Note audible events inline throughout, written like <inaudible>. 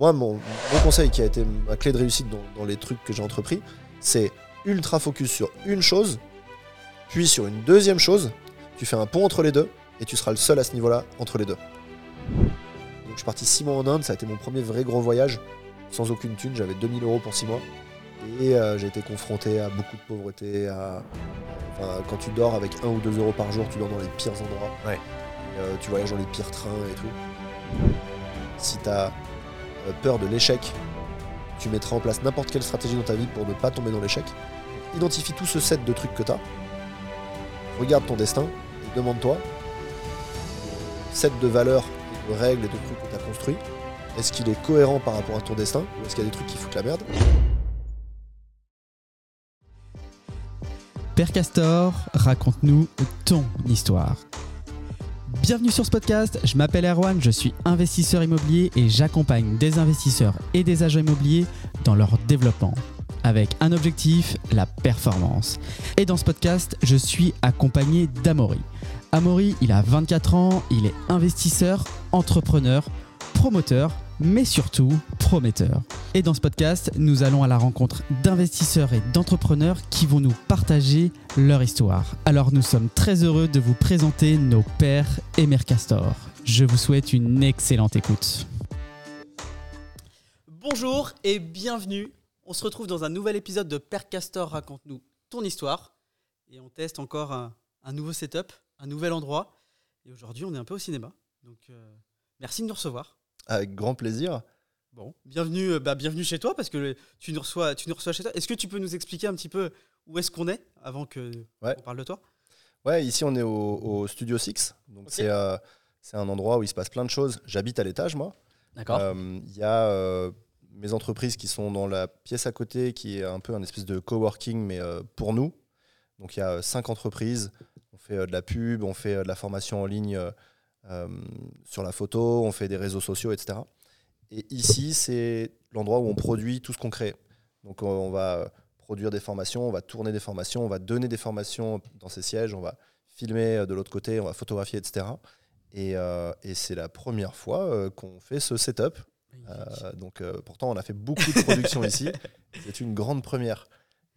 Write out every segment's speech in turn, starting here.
moi, mon, mon conseil qui a été ma clé de réussite dans, dans les trucs que j'ai entrepris, c'est ultra focus sur une chose, puis sur une deuxième chose, tu fais un pont entre les deux, et tu seras le seul à ce niveau-là entre les deux. Donc je suis parti 6 mois en Inde, ça a été mon premier vrai gros voyage, sans aucune thune, j'avais 2000 euros pour 6 mois. Et euh, j'ai été confronté à beaucoup de pauvreté, à... Enfin, quand tu dors avec 1 ou 2 euros par jour, tu dors dans les pires endroits. Ouais. Et, euh, tu voyages dans les pires trains et tout. Si tu as peur de l'échec, tu mettras en place n'importe quelle stratégie dans ta vie pour ne pas tomber dans l'échec. Identifie tout ce set de trucs que tu as. Regarde ton destin et demande-toi set de valeurs, de règles et de trucs que tu as construits. Est-ce qu'il est cohérent par rapport à ton destin ou est-ce qu'il y a des trucs qui foutent la merde? Père Castor, raconte-nous ton histoire. Bienvenue sur ce podcast, je m'appelle Erwan, je suis investisseur immobilier et j'accompagne des investisseurs et des agents immobiliers dans leur développement avec un objectif, la performance. Et dans ce podcast, je suis accompagné d'Amaury. Amaury, il a 24 ans, il est investisseur, entrepreneur, promoteur, mais surtout prometteur. Et dans ce podcast, nous allons à la rencontre d'investisseurs et d'entrepreneurs qui vont nous partager leur histoire. Alors nous sommes très heureux de vous présenter nos pères et mères Castor. Je vous souhaite une excellente écoute. Bonjour et bienvenue. On se retrouve dans un nouvel épisode de Père Castor raconte-nous ton histoire. Et on teste encore un, nouveau setup, un nouvel endroit. Et aujourd'hui, on est un peu au cinéma. Donc euh, merci de nous recevoir. Avec grand plaisir. Bon, bienvenue, euh, bah, bienvenue chez toi parce que tu nous reçois, tu nous reçois chez toi. Est-ce que tu peux nous expliquer un petit peu où est-ce qu'on est avant que Ouais. on parle de toi? Ouais, ici on est au, au Studio 6. Donc c'est euh, c'est un endroit où il se passe plein de choses. J'habite à l'étage, moi. D'accord. Euh, Il y a euh, mes entreprises qui sont dans la pièce à côté, qui est un peu un espèce de coworking, mais pour nous. Donc il y a cinq entreprises. On fait de la pub, on fait de la formation en ligne sur la photo, on fait des réseaux sociaux, etc. Et ici, c'est l'endroit où on produit tout ce qu'on crée. Donc on, va euh, produire des formations, on va tourner des formations, on va donner des formations dans ces sièges, on va filmer euh, de l'autre côté, on va photographier, etc. Et, euh, et c'est la première fois euh, qu'on fait ce setup. Euh, donc euh, pourtant, on a fait beaucoup de productions ici. <laughs> C'est une grande première.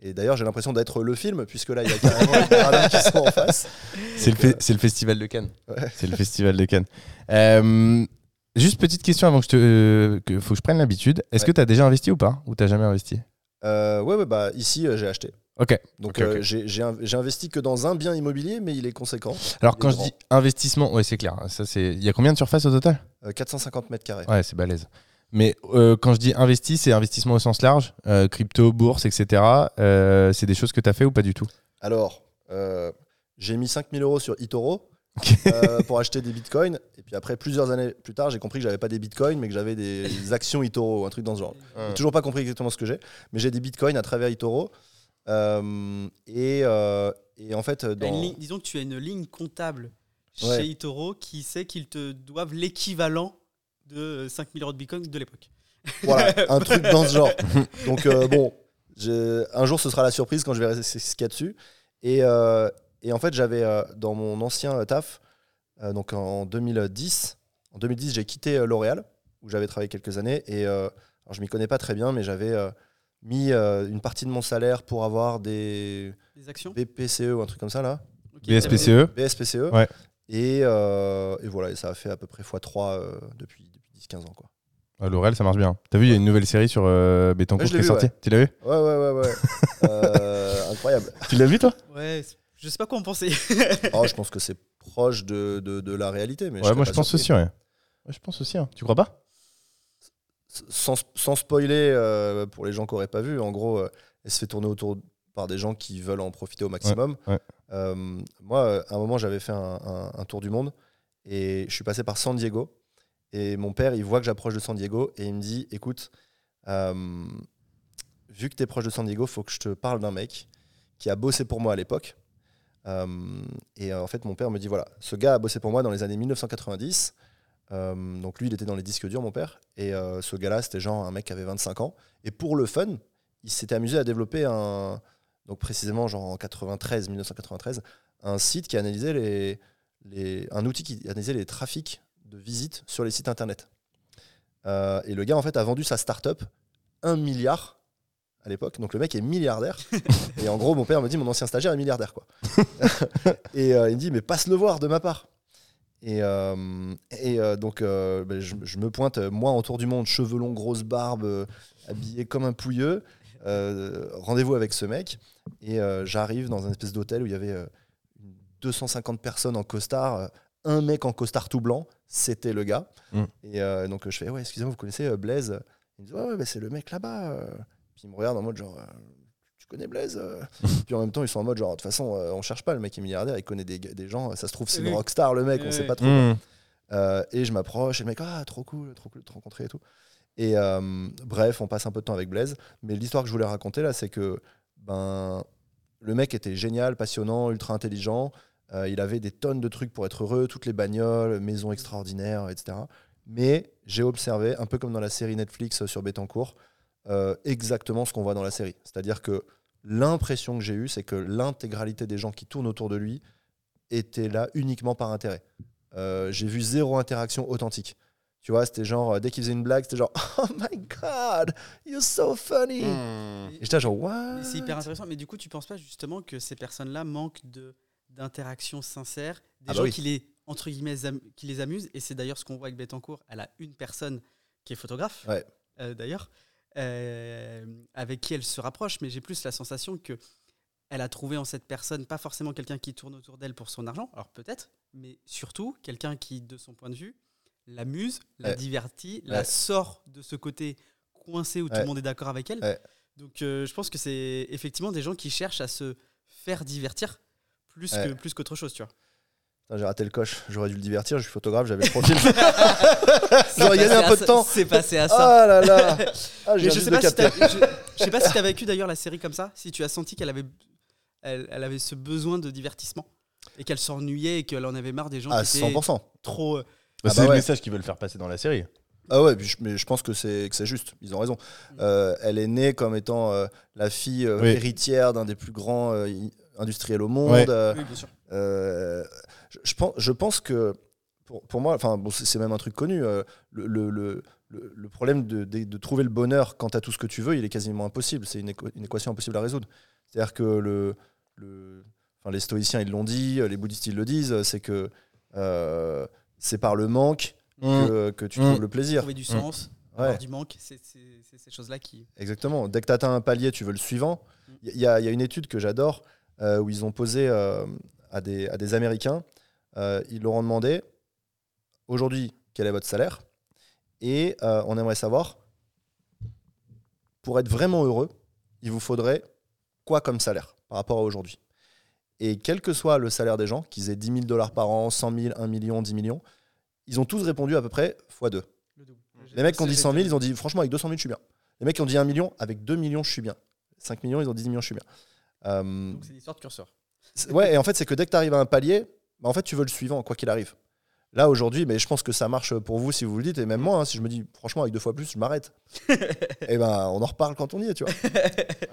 Et d'ailleurs, j'ai l'impression d'être le film, puisque là, il y a carrément les qui sont en face. C'est le, le festival de Cannes. Ouais. C'est le festival de Cannes. Euh, juste petite question avant que je te. euh, que faut que je prenne l'habitude. Est-ce Ouais. que tu as déjà investi ou pas? Ou tu jamais investi? Euh, ouais, ouais, bah ici, euh, j'ai acheté. Ok. Donc euh, j'ai- j'ai in- j'ai investi que dans un bien immobilier, mais il est conséquent. Alors quand je grand. dis investissement, ouais, c'est clair. Ça, c'est. Il y a combien de surface au total? Euh, 450 mètres carrés. Ouais, c'est balèze. Mais euh, quand je dis investi, c'est investissement au sens large, euh, crypto, bourse, etc. Euh, c'est des choses que tu as fait ou pas du tout? Alors, euh, j'ai mis 5000 euros sur eToro euh, pour acheter des bitcoins. Et puis après, plusieurs années plus tard, j'ai compris que j'avais pas des bitcoins, mais que j'avais des <laughs> actions eToro, un truc dans ce genre. J'ai toujours pas compris exactement ce que j'ai, mais j'ai des bitcoins à travers eToro. Euh, et, euh, et en fait, dans... ligne- disons que tu as une ligne comptable Ouais. chez Itoro qui sait qu'ils te doivent l'équivalent de 5000 euros de bitcoin de l'époque. <laughs> voilà, un truc dans ce genre. <laughs> Donc euh, bon, j'ai- un jour ce sera la surprise quand je verrai ce qu'il y a dessus. Et, euh, et en fait, j'avais euh, dans mon ancien euh, taf, euh, donc en 2010, en 2010, j'ai quitté euh, L'Oréal où j'avais travaillé quelques années et euh, alors, je m'y connais pas très bien, mais j'avais euh, mis euh, une partie de mon salaire pour avoir des Des actions? BPCE ou un truc comme ça là, Ok, BSPCE BSPCE. Ouais. Et, euh, et voilà, et ça a fait à peu près x3 depuis, depuis 10-15 ans. Quoi. Ah, L'Oréal, ça marche bien. T'as vu, il y a une nouvelle série sur euh, je qui est sortie. Tu l'as vu Ouais, ouais, ouais, ouais. <laughs> Euh, incroyable. Tu l'as vu, toi? Ouais, je sais pas quoi en penser. Oh, je pense que c'est proche de, de, de la réalité. Mais Ouais, moi je pense aussi, ouais. Ouais, je pense aussi. hein. Tu crois pas? Sans, sans spoiler, euh, pour les gens qui n'auraient pas vu, en gros, euh, elle se fait tourner autour par des gens qui veulent en profiter au maximum. ouais. Euh, moi, à un moment, j'avais fait un, un- un tour du monde et je suis passé par San Diego. Et mon père, il voit que j'approche de San Diego et il me dit Écoute, euh, vu que tu es proche de San Diego, faut que je te parle d'un mec qui a bossé pour moi à l'époque. Euh, et euh, en fait, mon père me dit Voilà, ce gars a bossé pour moi dans les années 1990. Euh, donc lui, il était dans les disques durs, mon père. Et ce gars-là, c'était genre un mec qui avait 25 ans. Et pour le fun, il s'était amusé à développer un, donc précisément genre en 93, 1993, un site qui analysait les, un outil qui analysait les trafics de visites sur les sites internet. Euh, et le gars, en fait, a vendu sa start-up 1 milliard à l'époque. Donc le mec est milliardaire. <laughs> et en gros, mon père me dit mon ancien stagiaire est milliardaire. quoi. <laughs> et euh, il me dit mais passe le voir de ma part. Et, euh, et donc ben, je, je me pointe, moi en tour du monde, cheveux longs, grosse barbe, habillé comme un pouilleux. Rendez-vous avec ce mec. Et j'arrive dans un espèce d'hôtel où il y avait euh, 250 personnes en costard. un mec en costard tout blanc, c'était le gars. Mm. Et euh, donc je fais ouais, excusez-moi, vous connaissez euh, Blaise? Il me dit ouais, ouais, bah, c'est le mec là-bas. euh. Puis il me regarde en mode genre, tu connais Blaise euh? Puis en même temps, ils sont en mode genre, de toute façon, on cherche pas, le mec est milliardaire, il connaît des, des gens, ça se trouve, c'est une rockstar, le mec, on sait pas trop. Mmh. Euh, et je m'approche, et le mec, ah, trop cool, trop cool de te rencontrer et tout. Et euh, bref, on passe un peu de temps avec Blaise. Mais l'histoire que je voulais raconter là, c'est que ben, le mec était génial, passionnant, ultra intelligent. Euh, il avait des tonnes de trucs pour être heureux, toutes les bagnoles, maison extraordinaire, etc. Mais j'ai observé, un peu comme dans la série Netflix sur Bettencourt, euh, exactement ce qu'on voit dans la série. C'est-à-dire que l'impression que j'ai eue, c'est que l'intégralité des gens qui tournent autour de lui étaient là uniquement par intérêt. Euh, j'ai vu zéro interaction authentique. Tu vois, c'était genre, euh, dès qu'il faisait une blague, c'était genre, <laughs> Oh my god, you're so funny. Mmh. Et j'étais genre, what? C'est hyper intéressant. Mais du coup, tu penses pas justement que ces personnes-là manquent de d'interaction sincère, des Ah bah gens oui. qui les entre guillemets qui les amusent. Et c'est d'ailleurs ce qu'on voit avec Bettencourt. Elle a une personne qui est photographe, Ouais. euh, d'ailleurs, euh, avec qui elle se rapproche. Mais j'ai plus la sensation que elle a trouvé en cette personne pas forcément quelqu'un qui tourne autour d'elle pour son argent. Alors peut-être, mais surtout quelqu'un qui, de son point de vue, l'amuse, la Ouais. divertit, la sort de ce côté coincé où tout le monde est d'accord avec elle. Donc euh, je pense que c'est effectivement des gens qui cherchent à se faire divertir plus Ouais. que plus qu'autre chose, tu vois. J'ai raté le coche, j'aurais dû le divertir, je suis photographe, j'avais le <laughs> profil. J'aurais gagné un peu de temps. C'est passé à ça. là là <laughs> ah, je juste sais de pas si je, je sais pas si t'as vécu d'ailleurs la série comme ça, si tu as senti qu'elle avait, elle, elle avait ce besoin de divertissement et qu'elle s'ennuyait et qu'elle en avait marre des gens À qui étaient 100%. trop. euh, Bah, Ah c'est bah le message qu'ils veulent faire passer dans la série. Ah ouais, mais je pense que c'est que c'est juste. Ils ont raison. Euh, elle est née comme étant euh, la fille euh, Oui. héritière d'un des plus grands i- industriels au monde. Ouais. Euh, Oui, bien sûr. euh, je, je pense, je pense que pour, pour moi, enfin bon, c'est même un truc connu. euh, le, le, le, problème de, de- de trouver le bonheur quand tu as tout ce que tu veux, il est quasiment impossible. C'est une, une équation impossible à résoudre. C'est-à-dire que le, le, enfin, les stoïciens ils l'ont dit, les bouddhistes ils le disent, c'est que euh, c'est par le manque que, que tu trouves le plaisir. Trouver du sens, Ouais. avoir du manque, c'est ces choses-là qui. Exactement. Dès que tu atteins un palier, tu veux le suivant. Il y, a- il y a une étude que j'adore euh, où ils ont posé euh, à, des, à des Américains, euh, ils leur ont demandé aujourd'hui quel est votre salaire? Et euh, on aimerait savoir pour être vraiment heureux, il vous faudrait quoi comme salaire par rapport à aujourd'hui? Et quel que soit le salaire des gens, qu'ils aient 10 000 dollars par an, 100 000, 1 million, 10 millions, ils ont tous répondu à peu près x2. Le double. Les mecs qui ont dit J'ai- 100 000, ils ont dit franchement, avec 200 000, je suis bien. Les mecs qui ont dit 1 million, avec 2 millions, je suis bien. 5 millions, ils ont dit 10 millions, je suis bien. Euh, Donc c'est une histoire de curseur. ouais, et en fait, c'est que dès que tu arrives à un palier, bah, en fait, tu veux le suivant, quoi qu'il arrive. Là, aujourd'hui, mais je pense que ça marche pour vous si vous le dites, et même moi, hein, si je me dis franchement, avec deux fois plus, je m'arrête. <laughs> et ben, on en reparle quand on y est, tu vois. <laughs>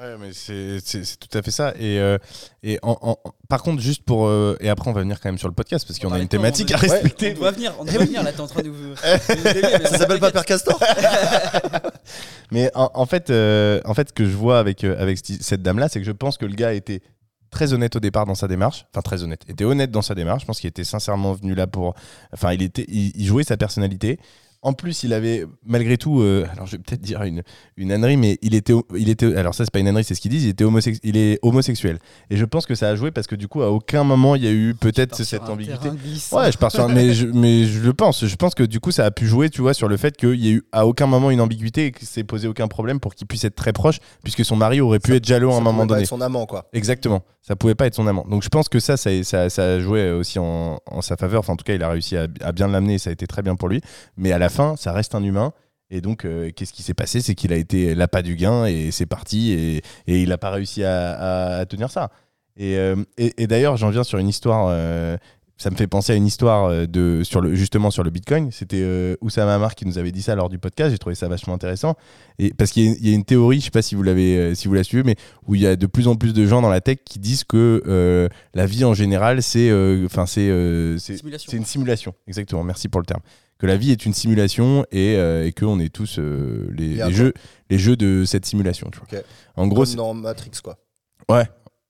Ouais, mais c'est tout à fait ça. Et, euh, et en, en- par contre, juste pour. euh, et après, on va venir quand même sur le podcast parce qu'on a une thématique on à respecter. On doit venir, on <laughs> Eh doit oui. venir là, t'es en train de vous. mais ça s'appelle pas. Père Castor Mais en, en fait, euh, en fait, ce que je vois avec, avec cette dame-là, c'est que je pense que le gars était très honnête au départ dans sa démarche. Enfin, très honnête. était honnête dans sa démarche. Je pense qu'il était sincèrement venu là pour. Enfin, il, était, il, il jouait sa personnalité. En plus, il avait, malgré tout, euh, alors je vais peut-être dire une, une ânerie, mais il était, il était, alors ça c'est pas une ânerie, c'est ce qu'ils disent, il, était homosex- il est homosexuel. Et je pense que ça a joué parce que du coup, à aucun moment, il y a eu peut-être cette ambiguïté. Ouais, je pars sur un- mais je, mais je le pense. Je pense que du coup, ça a pu jouer, tu vois, sur le fait qu'il y a eu à aucun moment une ambiguïté et que s'est posé aucun problème pour qu'il puisse être très proche, puisque son mari aurait pu Ça- être jaloux à un moment donné. son amant, quoi. Exactement. Ça pouvait pas être son amant. Donc je pense que ça, ça, ça, a joué aussi en, sa faveur. Enfin, en tout cas, il a réussi à, bien l'amener et ça a été très bien pour lui. Mais à la fin, ça reste un humain. Et donc, euh, qu'est-ce qui s'est passé? C'est qu'il a été l'appât du gain et c'est parti. Et, il n'a pas réussi à, tenir ça. Et, euh, et d'ailleurs, j'en viens sur une histoire. euh, ça me fait penser à une histoire euh, de, sur le, justement sur le Bitcoin. C'était euh, Oussama Amar qui nous avait dit ça lors du podcast. J'ai trouvé ça vachement intéressant. Et, parce qu'il y, a- il y a une théorie, je sais pas si vous l'avez, euh, si vous la suivez, mais où il y a de plus en plus de gens dans la tech qui disent que euh, la vie en général, c'est, euh, enfin, euh, c'est, c'est une simulation. Exactement. Merci pour le terme. que la vie est une simulation et, euh, et qu'on est tous euh, les, jeux, les jeux de cette simulation. Tu vois. En gros, Comme dans Matrix, quoi. ouais,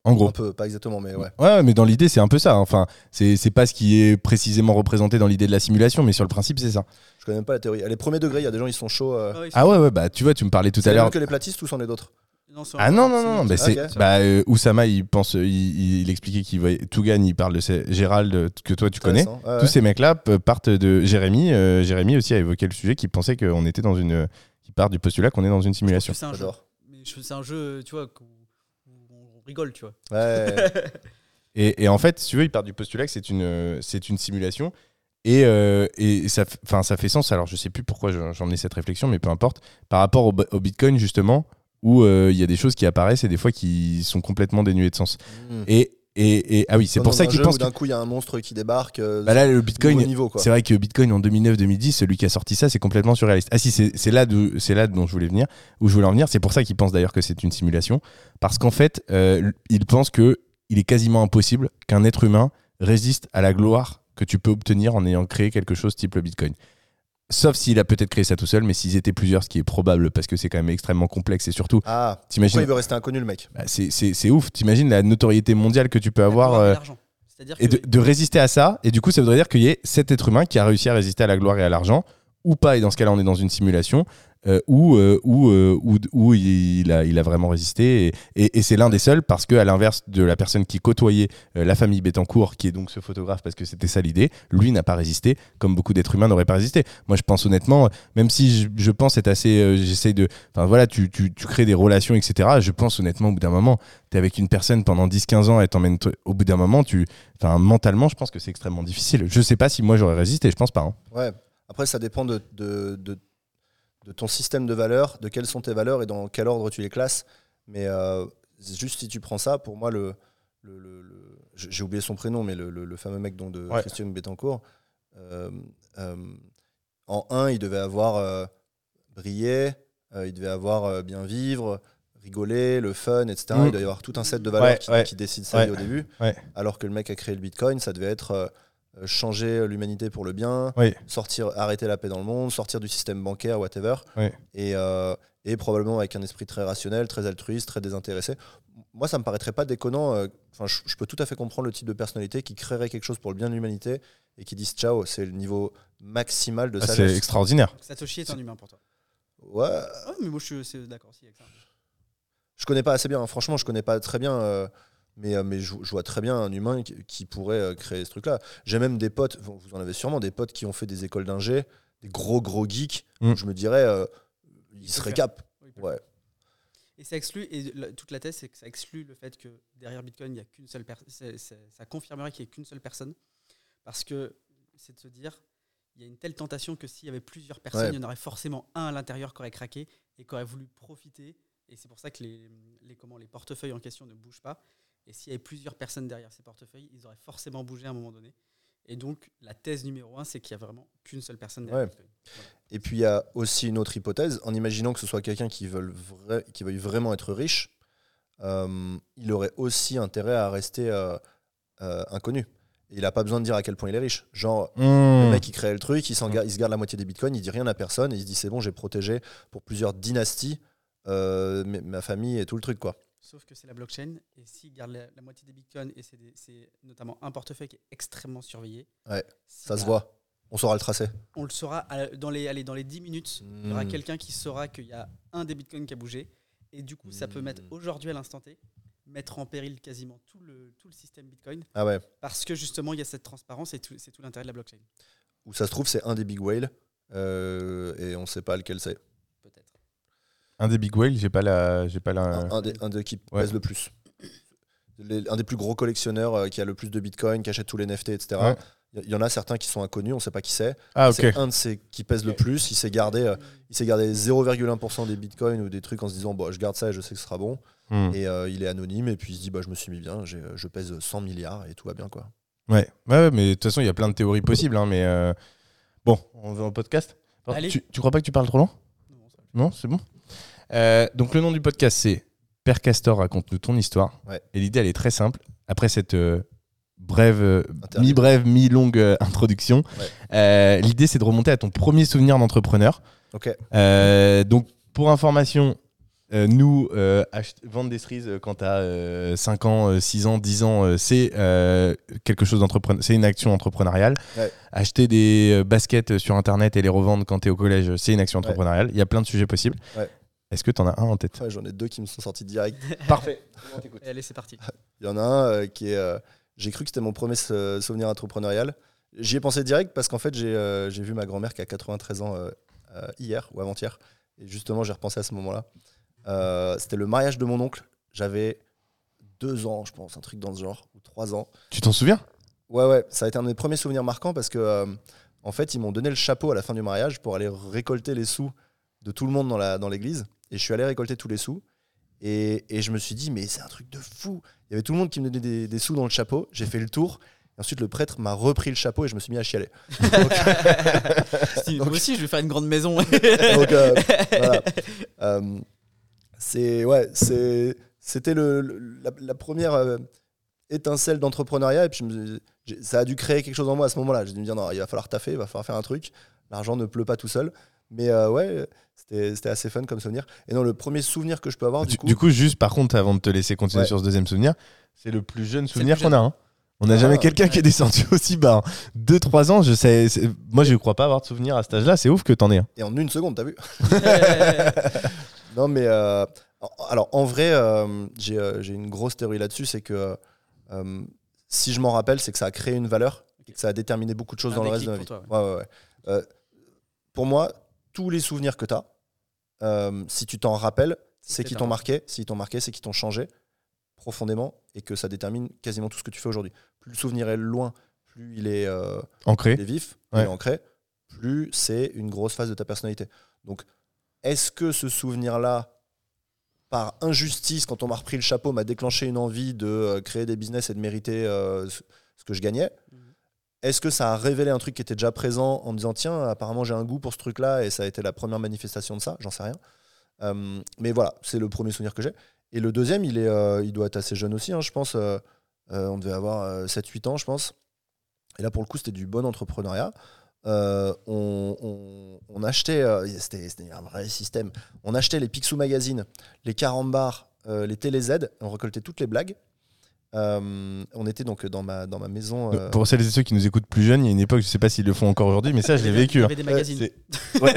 en gros. Un peu, pas exactement, mais ouais. Ouais, mais dans l'idée, c'est un peu ça. Enfin, c'est c'est pas ce qui est précisément représenté dans l'idée de la simulation, mais sur le principe, c'est ça. Je connais même pas la théorie. Les premiers degrés, il y a des gens, ils sont chauds. euh, Ah ouais, Ah ouais, ouais, bah tu vois, tu me parlais tout C'est à l'heure. mêmes que les platistes ou c'en est d'autres non, c'est Ah un- non, non, c'est- non, bah, Ah, c'est, ok. bah, euh, Oussama, il pense, il, il- il expliquait qu'il voyait Tougan, il parle de ces- Gérald, euh, que toi tu connais. Intéressant. Ouais, Tous ouais. ces mecs-là p- partent de Jérémy. euh, Jérémy aussi a évoqué le sujet, qui pensait qu'on était dans une. qui part du postulat qu'on est dans une simulation. C'est un jeu. J'adore. Mais je- c'est un jeu, tu vois, rigole, tu vois. Ouais. Et, et en fait, si tu veux, il part du postulat que c'est une, c'est une simulation. Et, euh, et ça, ça fait sens. Alors, je sais plus pourquoi ai cette réflexion, mais peu importe. Par rapport au, Bitcoin, justement, où euh, il y a des choses qui apparaissent et des fois qui sont complètement dénuées de sens. Mm. Et, et, et- ah oui, c'est pour ça un qu'il jeu pense où que. d'un coup, il y a un monstre qui débarque. euh, Bah là, le Bitcoin. C'est vrai que Bitcoin en 2009-2010, celui qui a sorti ça, c'est complètement surréaliste. Ah si, c'est là, c'est là dont je voulais venir, où je voulais en venir. C'est pour ça qu'il pense d'ailleurs que c'est une simulation, parce qu'en fait, euh, il pense que il est quasiment impossible qu'un être humain résiste à la gloire que tu peux obtenir en ayant créé quelque chose type le Bitcoin. Sauf s'il a peut-être créé ça tout seul, mais s'ils étaient plusieurs, ce qui est probable, parce que c'est quand même extrêmement complexe et surtout, Ah, t'imagines, il veut rester inconnu, le mec? Bah, c'est- c'est c'est ouf. T'imagines la notoriété mondiale que tu peux avoir. euh, et que de, de résister à ça. Et du coup, ça voudrait dire qu'il y ait cet être humain qui a réussi à résister à la gloire et à l'argent, ou pas. Et dans ce cas-là, on est dans une simulation, euh, où, euh, où, euh, où, où il, a, il a vraiment résisté. Et, et- et c'est l'un des seuls, parce que à l'inverse de la personne qui côtoyait euh, la famille Bettencourt, qui est donc ce photographe, parce que c'était ça l'idée, lui n'a pas résisté, comme beaucoup d'êtres humains n'auraient pas résisté. Moi, je pense honnêtement, même si je, je pense être assez. euh, J'essaye de. Enfin voilà, tu, tu, tu crées des relations, etc. Je pense honnêtement, au bout d'un moment, tu es avec une personne pendant 10-15 ans, elle t'emmène. t- Au bout d'un moment, tu. Enfin, mentalement, je pense que c'est extrêmement difficile. Je sais pas si moi j'aurais résisté, je pense pas. hein. Ouais. Après, ça dépend de, de ton système de valeurs, de quelles sont tes valeurs et dans quel ordre tu les classes. Mais euh, juste si tu prends ça, pour moi, le, le, le- le- j'ai oublié son prénom, mais le, fameux mec donc, de Ouais. Christian Bettencourt, euh, euh, en 1, il devait avoir brillé, il devait avoir bien vivre, rigoler, le fun, etc. Mm. Il doit y avoir tout un set de valeurs Ouais, qui, ouais. qui décident sa vie au début. Alors que le mec a créé le Bitcoin, ça devait être changer l'humanité pour le bien, Oui. sortir, arrêter la paix dans le monde, sortir du système bancaire, whatever. Et, euh, et probablement avec un esprit très rationnel, très altruiste, très désintéressé. Moi, ça me paraîtrait pas déconnant. euh, Enfin, je, je peux tout à fait comprendre le type de personnalité qui créerait quelque chose pour le bien de l'humanité et qui disent ciao, c'est le niveau maximal de Ah, c'est extraordinaire. Satoshi est un humain pour toi. Ouais, Ah, mais moi je suis d'accord aussi avec ça. je connais pas assez bien. hein. Franchement, je connais pas très bien. euh, mais, euh, mais je, je vois très bien un humain qui, qui pourrait euh, créer ce truc-là. J'ai même des potes, vous en avez sûrement, des potes qui ont fait des écoles d'ingé, des gros gros geeks. Mm. où Je me dirais, euh, ils peut le Ouais. Et ça exclut, et la- toute la thèse, c'est que ça exclut le fait que derrière Bitcoin, il n'y a qu'une seule personne. Ça confirmerait qu'il n'y ait qu'une seule personne. Parce que c'est de se dire, il y a une telle tentation que s'il y avait plusieurs personnes, Ouais. il y en aurait forcément un à l'intérieur qui aurait craqué et qui aurait voulu profiter. Et c'est pour ça que les, les, comment, les portefeuilles en question ne bougent pas. Et s'il y avait plusieurs personnes derrière ces portefeuilles, ils auraient forcément bougé à un moment donné. Et donc, la thèse numéro un, c'est qu'il n'y a vraiment qu'une seule personne derrière Ouais. Voilà. Et puis il y a aussi une autre hypothèse, en imaginant que ce soit quelqu'un qui, veut vrai- qui veuille vraiment être riche, euh, il aurait aussi intérêt à rester euh, euh, inconnu. Et il n'a pas besoin de dire à quel point il est riche. Genre, le Mmh. mec, il crée le truc, il, gar- il se garde la moitié des bitcoins, il dit rien à personne, et il se dit c'est bon, j'ai protégé pour plusieurs dynasties euh, ma famille et tout le truc, quoi. Sauf que c'est la blockchain, et s'il garde la, la moitié des bitcoins, et c'est notamment un portefeuille qui est extrêmement surveillé, Ouais, Ça se a- voit. On saura le tracer. On le saura à- dans les, allez, dans les 10 minutes. Il y aura Mm. quelqu'un qui saura qu'il y a un des bitcoins qui a bougé, et du coup, ça peut mettre Mm. aujourd'hui à l'instant T, mettre en péril quasiment tout le, tout le système bitcoin, Ah ouais. parce que justement, il y a cette transparence, et tout- c'est tout l'intérêt de la blockchain. Où ça se trouve, c'est un des big whales, euh, et on sait pas lequel c'est. Un des big whales, j'ai pas la, j'ai pas la. un, un des, un des qui Ouais. pèse le plus. Les- un des plus gros collectionneurs euh, qui a le plus de bitcoin, qui achète tous les NFT, etc. Ouais. Il y, y en a certains qui sont inconnus, on ne sait pas qui c'est. Ah ok. C'est un de ces qui pèse le plus. Il s'est gardé, euh, il s'est gardé 0,1% des bitcoins ou des trucs en se disant bon, je garde ça et je sais que ce sera bon. Hmm. Et euh, il est anonyme et puis il se dit bah, je me suis mis bien, j'ai- je pèse 100 milliards et tout va bien. quoi. Ouais. ouais, ouais, mais de toute façon, il y a plein de théories possibles. hein, mais euh, bon, on va au podcast. Allez. Tu, tu crois pas que tu parles trop Non, va. Non, c'est bon? Euh, donc le nom du podcast, c'est Père Castor raconte-nous ton histoire. Ouais. Et l'idée, elle est très simple. Après cette euh, brève, euh, mi-brève, mi-longue introduction. Ouais. L'idée, c'est de remonter à ton premier souvenir d'entrepreneur. Ok. Donc, pour information, euh, nous, euh, vendre des cerises euh, quand tu as 5 ans, euh, 6 ans, 10 ans, c'est quelque chose c'est une action entrepreneuriale. Ouais. Acheter des baskets sur internet et les revendre quand tu es au collège, c'est une action entrepreneuriale. Il y a plein de sujets possibles. Ouais. Est-ce que tu en as un en tête? Ouais, J'en ai deux qui me sont sortis direct. <laughs> Parfait. Allez, c'est parti. Il y en a un euh, qui est. euh, j'ai cru que c'était mon premier sou- souvenir entrepreneurial. J'y ai pensé direct parce qu'en fait, j'ai euh, vu ma grand-mère qui a 93 ans euh, euh, hier ou avant-hier. Et justement, j'ai repensé à ce moment-là. Euh, c'était le mariage de mon oncle. J'avais deux ans, je pense, un truc dans ce genre, ou trois ans. Tu t'en souviens? Ouais, ouais, ça a été un de mes premiers souvenirs marquants parce que, euh, en fait, ils m'ont donné le chapeau à la fin du mariage pour aller récolter les sous de tout le monde dans l'église. Et je suis allé récolter tous les sous. Et, et je me suis dit, mais c'est un truc de fou. Il y avait tout le monde qui me donnait des, des sous dans le chapeau. J'ai fait le tour. Ensuite, le prêtre m'a repris le chapeau et je me suis mis à chialer. <laughs> Si, Moi <laughs> aussi, je vais faire une grande maison. <laughs> Donc, euh, voilà. Euh, c'est ouais, c'est c'était le, le- la, la première euh, étincelle d'entrepreneuriat et puis ça a dû créer quelque chose en moi à ce moment-là. J'ai dû me dire non, il va falloir taffer, il va falloir faire un truc. L'argent ne pleut pas tout seul. Mais euh, ouais, c'était c'était assez fun comme souvenir. Et non, le premier souvenir que je peux avoir du, du, coup, du coup, juste par contre, avant de te laisser continuer Ouais. sur ce deuxième souvenir, c'est le plus jeune souvenir plus qu'on a. hein. On n'a Ah, jamais quelqu'un qui est descendu <laughs> aussi bas. 2-3 ans, je sais. c'est- Moi, je ne crois pas avoir de souvenir à cet âge-là. C'est ouf que t'en aies. un. et en une seconde, t'as vu <laughs> Non, mais euh, alors en vrai, euh, j'ai euh, j'ai une grosse théorie là-dessus, c'est que euh, si je m'en rappelle, c'est que ça a créé une valeur et que ça a déterminé beaucoup de choses Un dans le reste de ma vie. pour Ouais, ouais, ouais. Euh, pour moi, tous les souvenirs que tu as, si tu t'en rappelles, c'est qui t'ont marqué. S'ils t'ont marqué, c'est qui t'ont changé profondément et que ça détermine quasiment tout ce que tu fais aujourd'hui. Plus le souvenir est loin, plus il est, euh, Ancré. il est vif, Ouais. il est ancré, plus c'est une grosse phase de ta personnalité. Donc, est-ce que ce souvenir-là, par injustice, quand on m'a repris le chapeau, m'a déclenché une envie de euh, créer des business et de mériter euh, ce ce que je gagnais? Mhm. Est-ce que ça a révélé un truc qui était déjà présent en me disant tiens, apparemment j'ai un goût pour ce truc-là et ça a été la première manifestation de ça? J'en sais rien. Euh, mais voilà, c'est le premier souvenir que j'ai. Et le deuxième, il, est, euh, doit être assez jeune aussi, hein, je pense. euh, on devait avoir 7-8 ans, je pense. Et là, pour le coup, c'était du bon entrepreneuriat. On, achetait, c'était un vrai système. On achetait les Picsou Magazine, les Carambars, les Télé Z, et on récoltait toutes les blagues. Euh, on était donc dans ma, dans ma maison. euh, Pour celles et ceux qui nous écoutent plus jeunes, il y a une époque, je sais pas s'ils le font encore aujourd'hui, mais ça, je l'ai vécu. Il y hein. avait des magazines. Ouais.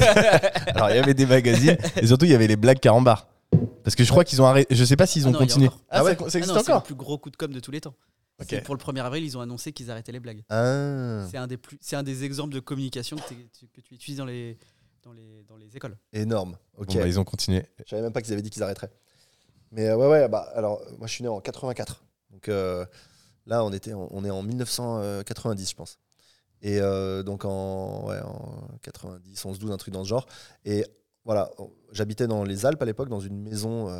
Alors, il y avait des magazines et surtout, il y avait les blagues carambar. Parce que je crois qu'ils ont arrêté. Je sais pas s'ils Ah ont non, continué. encore. Ah, Ah ouais ça, ça Ah existe non, c'est le encore plus gros coup de com de tous les temps. Pour le 1er avril, ils ont annoncé qu'ils arrêtaient les blagues. ah, C'est un des plus, c'est un des exemples de communication que, tu- que tu utilises dans les, dans les, dans les écoles. énorme. Ok. Bon, bah, ils ont continué. Je savais même pas qu'ils avaient dit qu'ils arrêteraient. Mais euh, ouais, ouais, bah, alors, moi, je suis né en 84. Donc euh, là, on, était, on est en 1990, je pense. Et euh, donc en, ouais, en 90, 11, 12, un truc dans ce genre. Et voilà, j'habitais dans les Alpes à l'époque, dans une maison euh,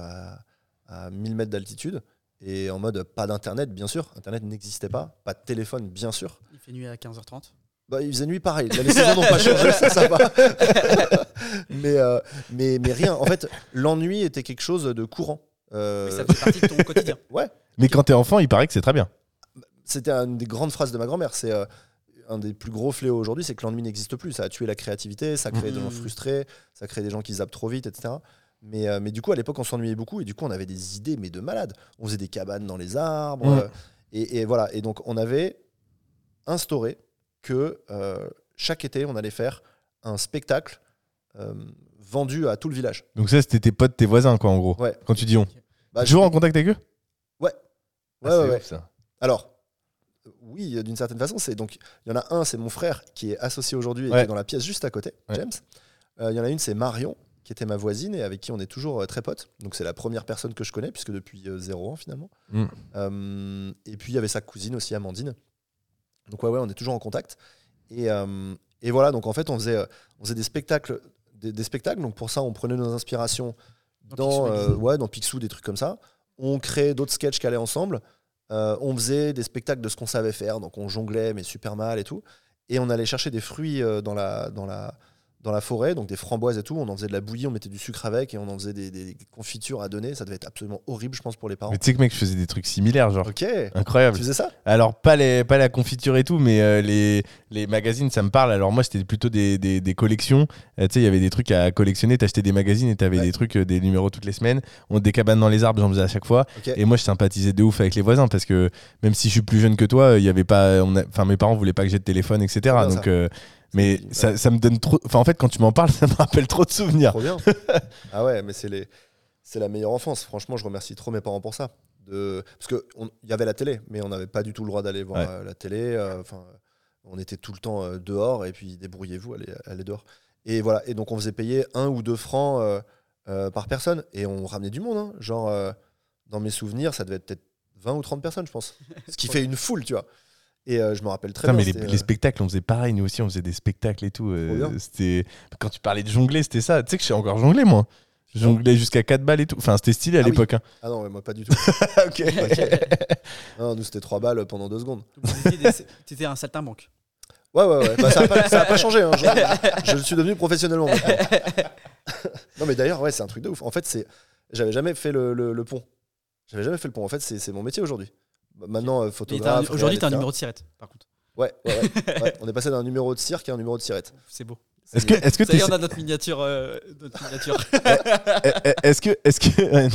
à, à 1000 mètres d'altitude. Et en mode pas d'internet, bien sûr. Internet n'existait pas. Pas de téléphone, bien sûr. Il fait nuit à 15h30. Bah, il faisait nuit pareil. Les saisons n'ont pas changé, ça, ça va. mais, euh, mais, mais rien. En fait, l'ennui était quelque chose de courant. Euh, Mais ça fait partie de ton quotidien. ouais, Mais quand t'es enfant, il paraît que c'est très bien. c'était une des grandes phrases de ma grand-mère. C'est euh, un des plus gros fléaux aujourd'hui, c'est que l'ennui n'existe plus. Ça a tué la créativité, ça crée des gens Mhm. frustrés, ça crée des gens qui zappent trop vite, etc. Mais, euh, mais du coup, à l'époque, on s'ennuyait beaucoup et du coup, on avait des idées, mais de malades. On faisait des cabanes dans les arbres. Euh, et, et voilà. Et donc, on avait instauré que euh, chaque été, on allait faire un spectacle euh, vendu à tout le village. Donc, ça, c'était tes potes, tes voisins, quoi, en gros. Ouais. Quand tu dis on. Bah, Toujours en contact avec eux? Ouais, c'est ouais, ouais. ouf, ça. Alors, euh, oui, d'une certaine façon, c'est donc il y en a un, c'est mon frère qui est associé aujourd'hui et Ouais. qui est dans la pièce juste à côté, Ouais. James. Euh, Il y en a une, c'est Marion, qui était ma voisine et avec qui on est toujours euh, très potes. Donc c'est la première personne que je connais puisque depuis euh, zéro ans finalement. Mm. Euh, et puis il y avait sa cousine aussi, Amandine. Donc ouais, ouais, on est toujours en contact. Et, euh, et voilà, donc en fait, on faisait, euh, on faisait des spectacles, des, des spectacles. Donc pour ça, on prenait nos inspirations Dans dans, Picsou euh, ouais, dans Picsou, des trucs comme ça. On créait d'autres sketchs qui allaient ensemble. Euh, on faisait des spectacles de ce qu'on savait faire. Donc on jonglait, mais super mal et tout. Et on allait chercher des fruits euh, dans, la, dans, la, dans la forêt, donc des framboises et tout. On en faisait de la bouillie, on mettait du sucre avec et on en faisait des, des confitures à donner. Ça devait être absolument horrible, je pense, pour les parents. Mais tu sais que mec, je faisais des trucs similaires, genre. Ok. Incroyable. Tu faisais ça? Alors, pas, les, pas la confiture et tout, mais euh, les, les magazines, ça me parle. Alors, moi, c'était plutôt des, des, des collections. Euh, tu sais, il y avait des trucs à collectionner. T'achetais des magazines et t'avais Ouais. des trucs, euh, des numéros toutes les semaines. On, des cabanes dans les arbres, j'en faisais à chaque fois. Et moi, je sympathisais de ouf avec les voisins parce que même si je suis plus jeune que toi, il y avait pas. Enfin, mes parents voulaient pas que j'ai de téléphone, etc. Donc. Mais Ouais. ça, ça me donne trop. Enfin, en fait, quand tu m'en parles, <laughs> ça me rappelle trop de souvenirs. Trop bien. ah ouais, mais c'est les, c'est la meilleure enfance. Franchement, je remercie trop mes parents pour ça. De, parce que on- il y avait la télé, mais on n'avait pas du tout le droit d'aller voir Ouais. euh, la télé. euh, Enfin, on était tout le temps euh, dehors et puis débrouillez-vous, allez, allez dehors. Et voilà. Et donc on faisait payer un ou deux francs euh, euh, par personne et on ramenait du monde. hein. Genre euh, dans mes souvenirs, ça devait être peut-être 20 ou 30 personnes, je pense. <laughs> Ce qui fait une foule, tu vois. Et euh, je me rappelle très bien. mais les, euh, spectacles, on faisait pareil, nous aussi, on faisait des spectacles et tout. euh, c'était quand tu parlais de jongler, c'était ça. Tu sais que je sais encore jongler, moi. Je jonglais jusqu'à 4 balles et tout. Enfin, c'était stylé à Ah oui. l'époque. hein. Ah non, mais moi pas du tout. <laughs> ok. non, nous c'était 3 balles pendant 2 secondes. T'étais un saltimbanque. Ouais, ouais, ouais. Bah, ça n'a pas, ça a pas changé. hein. Je, je suis devenu professionnellement. maintenant. <laughs> non, mais d'ailleurs, ouais, c'est un truc de ouf. En fait, c'est, j'avais jamais fait le, le- le pont. J'avais jamais fait le pont. En fait, c'est, c'est mon métier aujourd'hui. Bah, Maintenant, euh, un- photographe. Aujourd'hui, t'as un réal, numéro de sirette, par contre. Ouais, ouais, ouais, <laughs> ouais. On est passé d'un numéro de cirque à un numéro de sirette. C'est beau. Est-ce que, est-ce que, Ça y est, on a notre miniature. euh, notre miniature. <laughs> est-ce que, est-ce que,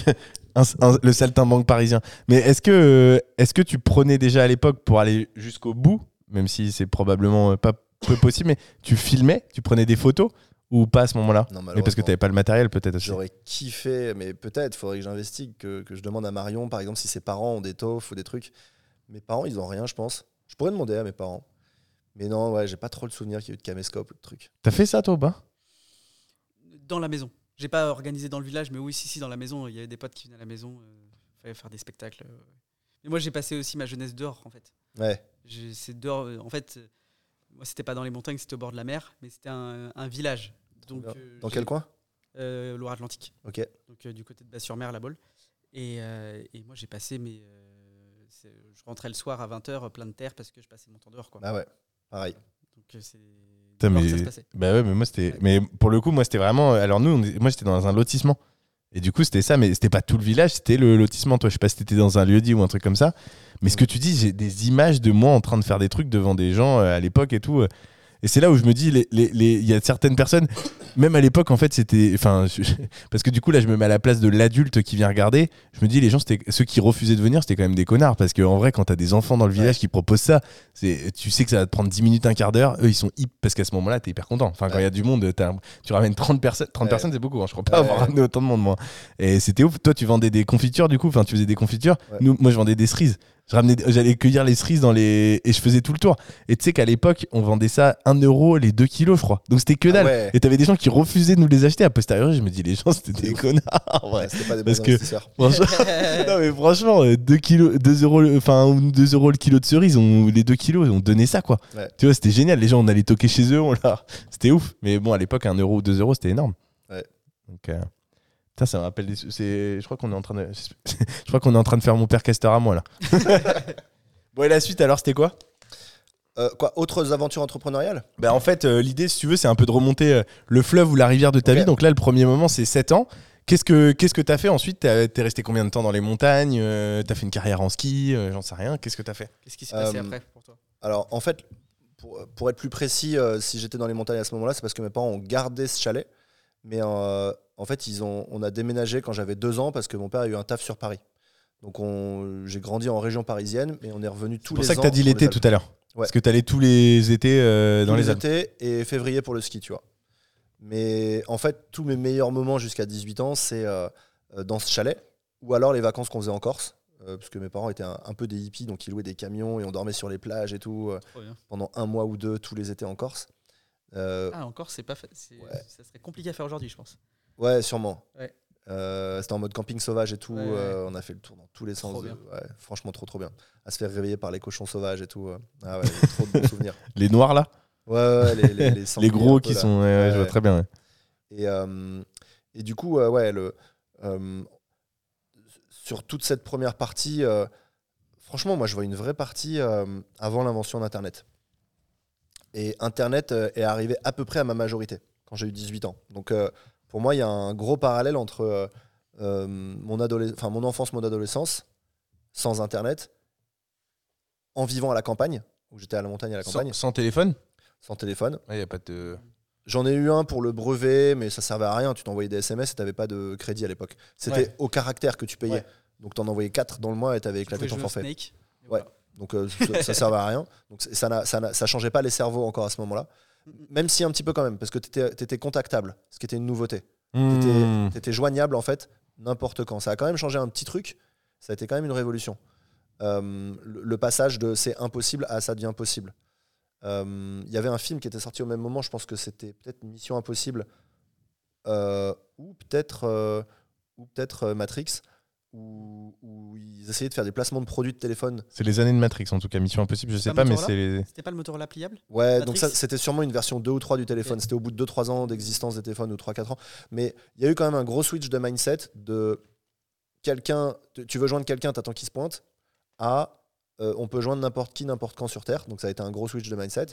un- un- le saltimbanque parisien. Mais est-ce que, euh, est-ce que tu prenais déjà à l'époque pour aller jusqu'au bout, même si c'est probablement euh, pas peu possible, mais tu filmais, tu prenais des photos ou pas à ce moment-là Non, Mais parce que t'avais pas le matériel, peut-être aussi. J'aurais kiffé, mais peut-être, faudrait que j'investigue, que, que je demande à Marion, par exemple, si ses parents ont des taufs ou des trucs. Mes parents, ils ont rien, je pense. Je pourrais demander à mes parents. Mais non, ouais, j'ai pas trop le souvenir qu'il y ait eu de caméscope ou de trucs. T'as fait ça, toi, ou pas? Dans la maison. J'ai pas organisé dans le village, mais oui, si, si, dans la maison. Il y avait des potes qui venaient à la maison. Il fallait faire des spectacles. euh. Mais moi, j'ai passé aussi ma jeunesse dehors, en fait. Ouais, C'est dehors. euh, En fait, euh, moi, c'était pas dans les montagnes, c'était au bord de la mer, mais c'était un, un village. Donc, euh, dans j'ai- quel coin? Euh, Loire-Atlantique. Ok. donc euh, du côté de Bas-sur-Mer, la Baule. Et, euh, et moi, j'ai passé mes. euh, je rentrais le soir à 20h plein de terre parce que je passais mon temps dehors. Quoi. Ah ouais, pareil. Donc euh, c'est. Mais- ça se passait. Bah ouais, mais moi c'était. Ouais. Mais pour le coup, moi c'était vraiment. Alors nous, on moi j'étais dans un lotissement. Et du coup, c'était ça, mais c'était pas tout le village, c'était le lotissement. Toi, je sais pas si t'étais dans un lieu dit ou un truc comme ça. Mais ce que tu dis, j'ai des images de moi en train de faire des trucs devant des gens euh, à l'époque et tout. euh. Et c'est là où je me dis, les- les- les- il y a certaines personnes, même à l'époque, en fait, c'était. Enfin, <laughs> parce que du coup, là, je me mets à la place de l'adulte qui vient regarder. Je me dis, les gens, ceux qui refusaient de venir, c'était quand même des connards. Parce qu'en vrai, quand t'as des enfants dans le village qui proposent ça, tu sais que ça va te prendre 10 minutes, un quart d'heure. Eux, ils sont hip parce qu'à ce moment-là, t'es hyper content. Enfin, quand il y a du monde, tu ramènes 30 personnes. 30 Ouais. personnes, c'est beaucoup. hein. Je crois pas avoir ramené autant de monde, moi. Et c'était ouf. Toi, tu vendais des confitures, du coup? Enfin, tu faisais des confitures. Nous, moi, je vendais des cerises. Je ramenais, j'allais cueillir les cerises dans les. Et je faisais tout le tour. Et tu sais qu'à l'époque, on vendait ça 1 euro les 2 kilos, je crois. Donc c'était que Ah dalle. ouais. Et t'avais des gens qui refusaient de nous les acheter. A posteriori, je me dis, les gens, c'était des connards. en vrai. Ouais, C'était pas des Parce que-. <laughs> Franchement, non, mais franchement, 2 kilos, 2 euros, le- enfin, 2 euros le kilo de cerises, on, les 2 kilos, on donnait ça, quoi. Ouais. Tu vois, c'était génial. Les gens, on allait toquer chez eux, on leur... c'était ouf. Mais bon, à l'époque, 1 euro ou 2 euros, c'était énorme. Ouais. Donc, euh, Putain, ça me rappelle des... c'est... Je crois qu'on est en train de... <laughs> Je crois qu'on est en train de faire mon père casteur à moi, là. <laughs> bon, et la suite, alors, c'était quoi? Euh, quoi, autres aventures entrepreneuriales? Bah, En fait, euh, l'idée, si tu veux, c'est un peu de remonter euh, le fleuve ou la rivière de ta vie. Donc là, le premier moment, c'est 7 ans. Qu'est-ce que qu'est-ce que t'as fait ensuite? T'as- T'es resté combien de temps dans les montagnes? Euh, T'as fait une carrière en ski? Euh, J'en sais rien. Qu'est-ce que t'as fait? Qu'est-ce qui s'est passé Euh, après pour toi? Alors, en fait, pour, pour être plus précis, euh, si j'étais dans les montagnes à ce moment-là, c'est parce que mes parents ont gardé ce chalet. Mais euh, en fait, ils ont, on a déménagé quand j'avais deux ans parce que mon père a eu un taf sur Paris. Donc, on- j'ai grandi en région parisienne, mais on est revenu tous C'est pour les ça que ans t'as dit les l'été tout à l'heure. Ouais. Parce que t'allais tous les étés euh, dans Tous les Alpes. étés et février pour le ski, tu vois. Mais en fait, tous mes meilleurs moments jusqu'à 18 ans, c'est euh, euh, dans ce chalet ou alors les vacances qu'on faisait en Corse. euh, parce que mes parents étaient un, un peu des hippies, donc ils louaient des camions et on dormait sur les plages et tout euh, pendant un mois ou deux tous les étés en Corse. Euh, Ah, c'est pas fa- c'est- Ouais. Ça serait compliqué à faire aujourd'hui, je pense. Ouais, sûrement. Ouais. Euh, C'était en mode camping sauvage et tout. Ouais, ouais. euh, on a fait le tour dans tous les sens. Trop de- ouais, franchement, trop trop bien. À se faire réveiller par les cochons sauvages et tout. euh. Ah ouais, <laughs> trop de bons souvenirs. Les noirs là? Ouais, ouais, les, les, les <laughs> Les gros peu, qui sont. ouais, ouais, je vois très bien. ouais. Et, euh, et du coup, euh, ouais, le, euh, sur toute cette première partie, euh, franchement, moi, je vois une vraie partie euh, avant l'invention d'Internet. Et Internet euh, est arrivé à peu près à ma majorité. quand j'ai eu 18 ans. Donc euh, pour moi, il y a un gros parallèle entre euh, euh, mon, adolesc- enfin, mon enfance, mon adolescence, sans Internet, en vivant à la campagne, où j'étais à la montagne à la campagne, Sans, sans téléphone? Sans téléphone. Il n'y a pas de. J'en ai eu un pour le brevet, mais ça servait à rien. Tu t'envoyais des SMS et tu n'avais pas de crédit à l'époque. C'était Ouais. au caractère que tu payais. Ouais. Donc tu en envoyais 4 dans le mois et tu avais éclaté ton forfait. Snake. Et Ouais. voilà. Donc euh, ça, ça servait à rien. Donc ça, ça changeait pas les cerveaux encore à ce moment-là. Même si un petit peu quand même, parce que tu étais, contactable, ce qui était une nouveauté. Tu Mmh. étais, joignable en fait n'importe quand. Ça a quand même changé un petit truc. Ça a été quand même une révolution. Euh, le, le passage de c'est impossible à ça devient possible. Euh, Il y avait un film qui était sorti au même moment, je pense que c'était peut-être Mission Impossible euh, ou peut-être euh, ou peut-être euh, Matrix où, où ils essayaient de faire des placements de produits de téléphone C'est les années de Matrix, en tout cas. Mission Impossible, je sais pas, mais c'est les. C'était pas le Motorola pliable Ouais, Matrix donc ça, c'était sûrement une version 2 ou 3 du téléphone. C'était au bout de 2-3 ans d'existence des téléphones ou 3-4 ans. Mais il y a eu quand même un gros switch de mindset de quelqu'un, tu- veux joindre quelqu'un, t'attends qu'il se pointe, à euh, on peut joindre n'importe qui, n'importe quand sur Terre. Donc ça a été un gros switch de mindset.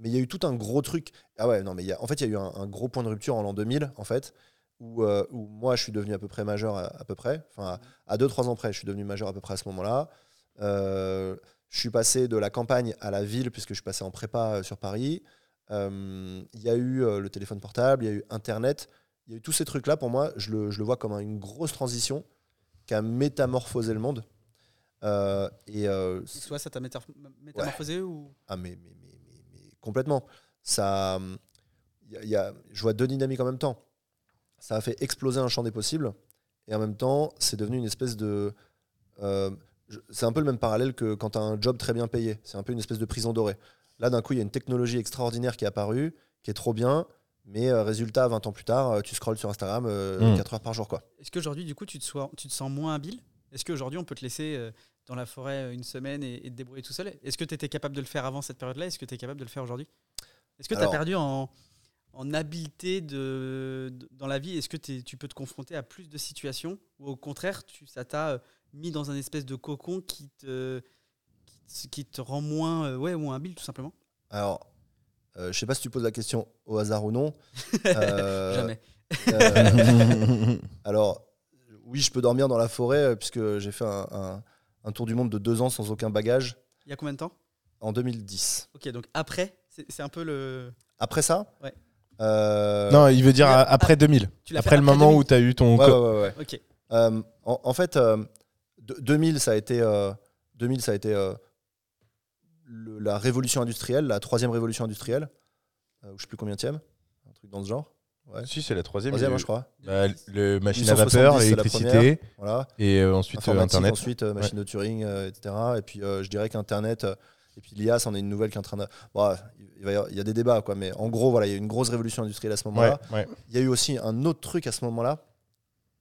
Mais il y a eu tout un gros truc. Ah ouais, non, mais il y a- en fait, il y a eu un, un gros point de rupture en l'an 2000, en fait, où, euh, où moi, je suis devenu à peu près majeur, à, à peu près. Enfin, à 2-3 ans près, je suis devenu majeur à peu près à ce moment-là. Euh, je suis passé de la campagne à la ville, puisque je suis passé en prépa euh, sur Paris. Euh, Il y a eu le téléphone portable, il y a eu Internet. Il y a eu tous ces trucs-là, pour moi, je le, je le vois comme une grosse transition qui a métamorphosé le monde. Et Soit ça t'a méta- métamorphosé ou? Ah, mais, mais, mais, mais- complètement. Ça, hum, y a- y a- je vois deux dynamiques en même temps. Ça a fait exploser un champ des possibles, et en même temps, c'est devenu une espèce de. euh, c'est un peu le même parallèle que quand tu as un job très bien payé. C'est un peu une espèce de prison dorée. Là, d'un coup, il y a une technologie extraordinaire qui est apparue, qui est trop bien, mais euh, résultat, 20 ans plus tard, euh, tu scrolles sur Instagram euh, Mm. 4 heures par jour. Quoi. Est-ce qu'aujourd'hui, du coup, tu te, sois- tu te sens moins habile? Est-ce qu'aujourd'hui, on peut te laisser euh, dans la forêt une semaine et, et te débrouiller tout seul? Est-ce que tu étais capable de le faire avant cette période-là? Est-ce que tu es capable de le faire aujourd'hui? Est-ce que tu as Alors- perdu en, en habileté de, de- dans la vie Est-ce que tu peux te confronter à plus de situations Ou au contraire, tu, ça t'a euh, mis dans un espèce de cocon qui te, qui te, qui te rend moins, euh, ouais, moins habile, tout simplement? Alors, euh, je sais pas si tu poses la question au hasard ou non. <laughs> Euh, Jamais. Alors, oui, je peux dormir dans la forêt puisque j'ai fait un, un- un tour du monde de deux ans sans aucun bagage Il y a combien de temps? En 2010. Ok, donc après, c'est un peu le. Après ça? Ouais. Euh, Non, il veut dire après 2000. Tu l'as fait Après le moment 2000. où tu as eu ton. ouais, ouais, ouais, ouais. Ok. Euh, en, en fait, euh, de- 2000, ça a été, euh, 2000, ça a été euh, le- la révolution industrielle, la troisième révolution industrielle. Euh, ou je sais plus combien un truc dans ce genre. Ouais. Si, c'est la troisième. Troisième, hein, eu- je crois. Bah, le machine à 870, vapeur, l'électricité, Voilà. et euh, ensuite euh, Internet. ensuite euh, machine de Turing, euh, etc. Et puis euh, je dirais qu'Internet, euh, et puis l'IA, c'en est une nouvelle qui est en train de. Bon, il, va y avoir- il y a des débats, quoi, mais en gros, voilà, il y a eu une grosse révolution industrielle à ce moment-là. ouais. Il y a eu aussi un autre truc à ce moment-là,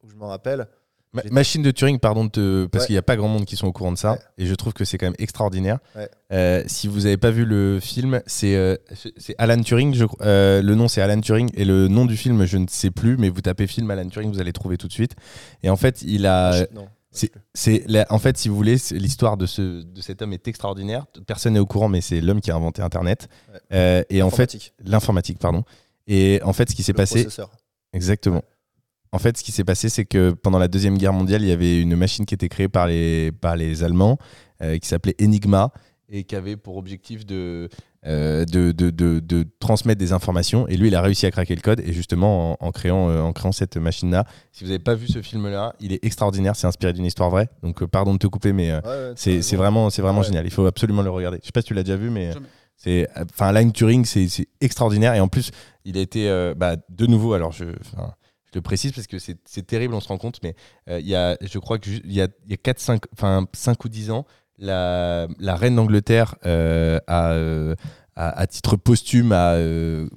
où je me rappelle. Ma- machine de Turing, pardon, de te- parce Ouais. qu'il n'y a pas grand monde qui sont au courant de ça, et je trouve que c'est quand même extraordinaire. Euh, si vous n'avez pas vu le film, c'est euh, Alan Turing, je euh, le nom c'est Alan Turing, et le nom du film, je ne sais plus, mais vous tapez film Alan Turing, vous allez trouver tout de suite. Et en fait, il a. Non, plus. C'est en fait, si vous voulez, l'histoire de, ce, de cet homme est extraordinaire. Personne n'est au courant, mais c'est l'homme qui a inventé Internet. Ouais. Euh, et en fait, Informatique, l'informatique, pardon. Et en fait, ce qui s'est passé, processeur. exactement. En fait, ce qui s'est passé, c'est que pendant la deuxième guerre mondiale, il y avait une machine qui était créée par les par les Allemands, euh, qui s'appelait Enigma et qui avait pour objectif de euh, de, de, de, de transmettre des informations. Et lui, il a réussi à craquer le code. Et justement, en, en créant, euh, en créant cette machine-là, si vous n'avez pas vu ce film-là, il est extraordinaire. C'est inspiré d'une histoire vraie. Donc, euh, pardon de te couper, mais Ouais, c'est vraiment, c'est vraiment Ouais. génial. Il faut absolument le regarder. Je sais pas si tu l'as déjà vu, mais c'est, enfin, Alan Turing, c'est c'est extraordinaire. Et en plus, il a été, bah, de nouveau, alors je, je le précise parce que c'est c'est terrible, on se rend compte, mais il y a, je crois que ju- il y a, il y a 4, 5, enfin, 5 ou 10 ans, la, reine d'Angleterre euh, euh, à titre posthume, a euh,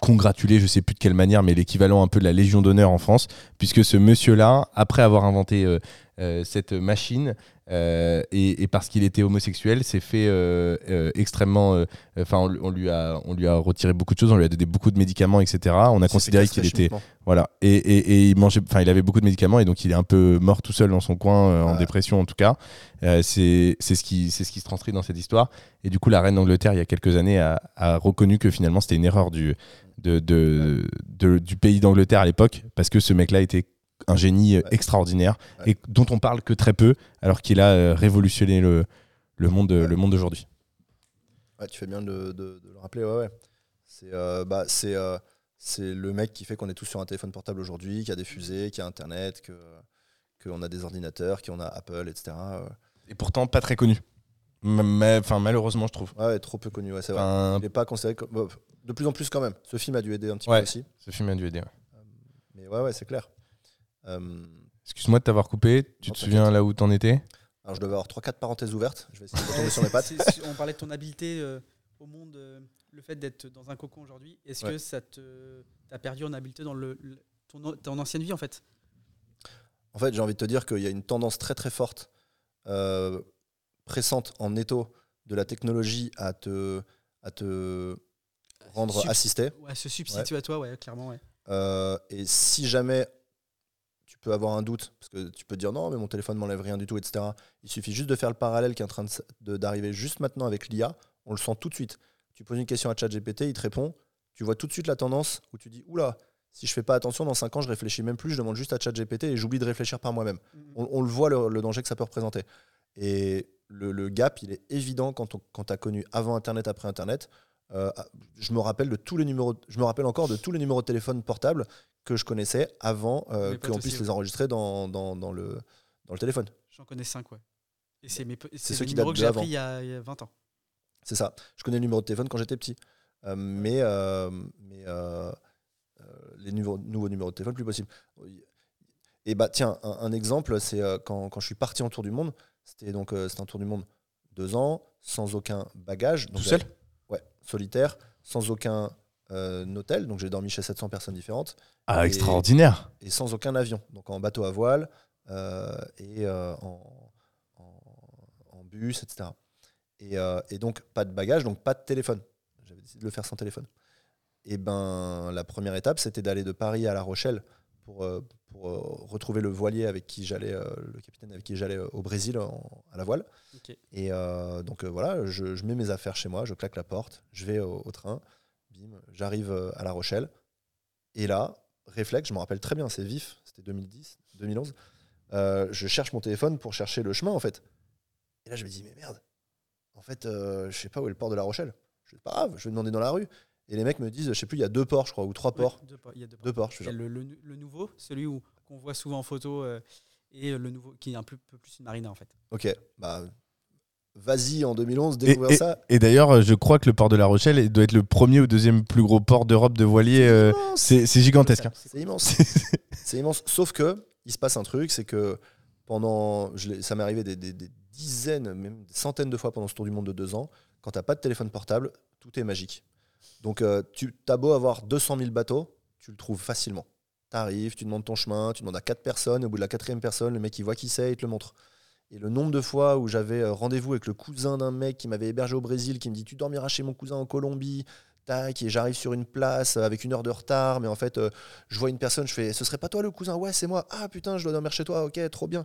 congratulé, je sais plus de quelle manière, mais l'équivalent un peu de la Légion d'honneur en France, puisque ce monsieur-là, après avoir inventé cette machine, euh, et, et parce qu'il était homosexuel, s'est fait euh, euh, extrêmement. Enfin, on, on lui a, on lui a retiré beaucoup de choses, on lui a donné beaucoup de médicaments, etc. On a C'est considéré qu'il était voilà, et, et, et il mangeait, enfin, il avait beaucoup de médicaments et donc il est un peu mort tout seul dans son coin, en Ah. dépression en tout cas. C'est c'est ce qui, c'est ce qui se transcrit dans cette histoire. Et du coup, la reine d'Angleterre, il y a quelques années, a, a reconnu que finalement c'était une erreur du, de, de, de- du pays d'Angleterre à l'époque, parce que ce mec-là était un génie euh, extraordinaire Ouais. et dont on parle que très peu, alors qu'il a euh, révolutionné le, le monde, Ouais. le monde d'aujourd'hui. Ouais, tu fais bien de, de- de le rappeler. Ouais, ouais. C'est euh, bah, c'est euh, le mec qui fait qu'on est tous sur un téléphone portable aujourd'hui, qui a des fusées, qui a Internet, que qu'on a des ordinateurs, qu'on a Apple, etc. Euh, Et pourtant, pas très connu. Enfin, malheureusement, je trouve. Ouais, trop peu connu. Ouais, c'est vrai. Il n'est pas considéré comme. bon, de plus en plus quand même. Ce film a dû aider un petit peu aussi. ce film a dû aider. ouais. Mais ouais, ouais, c'est clair. Euh, Excuse-moi de t'avoir coupé. Tu te souviens là où t'en étais? Alors je devais avoir 3-4 parenthèses ouvertes. Je vais essayer de retomber <laughs> sur mes pattes. On parlait de ton habileté euh, au monde, euh, le fait d'être dans un cocon aujourd'hui. Est-ce Ouais. que ça te t'as perdu en habileté dans le, le- ton, ton ancienne vie en fait? En fait, j'ai envie de te dire qu'il y a une tendance très très forte, euh, pressante en étau de la technologie à te, à te rendre assisté. Ouais, se substituer à toi, ouais, clairement, ouais. Euh, et si jamais peux avoir un doute, parce que tu peux te dire non, mais mon téléphone m'enlève rien du tout, etc. Il suffit juste de faire le parallèle qui est en train d'arriver juste maintenant avec l'IA. On le sent tout de suite. Tu poses une question à ChatGPT, il te répond. Tu vois tout de suite la tendance où tu dis oula, si je fais pas attention, dans 5 ans, je réfléchis même plus, je demande juste à ChatGPT et j'oublie de réfléchir par moi-même. On, on le voit le, le danger que ça peut représenter. Et le, le gap, il est évident quand, on, quand tu as connu avant Internet, après Internet. Euh, je me rappelle de tous les numéros, je me rappelle encore de tous les numéros de téléphone portable que je connaissais avant euh, qu'on puisse les enregistrer dans, dans, dans le, dans le téléphone. J'en connais 5, ouais. Et c'est mes c'est ceux qui numéros que j'ai appris il y, a, il y a 20 ans. C'est ça. Je connais le numéro de téléphone quand j'étais petit. Euh, mais mais les nouveaux, nouveaux numéros de téléphone, plus possible. Et bah tiens, un, un exemple, c'est quand, quand je suis parti en tour du monde. C'était donc un tour du monde deux ans, sans aucun bagage. Donc Tout seul? Solitaire, sans aucun euh, hôtel. Donc j'ai dormi chez 700 personnes différentes Ah, Et- extraordinaire. et sans aucun avion. Donc en bateau à voile euh, et euh, en, en- en bus, etc. Et, et donc pas de bagage, donc pas de téléphone. J'avais décidé de le faire sans téléphone. Et ben la première étape, c'était d'aller de Paris à La Rochelle pour, pour euh, retrouver le voilier avec qui j'allais, euh, le capitaine avec qui j'allais euh, au Brésil en- à la voile. Et donc voilà, je, je mets mes affaires chez moi, je claque la porte, je vais au, au train, bim, j'arrive à La Rochelle. Et là, réflexe, je me rappelle très bien, c'est vif, c'était 2010, 2011. euh, je cherche mon téléphone pour chercher le chemin en fait. Et là, je me dis, mais merde, en fait, euh, je sais pas où est le port de La Rochelle. Je dis, pas grave, je vais demander dans la rue. Et les mecs me disent, je sais plus, il y a deux ports, je crois, ou trois ports. Ouais, deux ports, il y a deux ports. Deux ports, je fais Il y a genre, le, le- le nouveau, celui où qu'on voit souvent en photo, euh, et le nouveau qui est un peu, peu plus une marina en fait. ok, bah, vas-y en 2011, Et, découvrir et- ça. et d'ailleurs, euh, je crois que le port de La Rochelle doit être le premier ou deuxième plus gros port d'Europe de voilier. euh, c'est c'est gigantesque. hein. C'est immense. <laughs> C'est immense. Sauf que il se passe un truc, c'est que pendant, je l'ai- ça m'est arrivé des, des- des dizaines, même des centaines de fois pendant ce tour du monde de deux ans. Quand t'as pas de téléphone portable, tout est magique. Donc euh, tu as beau avoir 200 000 bateaux, tu le trouves facilement. T'arrives, tu demandes ton chemin, tu demandes à quatre personnes. Au bout de la quatrième personne, le mec il voit qui c'est, il te le montre. Et le nombre de fois où j'avais euh, rendez-vous avec le cousin d'un mec qui m'avait hébergé au Brésil, qui me dit tu dormiras chez mon cousin en Colombie, tac, et j'arrive sur une place euh, avec une heure de retard, mais en fait je vois une personne, je fais ce serait pas toi le cousin? Ouais, c'est moi. Ah putain, je dois dormir chez toi. Ok, trop bien.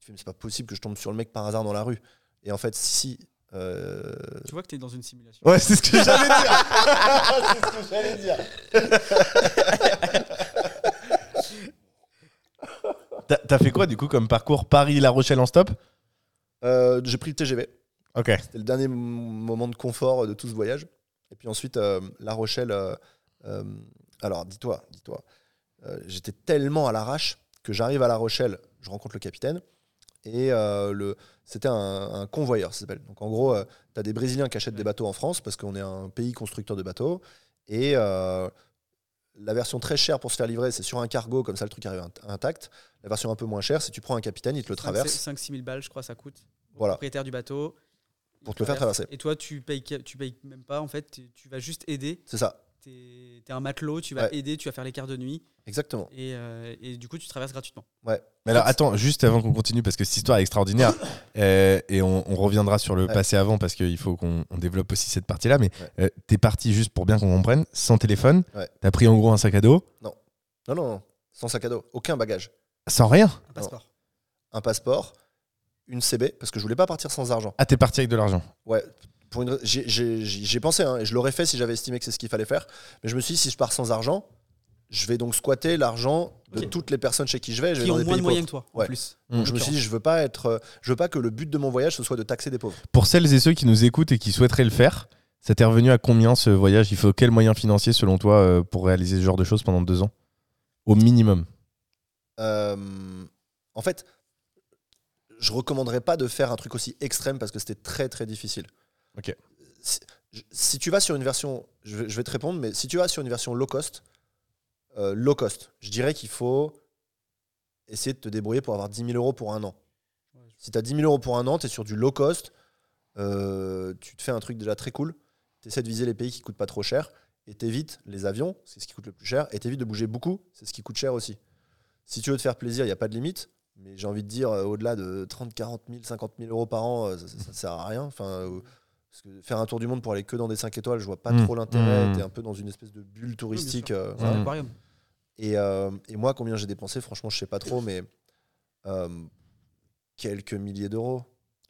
Il fait mais c'est pas possible que je tombe sur le mec par hasard dans la rue. Et en fait, si. Euh, Tu vois que tu es dans une simulation. Ouais, c'est ce que j'allais dire. <laughs> c'est ce que j'allais dire. T'as fait quoi du coup comme parcours Paris-La Rochelle en stop? Euh, J'ai pris le TGV. Ok. C'était le dernier moment de confort de tout ce voyage. Et puis ensuite, euh, La Rochelle. euh, euh, alors, dis-toi, dis-toi. euh, J'étais tellement à l'arrache que j'arrive à La Rochelle, je rencontre le capitaine. Et euh, le, c'était un, un convoyeur, ça s'appelle. Donc en gros, tu as des Brésiliens qui achètent des bateaux en France parce qu'on est un pays constructeur de bateaux. Et euh, la version très chère pour se faire livrer, c'est sur un cargo, comme ça le truc arrive int- intact. La version un peu moins chère, c'est tu prends un capitaine, il te le traverse 5-6 000 balles, je crois, ça coûte. Voilà. propriétaire du bateau. pour te le faire traverse. traverser. Et toi, tu payes, tu payes même pas, en fait, tu vas juste aider C'est ça. Es, un matelot, tu vas Ouais. aider, tu vas faire les quarts de nuit, Exactement. et, euh, et du coup, tu traverses gratuitement. Mais alors attends, juste avant qu'on continue, parce que cette histoire est extraordinaire, <coughs> euh, et on, on reviendra sur le Ouais. passé avant, parce qu'il faut qu'on on développe aussi cette partie-là, mais Ouais. euh, t'es parti juste pour bien qu'on comprenne, sans téléphone, Ouais. t'as pris en gros un sac à dos, Non, non, non. Sans sac à dos. Aucun bagage. sans rien? Un passeport. Un passeport, une CB, parce que je voulais pas partir sans argent. Ah, t'es parti avec de l'argent? Ouais. Pour une... j'ai- pensé, hein, et je l'aurais fait si j'avais estimé que c'est ce qu'il fallait faire. Mais je me suis dit, si je pars sans argent, je vais donc squatter l'argent de toutes les personnes chez qui je vais. Je vais Qui dans ont moins de moyens que toi, en Ouais. plus. Donc je me suis dit, je veux pas être, euh, je veux pas que le but de mon voyage ce soit de taxer des pauvres. Pour celles et ceux qui nous écoutent et qui souhaiteraient le faire, ça t'est revenu à combien ce voyage? Il faut quels moyens financiers selon toi euh, pour réaliser ce genre de choses pendant deux ans? Au minimum. Euh, en fait, je recommanderais pas de faire un truc aussi extrême parce que c'était très très difficile. Ok. Si, si tu vas sur une version, je vais, je vais te répondre, mais si tu vas sur une version low cost, euh, low cost, je dirais qu'il faut essayer de te débrouiller pour avoir 10 000 euros pour un an. Si tu as 10 000 euros pour un an, tu es sur du low cost, euh, tu te fais un truc déjà très cool, tu essaies de viser les pays qui coûtent pas trop cher, et t'évites les avions, c'est ce qui coûte le plus cher, et t'évites de bouger beaucoup, c'est ce qui coûte cher aussi. Si tu veux te faire plaisir, il n'y a pas de limite, mais j'ai envie de dire, euh, au-delà de 30, 40 000, 50 000 euros par an, ça, ça sert à rien. Enfin, euh, parce que faire un tour du monde pour aller que dans des 5 étoiles, je vois pas Mm. trop l'intérêt. Mm. T'es un peu dans une espèce de bulle touristique. euh, un. Et, euh, et moi, combien j'ai dépensé, franchement, je sais pas trop, mais euh, quelques milliers d'euros.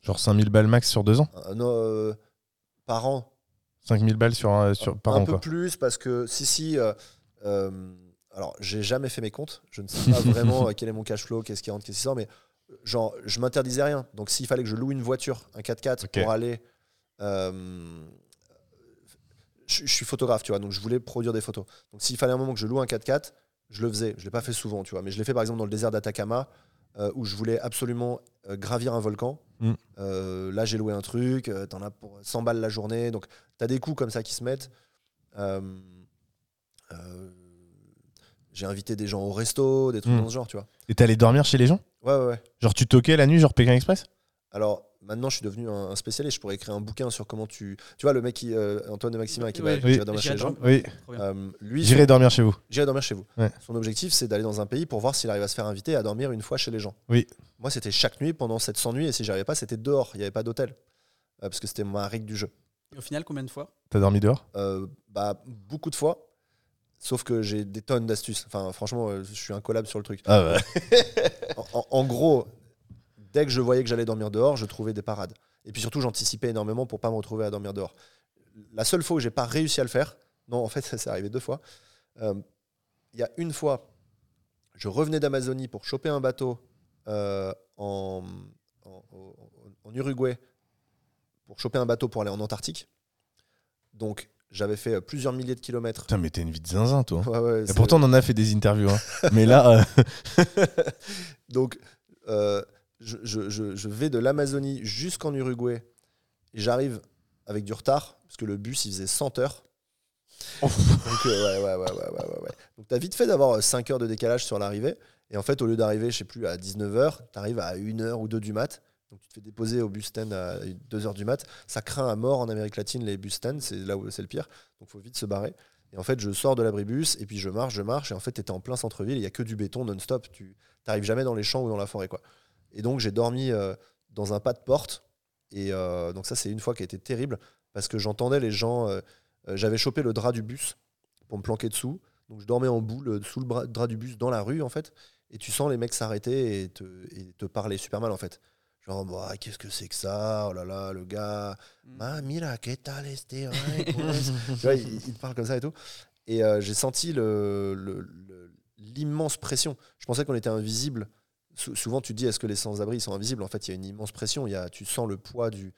Genre 5000 balles max sur deux ans Euh, non, euh, par an. 5000 balles sur, un- sur, par un an, peu quoi. plus, parce que si, si. euh, euh, alors, j'ai jamais fait mes comptes. Je ne sais pas vraiment <laughs> quel est mon cash flow, qu'est-ce qui rentre, qu'est-ce qui sort, mais genre, je m'interdisais rien. Donc, s'il fallait que je loue une voiture, un 4x4 Ok. pour aller. Euh, je, je suis photographe, tu vois, donc je voulais produire des photos. Donc, s'il fallait un moment que je loue un 4x4, je le faisais. Je l'ai pas fait souvent, tu vois, mais je l'ai fait par exemple dans le désert d'Atacama, euh, où je voulais absolument euh, gravir un volcan. Mm. Là, j'ai loué un truc, t'en as pour 100 balles la journée, donc t'as des coûts comme ça qui se mettent. J'ai invité des gens au resto, des trucs Mm. dans ce genre, tu vois. Et t'es allé dormir chez les gens? Ouais, ouais, ouais. Genre tu toquais la nuit, genre Pékin Express? Alors, maintenant, je suis devenu un, un spécialiste. Je pourrais écrire un bouquin sur comment tu. Tu vois, le mec, qui, euh, Antoine de Maximin, qui va Oui. dormir chez J'irai les gens. dormir. Oui. Euh, lui, J'irai dormir chez vous. J'irai dormir chez vous. Ouais. Son objectif, c'est d'aller dans un pays pour voir s'il arrive à se faire inviter à dormir une fois chez les gens. Oui. Moi, c'était chaque nuit pendant 700 nuits, et si j'y arrivais pas, c'était dehors. Il n'y avait pas d'hôtel. Euh, parce que c'était ma règle du jeu. Et au final, combien de fois? T'as dormi dehors? Euh, bah, beaucoup de fois. Sauf que j'ai des tonnes d'astuces. Enfin, franchement, je suis un collab sur le truc. Ah ouais. <laughs> En gros, dès que je voyais que j'allais dormir dehors, je trouvais des parades. Et puis surtout, j'anticipais énormément pour pas me retrouver à dormir dehors. La seule fois où j'ai pas réussi à le faire, non, en fait, <laughs> ça s'est arrivé deux fois. Euh, Il y a une fois, je revenais d'Amazonie pour choper un bateau euh, en, en- en- en Uruguay, pour choper un bateau pour aller en Antarctique. Donc, j'avais fait euh, plusieurs milliers de kilomètres. Putain, mais t'es une vie de zinzin, toi. Ouais, ouais, Et pourtant, on en a fait des interviews. hein. <laughs> mais là, euh, Donc, je, vais de l'Amazonie jusqu'en Uruguay et j'arrive avec du retard parce que le bus il faisait 100 heures. Donc, euh, ouais, t'as vite fait d'avoir 5 heures de décalage sur l'arrivée. Et en fait, au lieu d'arriver, je sais plus, à 19h, t'arrives à 1h ou 2 du mat. Donc, tu te fais déposer au bus stand à 2h du mat. Ça craint à mort en Amérique latine, les bus stands. C'est là où c'est le pire. Donc, faut vite se barrer. Et en fait, je sors de l'abribus et puis je marche, je marche. Et en fait, t'étais en plein centre-ville. Il y a que du béton non-stop. Tu t'arrives jamais dans les champs ou dans la forêt, quoi. Et donc, j'ai dormi euh, dans un pas de porte. Et euh, donc, ça, c'est une fois qui a été terrible parce que j'entendais les gens. euh, J'avais chopé le drap du bus pour me planquer dessous. Donc, je dormais en boule sous le drap du bus dans la rue, en fait. Et tu sens les mecs s'arrêter et te, et te parler super mal, en fait. Genre, Bah, qu'est-ce que c'est que ça? Oh là là, le gars. Ah, mira, ¿qué tal este? Il, il te parle comme ça et tout. Et euh, j'ai senti le- le- le- l'immense pression. Je pensais qu'on était invisible. Sou- souvent, tu te dis, est-ce que les sans-abri sont invisibles? En fait, il y a une immense pression. Il y a, tu sens le poids du,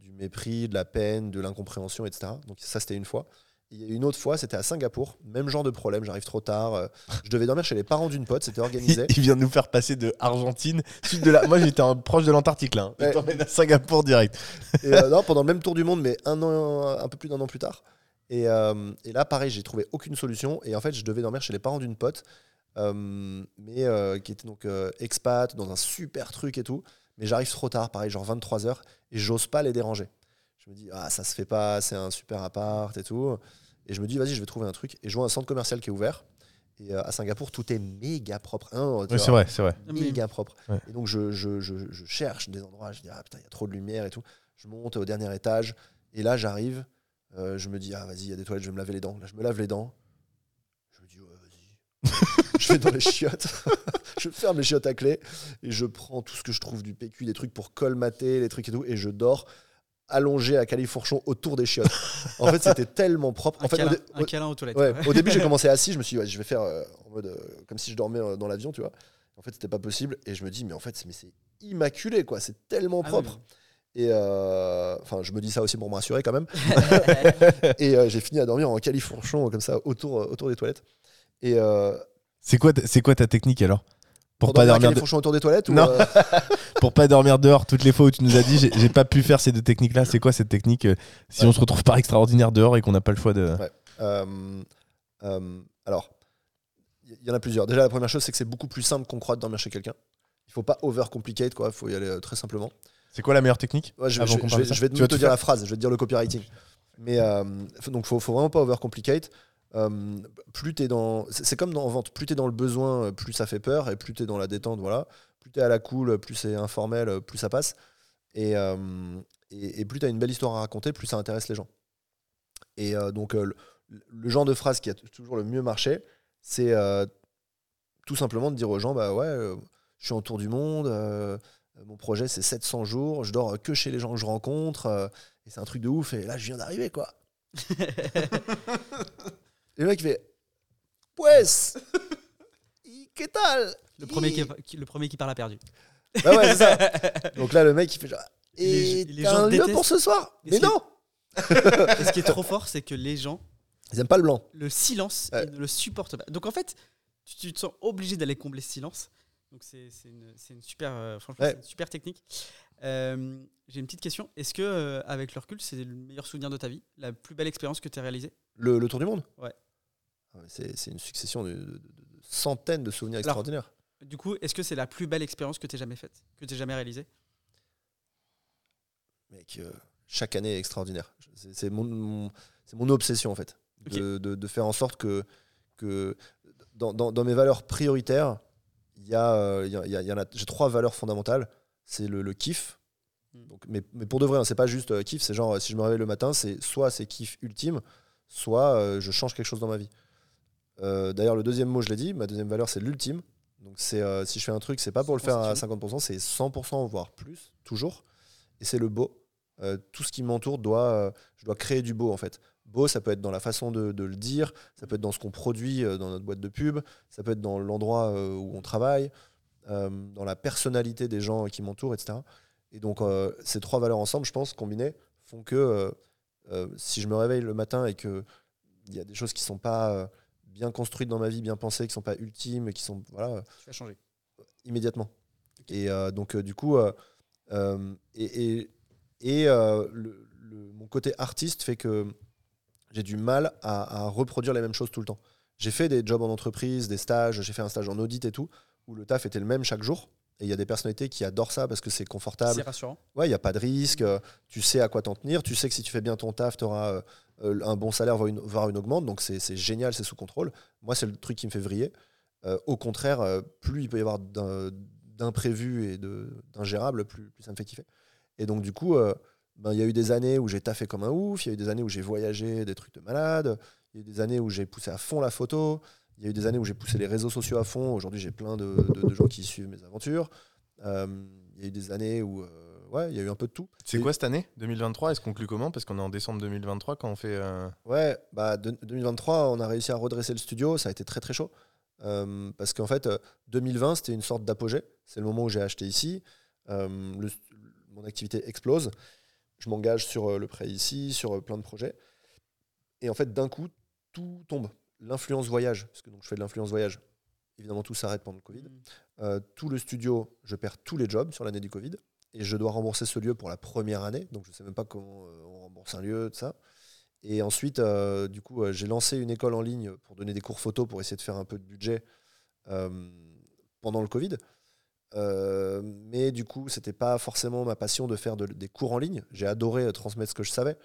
du mépris, de la peine, de l'incompréhension, etc. Donc, ça, c'était une fois. Il y a une autre fois, c'était à Singapour. Même genre de problème. J'arrive trop tard. euh, Je devais dormir chez les parents d'une pote. C'était organisé. <laughs> il vient de nous faire passer de Argentine, sud de la. Moi, j'étais proche de l'Antarctique là. hein. Ouais. à Singapour direct. Et, euh, non, pendant le même tour du monde, mais un an, un peu plus d'un an plus tard. Et, euh, et là, pareil, j'ai trouvé aucune solution. Et en fait, je devais dormir chez les parents d'une pote, mais euh, qui était donc euh, expat, dans un super truc et tout. Mais j'arrive trop tard, pareil, genre 23h, et j'ose pas les déranger. Je me dis, ah, ça se fait pas, c'est un super appart et tout. Et je me dis, vas-y, je vais trouver un truc. Et je vois un centre commercial qui est ouvert. Et euh, à Singapour, tout est méga propre. Hein, vois, c'est vrai, c'est vrai. méga propre. Ouais. Et donc, je, je- je- je cherche des endroits. Je dis, ah putain, il y a trop de lumière et tout. Je monte au dernier étage. Et là, j'arrive. euh, je me dis, ah vas-y, il y a des toilettes, je vais me laver les dents. Là, je me lave les dents. Je me dis, ouais, vas-y. <laughs> je vais dans les chiottes. <laughs> je ferme les chiottes à clé. Et je prends tout ce que je trouve du PQ, des trucs pour colmater, les trucs et tout. Et je dors allongé à califourchon autour des chiottes. en fait, c'était tellement propre. Un, En fait, câlin, au un câlin aux toilettes. Ouais, au début, j'ai <laughs> commencé assis. Je me suis dit, ouais, je vais faire euh, en mode euh, comme si je dormais euh, dans l'avion, tu vois. En fait, c'était pas possible. Et je me dis, mais en fait, c'est- immaculé, quoi. C'est tellement Ah propre. oui. Et enfin, je me dis ça aussi pour me rassurer quand même. <laughs> et j'ai fini à dormir en califourchon comme ça autour, autour des toilettes. Et C'est quoi, ta- c'est quoi ta technique alors? Pour pour pas, dormir de- autour des toilettes ou, euh, <laughs> pour pas dormir dehors toutes les fois où tu nous as dit j'ai j'ai pas pu faire ces deux techniques là. C'est quoi cette technique euh, si Ouais. on se retrouve pas extraordinaire dehors et qu'on n'a pas le choix de. Ouais. euh, alors, il y en a plusieurs. Déjà, la première chose, c'est que c'est beaucoup plus simple qu'on croit de dormir chez quelqu'un. Il faut pas overcomplicate, quoi. Il faut y aller euh, très simplement. C'est quoi la meilleure technique? Ouais, je, vais, je te dire la phrase, je vais te dire le copywriting. Mais donc, faut, faut vraiment pas overcomplicate. Euh, plus t'es dans, c'est comme dans, en vente, plus t'es dans le besoin, euh, plus ça fait peur, et plus t'es dans la détente, voilà. Plus t'es à la cool, plus c'est informel, euh, plus ça passe. Et, euh, et, plus t'as une belle histoire à raconter, plus ça intéresse les gens. Et euh, donc euh, le, le genre de phrase qui a toujours le mieux marché, c'est euh, tout simplement de dire aux gens, bah ouais, euh, je suis en tour du monde. euh, mon projet, c'est 700 jours. Je dors que chez les gens que je rencontre. euh, et c'est un truc de ouf. Et là, je viens d'arriver, quoi. <laughs> et le mec, il fait Pues ¿Y qué tal? Le premier qui, le premier qui parle a perdu. Bah ouais, c'est ça. <laughs> Donc là, le mec, il fait genre Et les- les gens un lieu détestent. pour ce soir? Mais non <laughs> Et ce qui est trop fort, c'est que les gens, Ils aiment pas le blanc. le silence, Ouais. ils ne le supportent pas. Donc en fait, tu, tu te sens obligé d'aller combler ce silence. Donc c'est une, super, euh, franchement, Ouais. c'est une super technique. Euh, J'ai une petite question. Est-ce que euh, avec le recul, c'est le meilleur souvenir de ta vie, la plus belle expérience que tu as réalisée? Le, le tour du monde? Ouais. Ah C'est une succession de, de- de- de centaines de souvenirs Alors, extraordinaires. Du coup, est-ce que c'est la plus belle expérience que tu aies jamais faite, que tu aies jamais réalisée? Mec, euh, chaque année est extraordinaire. C'est mon, mon- obsession en fait, de, faire en sorte que, que dans, dans- dans mes valeurs prioritaires, il y a, euh, y a- y a- y j'ai trois valeurs fondamentales. C'est le, le kiff. Mm. Donc, mais, mais pour de vrai, hein, c'est pas juste euh, kiff. C'est genre si je me réveille le matin, c'est soit c'est kiff ultime, soit euh, je change quelque chose dans ma vie. Euh, D'ailleurs, le deuxième mot, je l'ai dit. Ma deuxième valeur, c'est l'ultime. Donc c'est euh, si je fais un truc, c'est pas pour le faire à 50%, c'est 100% voire plus toujours. Et c'est le beau. Euh, tout ce qui m'entoure doit, je dois créer du beau en fait. Beau, ça peut être dans la façon de, de le dire, ça peut être dans ce qu'on produit dans notre boîte de pub, ça peut être dans l'endroit où on travaille, dans la personnalité des gens qui m'entourent, etc. Et donc ces trois valeurs ensemble, je pense, combinées, font que si je me réveille le matin et que il y a des choses qui sont pas bien construites dans ma vie, bien pensées, qui sont pas ultimes, qui sont voilà, Tu vas changer. immédiatement. Et euh, donc, euh, du coup, euh, et, et, et, le- le- mon côté artiste fait que j'ai du mal à, à reproduire les mêmes choses tout le temps. J'ai fait des jobs en entreprise, des stages, j'ai fait un stage en audit et tout, où le taf était le même chaque jour. Et il y a des personnalités qui adorent ça parce que c'est confortable. C'est rassurant. Ouais, il n'y a pas de risque, tu sais à quoi t'en tenir, tu sais que si tu fais bien ton taf, tu auras un bon salaire, voire une, une augmente, donc c'est génial, c'est sous contrôle. Moi, c'est le truc qui me fait vriller. Euh, au contraire, euh, plus il peut y avoir d'imprévus et d'ingérables, plus, plus ça me fait kiffer. Et donc, du coup, euh, ben, il y a eu des années où j'ai taffé comme un ouf, il y a eu des années où j'ai voyagé des trucs de malade, il y a eu des années où j'ai poussé à fond la photo, il y a eu des années où j'ai poussé les réseaux sociaux à fond. Aujourd'hui, j'ai plein de, gens qui suivent mes aventures. Euh, il y a eu des années où, euh, ouais, il y a eu un peu de tout. C'est quoi cette année 2023 Est-ce qu'on conclut comment? Parce qu'on est en décembre 2023 quand on fait. euh, Ouais, bah, de- 2023, on a réussi à redresser le studio. Ça a été très très chaud. Euh, parce qu'en fait, euh, 2020, c'était une sorte d'apogée. C'est le moment où j'ai acheté ici. Euh, le- mon activité explose. Je m'engage sur euh, le prêt ici, sur euh, plein de projets. Et en fait, d'un coup, tout tombe. L'influence voyage, parce que donc, je fais de l'influence voyage. Évidemment, tout s'arrête pendant le Covid. Euh, tout le studio, je perds tous les jobs sur l'année du Covid. Et je dois rembourser ce lieu pour la première année. Donc, je ne sais même pas comment euh, on rembourse un lieu, tout ça. Et ensuite, euh, du coup, euh, j'ai lancé une école en ligne pour donner des cours photo pour essayer de faire un peu de budget pendant le Covid. Mais du coup, c'était pas forcément ma passion de faire de- des cours en ligne. J'ai adoré transmettre ce que je savais.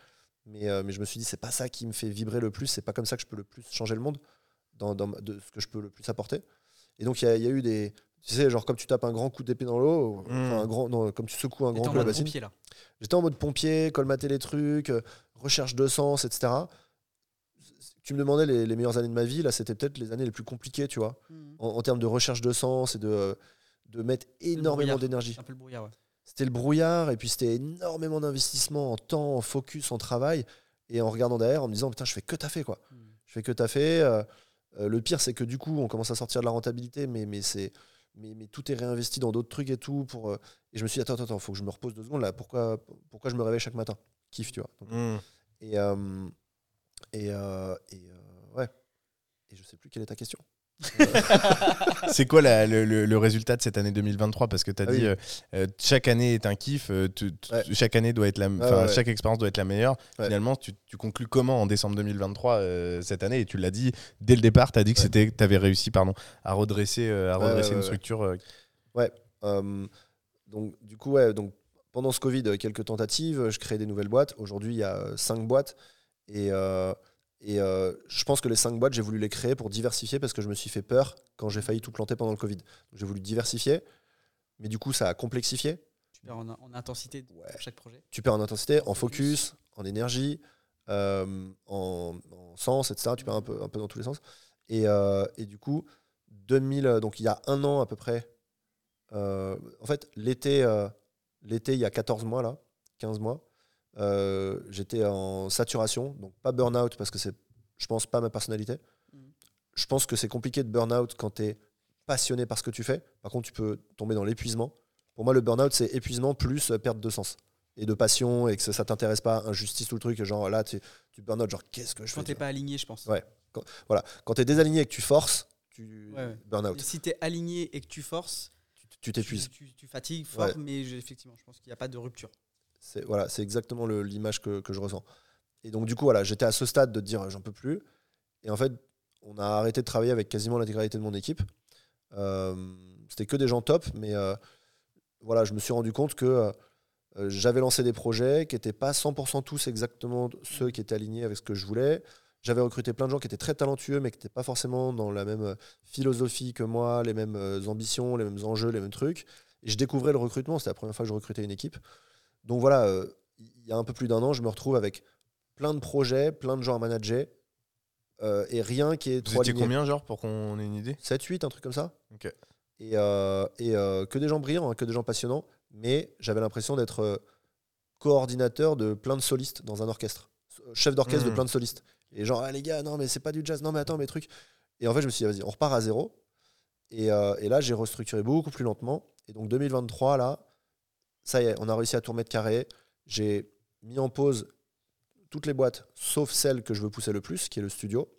Mais, mais je me suis dit, c'est pas ça qui me fait vibrer le plus, c'est pas comme ça que je peux le plus changer le monde, dans, de ce que je peux le plus apporter. Et donc, il y a eu des. Tu sais, genre, comme tu tapes un grand coup d'épée dans l'eau, enfin, Mm. un grand, non, comme tu secoues un grand coup bassine. là. J'étais en mode pompier, colmater les trucs, euh, recherche de sens, etc. Tu me demandais les, les meilleures années de ma vie, là, c'était peut-être les années les plus compliquées, tu vois, Mhm. en, en termes de recherche de sens et de, de mettre énormément d'énergie. C'est un peu le brouillard, ouais. C'était le brouillard, et puis c'était énormément d'investissement en temps, en focus, en travail, et en regardant derrière, en me disant, putain, je fais que t'as fait, quoi. Mhm. Je fais que t'as fait. euh, euh, le pire, c'est que du coup, on commence à sortir de la rentabilité, mais, mais, c'est, mais, mais tout est réinvesti dans d'autres trucs et tout. Pour, euh, et je me suis dit, attends, attends, attends, faut que je me repose deux secondes là. Pourquoi, pourquoi je me réveille chaque matin? Kiff, tu vois. Donc, Mm. et, euh, et, euh, et euh, ouais. Et je sais plus quelle est ta question. <laughs> C'est quoi la- le, le- le résultat de cette année 2023 Parce que tu as Ah dit oui. euh, euh, chaque année est un kiff, euh, tu- tu- Ouais. chaque année doit être la, Ouais, ouais, ouais. chaque expérience doit être la meilleure. Ouais. Finalement, tu, tu conclus comment en décembre 2023 euh, cette année? Et tu l'as dit dès le départ, tu as dit que Ouais. c'était tu avais réussi pardon, à redresser, à Ouais, redresser ouais, une ouais, ouais. structure. Euh, donc, du coup, ouais, donc, pendant ce Covid, quelques tentatives, je crée des nouvelles boîtes. Aujourd'hui, il y a euh, cinq boîtes. Et, et euh, je pense que les cinq boîtes, j'ai voulu les créer pour diversifier parce que je me suis fait peur quand j'ai failli tout planter pendant le Covid. J'ai voulu diversifier. Mais du coup, ça a complexifié. Tu perds en, en intensité Ouais. pour chaque projet? Tu perds en intensité, en Focus. en énergie, euh, en, en sens, etc. Tu perds un peu, un peu dans tous les sens. Et, euh, et du coup, 2000, euh, donc il y a un an à peu près, en fait, l'été, l'été, il y a 14 mois, là, 15 mois, euh, j'étais en saturation, donc pas burn-out parce que c'est, je pense, pas ma personnalité. Mhm. Je pense que c'est compliqué de burn-out quand tu es passionné par ce que tu fais. Par contre, tu peux tomber dans l'épuisement. Pour moi, le burn-out, c'est épuisement plus perte de sens et de passion et que ça, ça t'intéresse pas, injustice, tout le truc. Genre là, tu, tu burn-out, genre qu'est-ce que je Quand fais t'es tu pas aligné, je pense. Ouais. Quand tu es désaligné et que tu forces, tu Ouais, ouais. burn-out. Si t'es aligné et que tu forces, Tu- t'épuises. tu- tu fatigues fort, Ouais. mais je- effectivement, je pense qu'il n'y a pas de rupture. C'est voilà, c'est exactement l'image que, je ressens. Et donc du coup, voilà, j'étais à ce stade de dire j'en peux plus. Et en fait, on a arrêté de travailler avec quasiment l'intégralité de mon équipe. Euh, C'était que des gens top, mais euh, voilà, je me suis rendu compte que euh, j'avais lancé des projets qui n'étaient pas 100% tous exactement ceux qui étaient alignés avec ce que je voulais. J'avais recruté plein de gens qui étaient très talentueux, mais qui n'étaient pas forcément dans la même philosophie que moi, les mêmes ambitions, les mêmes enjeux, les mêmes trucs. Et je découvrais le recrutement. C'était la première fois que je recrutais une équipe. Donc voilà, euh, il y a un peu plus d'un an, je me retrouve avec plein de projets, plein de gens à manager, euh, et rien qui est Vous trop étiez combien, genre, pour qu'on ait une idée? 7, 8, un truc comme ça. Ok. Et, euh, et que des gens brillants, hein, que des gens passionnants, mais j'avais l'impression d'être coordinateur de plein de solistes dans un orchestre. Chef d'orchestre de plein de solistes. Et genre, ah, les gars, non, mais c'est pas du jazz, non, mais attends, mes trucs. Et en fait, je me suis dit, vas-y, on repart à zéro. Et, et là, j'ai restructuré beaucoup plus lentement. Et donc, 2023, là, ça y est, on a réussi à tout remettre carré. J'ai mis en pause toutes les boîtes, sauf celle que je veux pousser le plus, qui est le studio.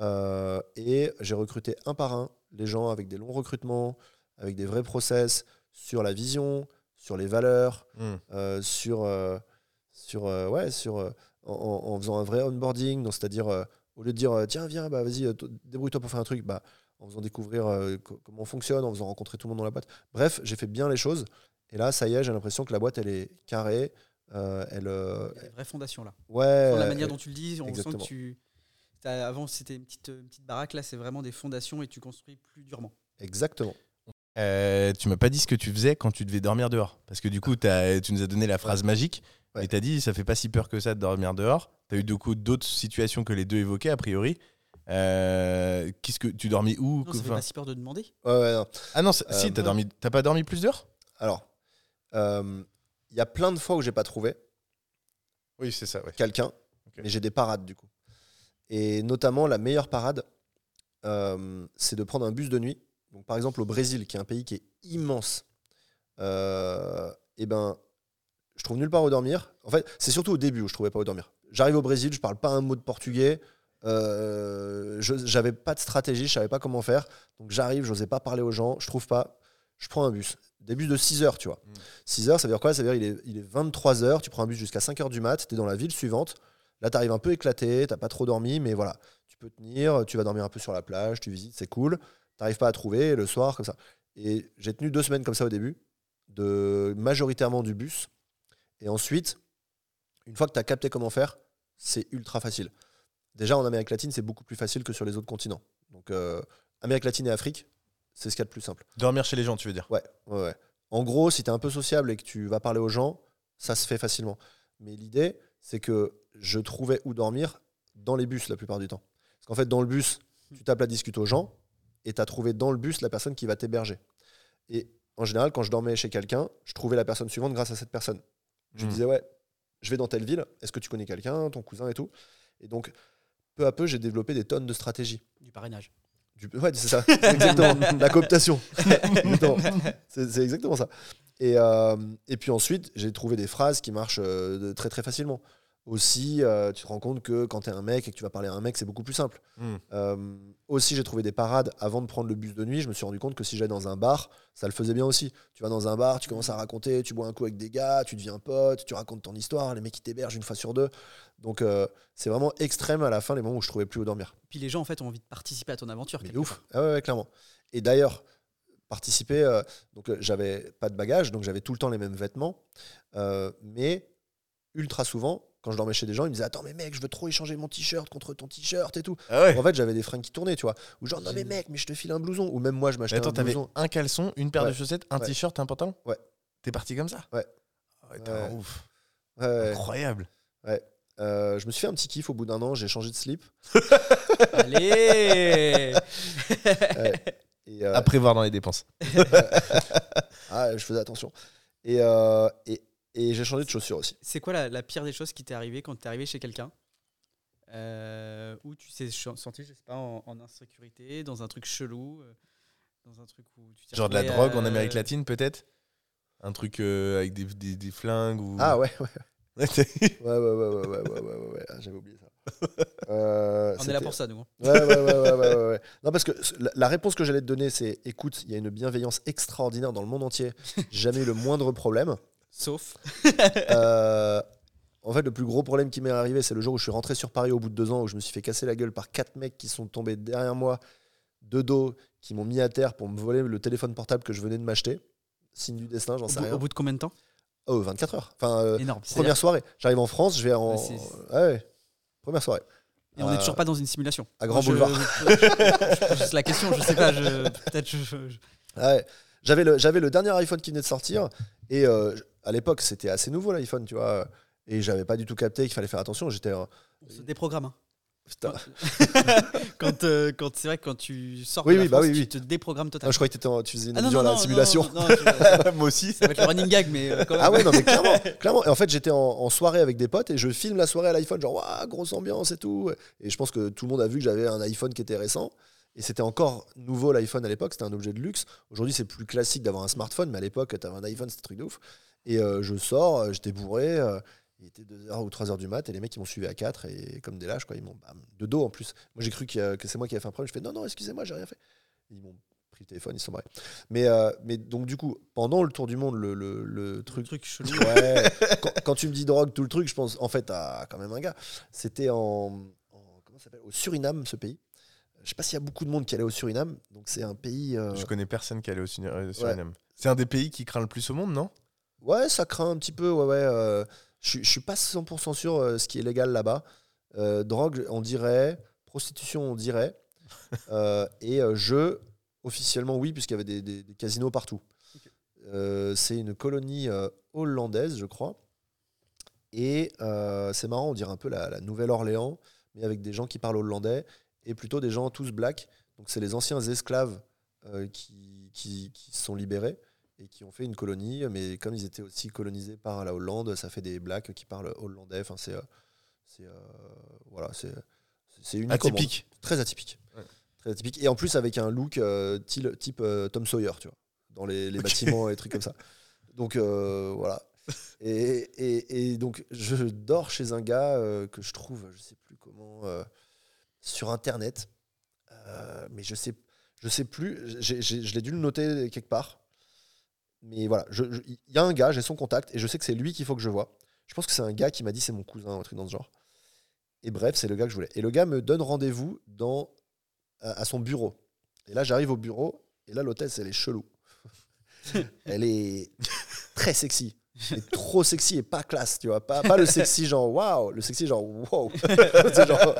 Euh, et j'ai recruté un par un les gens avec des longs recrutements, avec des vrais process sur la vision, sur les valeurs, Hmm. euh, sur, euh, sur, ouais, sur, en, faisant un vrai onboarding, donc c'est-à-dire au lieu de dire tiens viens bah vas-y débrouille-toi pour faire un truc, bah en faisant découvrir co- comment on fonctionne, en faisant rencontrer tout le monde dans la boîte. Bref, j'ai fait bien les choses et là ça y est, j'ai l'impression que la boîte elle est carrée, euh, elle euh, Il y a des vraies fondations là. ouais Dans la manière dont tu le dis, on sent que tu. Avant, c'était une petite, une petite baraque, là, c'est vraiment des fondations et tu construis plus durement. exactement. Euh, tu m'as pas dit ce que tu faisais quand tu devais dormir dehors. Parce que du coup, t'as- tu nous as donné la phrase magique. Ouais. Et t'as dit, ça fait pas si peur que ça de dormir dehors. T'as eu du coup d'autres situations que les deux évoquées, a priori. Euh, Qu'est-ce que tu dormis où Non, que- ça fait pas si peur de demander. Ouais, ouais, non. Ah non, c'est- Euh, si, t'as dormi. T'as pas dormi plus d'heures Alors, il y a plein de fois où j'ai pas trouvé. Oui, c'est ça, ouais. quelqu'un, mais j'ai des parades du coup. Et notamment, la meilleure parade, euh, c'est de prendre un bus de nuit. Donc, par exemple, au Brésil, qui est un pays qui est immense, euh, et ben, je trouve nulle part où dormir. En fait, c'est surtout au début où je trouvais pas où dormir. J'arrive au Brésil, je parle pas un mot de portugais. Euh, je j'avais pas de stratégie, je savais pas comment faire. Donc j'arrive, j'osais pas parler aux gens, je trouve pas. Je prends un bus. Des bus de 6 heures, tu vois. Mm. 6 heures, ça veut dire quoi? Ça veut dire il est, il est 23 heures, tu prends un bus jusqu'à 5 heures du mat, tu es dans la ville suivante. Là, tu arrives un peu éclaté, t'as pas trop dormi, mais voilà. Tu peux tenir, tu vas dormir un peu sur la plage, tu visites, c'est cool. T'arrives pas à trouver le soir, comme ça. Et j'ai tenu deux semaines comme ça au début, de majoritairement du bus. Et ensuite, une fois que tu as capté comment faire, c'est ultra facile. Déjà, en Amérique latine, c'est beaucoup plus facile que sur les autres continents. Donc, euh, Amérique latine et Afrique, c'est ce qu'il y a de plus simple. Dormir chez les gens, tu veux dire Ouais, ouais, ouais. En gros, si tu es un peu sociable et que tu vas parler aux gens, ça se fait facilement. Mais l'idée, c'est que je trouvais où dormir dans les bus la plupart du temps. Parce qu'en fait, dans le bus, tu tapes la discute aux gens et tu as trouvé dans le bus la personne qui va t'héberger. Et en général, quand je dormais chez quelqu'un, je trouvais la personne suivante grâce à cette personne. Je Hmm. disais, ouais, je vais dans telle ville, est-ce que tu connais quelqu'un, ton cousin et tout? Et donc, peu à peu, j'ai développé des tonnes de stratégies. Du parrainage. Du... Ouais, c'est ça, exactement. la cooptation. C'est exactement ça. Et, euh, et puis ensuite, j'ai trouvé des phrases qui marchent euh, très très facilement. Aussi, euh, tu te rends compte que quand tu es un mec et que tu vas parler à un mec, c'est beaucoup plus simple. Mm. Euh, aussi, j'ai trouvé des parades avant de prendre le bus de nuit. Je me suis rendu compte que si j'allais dans un bar, ça le faisait bien aussi. Tu vas dans un bar, tu commences à raconter, tu bois un coup avec des gars, tu deviens pote, tu racontes ton histoire, les mecs qui t'hébergent une fois sur deux. Donc, euh, c'est vraiment extrême à la fin, les moments où je trouvais plus où dormir. Puis les gens en fait ont envie de participer à ton aventure. Mais ouf. Ah ouais, ouais, clairement. Et d'ailleurs, participer, euh, donc euh, j'avais pas de bagages, donc j'avais tout le temps les mêmes vêtements. Euh, mais ultra souvent, quand je dormais chez des gens, ils me disaient Attends, mais mec, je veux trop échanger mon t-shirt contre ton t-shirt et tout. Ah ouais En fait, j'avais des fringues qui tournaient, tu vois. Ou genre, non, mais mec, mais je te file un blouson. Ou même moi, je m'achetais attends, un blouson. un caleçon, une paire de chaussettes, un Ouais. t-shirt, un pantalon Ouais. T'es parti comme ça Ouais. Ouais, t'es Ouais. un ouf. Ouais, ouais. Incroyable. Euh, je me suis fait un petit kiff au bout d'un an, j'ai changé de slip. <laughs> Allez <laughs> Et, euh, À prévoir dans les dépenses. <laughs> ah, je faisais attention. Et, euh, et, et j'ai changé de chaussures aussi. C'est quoi la, la, pire des choses qui t'est arrivée quand t'es arrivé chez quelqu'un euh, Où tu t'es senti, je sais pas, en, en, insécurité, dans un truc chelou euh, dans un truc où tu Genre de la drogue en euh, Amérique latine peut-être? Un truc euh, avec des, des, des flingues ou... Ah ouais, ouais. <laughs> ouais, ouais, ouais, ouais, ouais, ah, j'avais oublié ça. <laughs> On est là pour ça, nous. Hein. Ouais, ouais, ouais, ouais, Non, parce que la réponse que j'allais te donner, c'est écoute, il y a une bienveillance extraordinaire dans le monde entier. Jamais eu le moindre problème. Sauf. <laughs> Euh, en fait, le plus gros problème qui m'est arrivé, c'est le jour où je suis rentré sur Paris au bout de deux ans, où je me suis fait casser la gueule par quatre mecs qui sont tombés derrière moi, de dos, qui m'ont mis à terre pour me voler le téléphone portable que je venais de m'acheter. Signe du destin, j'en sais rien. au bout de combien de temps Oh, 24 heures. Enfin, euh, Énorme. première soirée. J'arrive en France, je vais en. Ouais, ouais. Première soirée. Et on n'est Euh, toujours pas dans une simulation. à Grand Boulevard. Je, <laughs> je pose juste la question, je sais pas. Je, Peut-être Ouais. J'avais le, j'avais le dernier iPhone qui venait de sortir et euh, à l'époque c'était assez nouveau l'iPhone, tu vois. Et j'avais pas du tout capté qu'il fallait faire attention. J'étais. euh, on se déprogramme. hein. putain. <laughs> quand, euh, quand c'est vrai que quand tu sors Oui, de la oui, bah oui, tu oui. te déprogrammes Ah, totalement. je croyais que en- tu faisais une Ah à la simulation. non, non, je- <laughs> Moi aussi. ça va être le running gag, mais euh, quand même. Ah ouais, non, mais clairement, clairement. Et en fait, j'étais en, en soirée avec des potes et je filme la soirée à l'iPhone, genre, waouh, grosse ambiance et tout. Et je pense que tout le monde a vu que j'avais un iPhone qui était récent. Et c'était encore nouveau l'iPhone à l'époque, c'était un objet de luxe. Aujourd'hui, c'est plus classique d'avoir un smartphone, mais à l'époque, t'avais un iPhone, c'était un truc de ouf. Et euh, je sors, euh, j'étais bourré, euh, il était 2h ou 3h du mat, et les mecs, ils m'ont suivi à 4, et comme des lâches, quoi, ils m'ont bam, de dos en plus. Moi, j'ai cru a- que c'est moi qui avais fait un problème. Je fais, non, non, excusez-moi, j'ai rien fait. Ils m'ont pris le téléphone, ils sont barrés. Mais, euh, mais donc, du coup, pendant le tour du monde, le, le, le truc, truc truc chelou. <laughs> Ouais. quand, quand tu me dis drogue, tout le truc, je pense en fait à quand même un gars. C'était en, en- comment ça s'appelle? Au Suriname, ce pays. Je sais pas s'il y a beaucoup de monde qui allait au Suriname. Donc c'est un pays. euh, Je connais personne qui allait au Suriname. C'est un des pays qui craint le plus au monde, non? Ouais, ça craint un petit peu. Ouais, ouais. euh, je suis- pas 100% sûr euh, ce qui est légal là-bas. Euh, drogue, on dirait. Prostitution, on dirait. <laughs> Et jeu, officiellement, oui, puisqu'il y avait des, des- des casinos partout. C'est une colonie hollandaise, je crois. Et euh, c'est marrant, on dirait un peu la, la Nouvelle-Orléans, mais avec des gens qui parlent hollandais et plutôt des gens tous blacks. Donc, c'est les anciens esclaves euh, qui, qui, qui se sont libérés et qui ont fait une colonie. Mais comme ils étaient aussi colonisés par la Hollande, ça fait des blacks qui parlent hollandais. Enfin, c'est. euh, c'est, euh, voilà, c'est. Atypique. Très atypique. Ouais. Très atypique. Et en plus, avec un look euh, type, type, euh, Tom Sawyer, tu vois, dans les, bâtiments et trucs comme ça. Donc, voilà. Et, et- et donc, je dors chez un gars que je trouve, je sais plus comment, sur Internet. Mais je sais, je sais plus. je l'ai dû le noter quelque part. Mais voilà, il y a un gars, j'ai son contact, et je sais que c'est lui qu'il faut que je vois. Je pense que c'est un gars qui m'a dit c'est mon cousin, un truc dans ce genre. Et bref, c'est le gars que je voulais. Et le gars me donne rendez-vous dans à, à son bureau. Et là, j'arrive au bureau, et là, l'hôtesse, elle est chelou. <laughs> elle est très sexy. mais trop sexy et pas classe, tu vois. Pas, pas le sexy genre waouh, le sexy genre wow. <laughs> c'est genre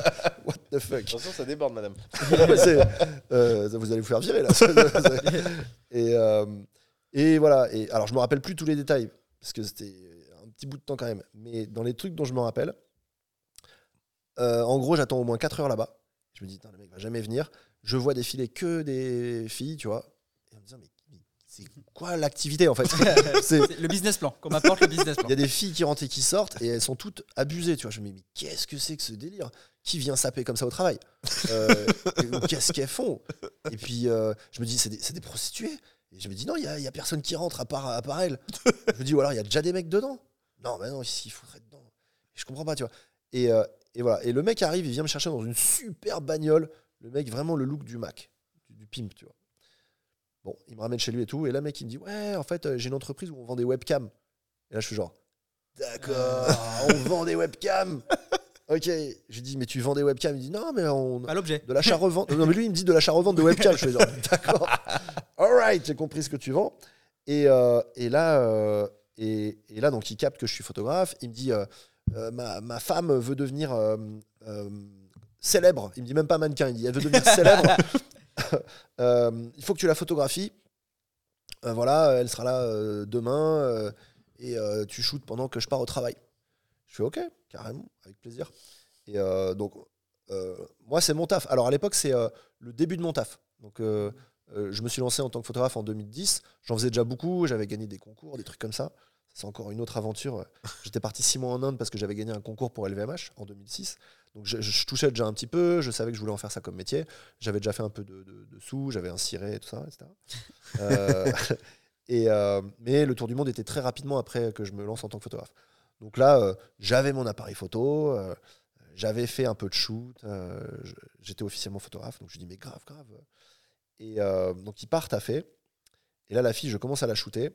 what the fuck. Attention, ça déborde, madame. <laughs> Euh, vous allez vous faire virer là. et, euh, et voilà. Et alors je me rappelle plus tous les détails parce que c'était un petit bout de temps quand même. Mais dans les trucs dont je me rappelle, euh, en gros, j'attends au moins 4 heures là-bas. Je me dis, le mec va jamais venir. Je vois défiler que des filles, tu vois. Et en me disant, mais, c'est quoi l'activité en fait <laughs> <laughs> C'est- le business plan, qu'on m'apporte le business plan. il y a des filles qui rentrent et qui sortent et elles sont toutes abusées, tu vois. Je me dis, mais qu'est-ce que c'est que ce délire? Qui vient saper comme ça au travail? Euh, <laughs> Qu'est-ce qu'elles font? Et puis, euh, je me dis, c'est des, c'est des prostituées? Et je me dis, non, il n'y a, y a personne qui rentre à part, à part elles. Je me dis, ou alors il y a déjà des mecs dedans. Non, mais non, ici, il faudrait dedans. Je comprends pas, tu vois. Et, euh, et voilà. Et le mec arrive, il vient me chercher dans une super bagnole. Le mec, vraiment le look du Mac, du, du pimp, tu vois. Bon, il me ramène chez lui et tout. Et là, le mec, il me dit, ouais, en fait, euh, j'ai une entreprise où on vend des webcams. Et là, je suis genre, d'accord, <laughs> on vend des webcams. Ok, je lui dis, mais tu vends des webcams? Il dit, non, mais on. Pas l'objet. De l'achat-revente. Non, mais lui, il me dit de l'achat-revente de <laughs> webcams. Je fais genre, d'accord, alright, j'ai compris ce que tu vends. Et, euh, et là, euh, et, et là, donc, il capte que je suis photographe. Il me dit, euh, ma, ma femme veut devenir célèbre. Il me dit même pas mannequin, il dit, elle veut devenir <laughs> célèbre. <laughs> Il faut que tu la photographies. Voilà, elle sera là demain et tu shootes pendant que je pars au travail. Je fais OK, carrément, avec plaisir. Et donc, moi, c'est mon taf. Alors, à l'époque, c'est le début de mon taf. Donc, euh, euh, je me suis lancé en tant que photographe en 2010. J'en faisais déjà beaucoup. J'avais gagné des concours, des trucs comme ça. C'est encore une autre aventure. <laughs> J'étais parti six mois en Inde parce que j'avais gagné un concours pour LVMH en 2006. Donc, je, je touchais déjà un petit peu. Je savais que je voulais en faire ça comme métier. J'avais déjà fait un peu de, de- de sous. J'avais un ciré et tout ça, etc. <laughs> Euh, <laughs> et, euh, mais le tour du monde était très rapidement après que je me lance en tant que photographe. Donc là, euh, j'avais mon appareil photo, j'avais fait un peu de shoot, j'étais officiellement photographe, donc je dis mais grave, grave. Et euh, donc ils partent à fait. Et là, la fille, je commence à la shooter,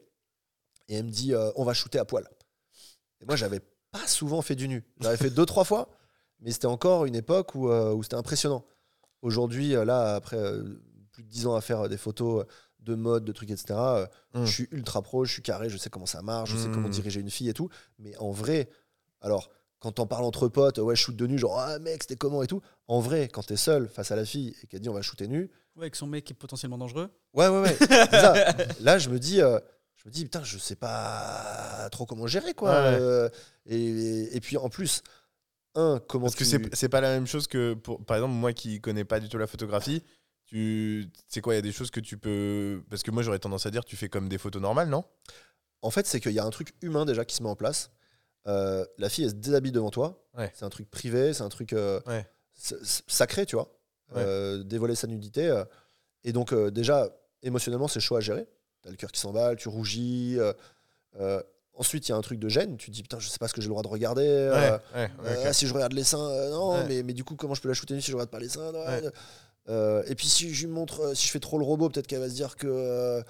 et elle me dit euh, on va shooter à poil. Et moi, j'avais pas souvent fait du nu. J'avais fait deux, <laughs> trois fois, mais c'était encore une époque où, euh, où c'était impressionnant. Aujourd'hui, là, après plus de dix ans à faire des photos de mode, de trucs, etc., Mm. je suis ultra pro, je suis carré, je sais comment ça marche, je sais Mm. comment diriger une fille et tout. Mais en vrai, alors, quand on parle entre potes, ouais, je shoot de nu, genre, ah mec, c'était comment et tout. En vrai, quand t'es seul face à la fille et qu'elle dit on va shooter nu, Ouais, avec son mec qui est potentiellement dangereux. ouais, ouais, ouais. <laughs> c'est ça. Là, je me dis, euh, je me dis, putain, je sais pas trop comment gérer, quoi. Ouais. Euh, et, et puis en plus, un, comment Parce que tu- c'est c'est pas la même chose que, pour, par exemple, moi qui connais pas du tout la photographie, tu c'est quoi Il y a des choses que tu peux. Parce que moi j'aurais tendance à dire tu fais comme des photos normales, non? En fait, c'est qu'il y a un truc humain déjà qui se met en place. Euh, la fille, elle se déshabille devant toi. Ouais. C'est un truc privé, c'est un truc euh, Ouais. sacré, tu vois. Euh, dévoiler sa nudité. et donc, déjà, émotionnellement, c'est chaud à gérer. T'as le cœur qui s'emballe, tu rougis. ensuite, il y a un truc de gêne. Tu te dis, putain, je sais pas ce que j'ai le droit de regarder. ah, si je regarde les seins, non, mais, mais du coup, comment je peux la shooter si je regarde pas les seins Et puis, si je lui montre, si je fais trop le robot, peut-être qu'elle va se dire que.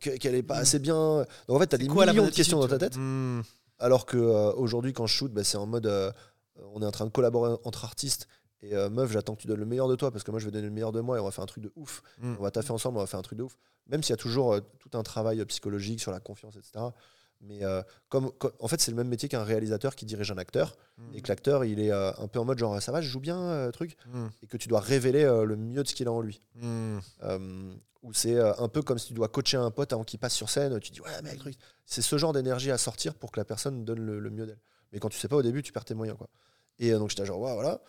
qu'elle est pas Mm. assez bien. Donc en fait, tu as C'est des quoi millions de questions dans ta tête. Hmm. Alors que euh, aujourd'hui, quand je shoot, bah, c'est en mode euh, on est en train de collaborer entre artistes. Et euh, meuf, j'attends que tu donnes le meilleur de toi parce que moi, je vais donner le meilleur de moi et on va faire un truc de ouf. Mm. On va taffer ensemble, on va faire un truc de ouf. Même s'il y a toujours euh, tout un travail euh, psychologique sur la confiance, etc. Mais comme, comme- en fait, c'est le même métier qu'un réalisateur qui dirige un acteur Mm. et que l'acteur, il est un peu en mode genre ça va, je joue bien, truc, Mm. et que tu dois révéler le mieux de ce qu'il a en lui. Où c'est euh, un peu comme si tu dois coacher un pote avant qu'il passe sur scène. Tu dis, ouais, mec, truc. C'est ce genre d'énergie à sortir pour que la personne donne le, le mieux d'elle. Mais quand tu sais pas au début, tu perds tes moyens. Quoi. Et euh, donc, j'étais genre, ouais, voilà.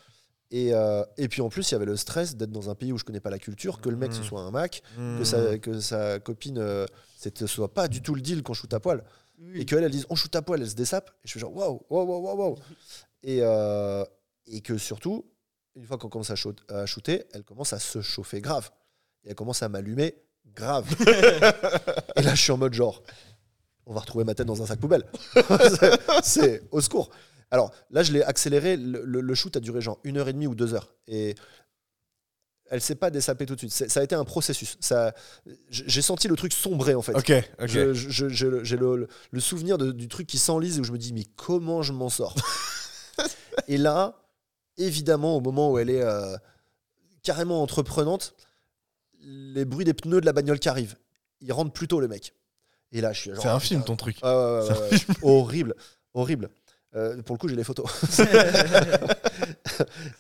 Et, euh, et puis en plus, il y avait le stress d'être dans un pays où je connais pas la culture, que le mec ce Mhm. soit un Mac, Hmm. que, sa, que sa copine, euh, ce soit pas du tout le deal qu'on shoot à poil. Et qu'elle, elle dise, on shoot à poil, elle se dessape. Et je suis genre, waouh, waouh, waouh, waouh, waouh. Et, et que surtout, une fois qu'on commence à shooter, elle commence à se chauffer grave. Et elle commence à m'allumer grave. <laughs> et là, je suis en mode genre, on va retrouver ma tête dans un sac poubelle. <laughs> C'est- au secours. Alors là, je l'ai accéléré. Le, le- le shoot a duré genre une heure et demie ou deux heures. Et elle s'est pas dessapée tout de suite. Ça a été un processus. Ça, j'ai senti le truc sombrer en fait. Ok, ok. Je- je- je- je- J'ai le, le souvenir de- du truc qui s'enlise où je me dis mais comment je m'en sors? <laughs> Et là, évidemment, au moment où elle est euh, carrément entreprenante, les bruits des pneus de la bagnole qui arrivent, il rentre plus tôt le mec. Et là, je suis. C'est un ah, film putain. ton truc. Un horrible, horrible. Euh, pour le coup, j'ai les photos. <laughs>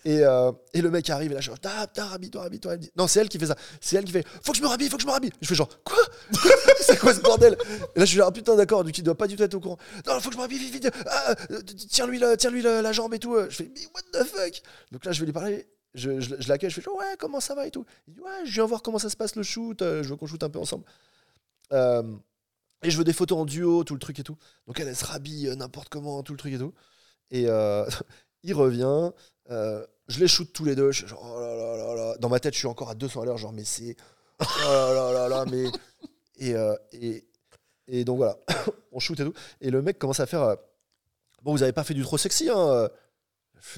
et, euh, et le mec arrive et là, je suis rhabille-toi, rhabille-toi. Elle dit- Non, c'est elle qui fait ça. C'est elle qui fait, faut que je me rhabille, faut que je me rhabille. Je fais genre, quoi? C'est quoi ce bordel? Et là, je suis là, ah, putain, d'accord, coup, il doit pas du tout être au courant. Non, faut que je me rhabille, vite, vite. Ah, euh, tiens-lui la, tiens-lui la, la jambe et tout. Je fais, mais what the fuck? Donc là, je vais lui parler. Je, je, je l'accueille, je fais, ouais, comment ça va et tout. Il dit, ouais, je viens voir comment ça se passe le shoot. euh, Je veux qu'on shoot un peu ensemble. Euh, et je veux des photos en duo, tout le truc et tout. Donc elle, elle se rhabille euh, n'importe comment, tout le truc et tout. Et euh, <laughs> il revient, je les shoot tous les deux. Je suis genre, oh là là là là. Dans ma tête, je suis encore à 200 à l'heure, genre, mais c'est. Oh là là là là, mais. <laughs> Et, et, et donc voilà, <coughs> on shoot et tout. Et le mec commence à faire. bon, vous avez pas fait du trop sexy, hein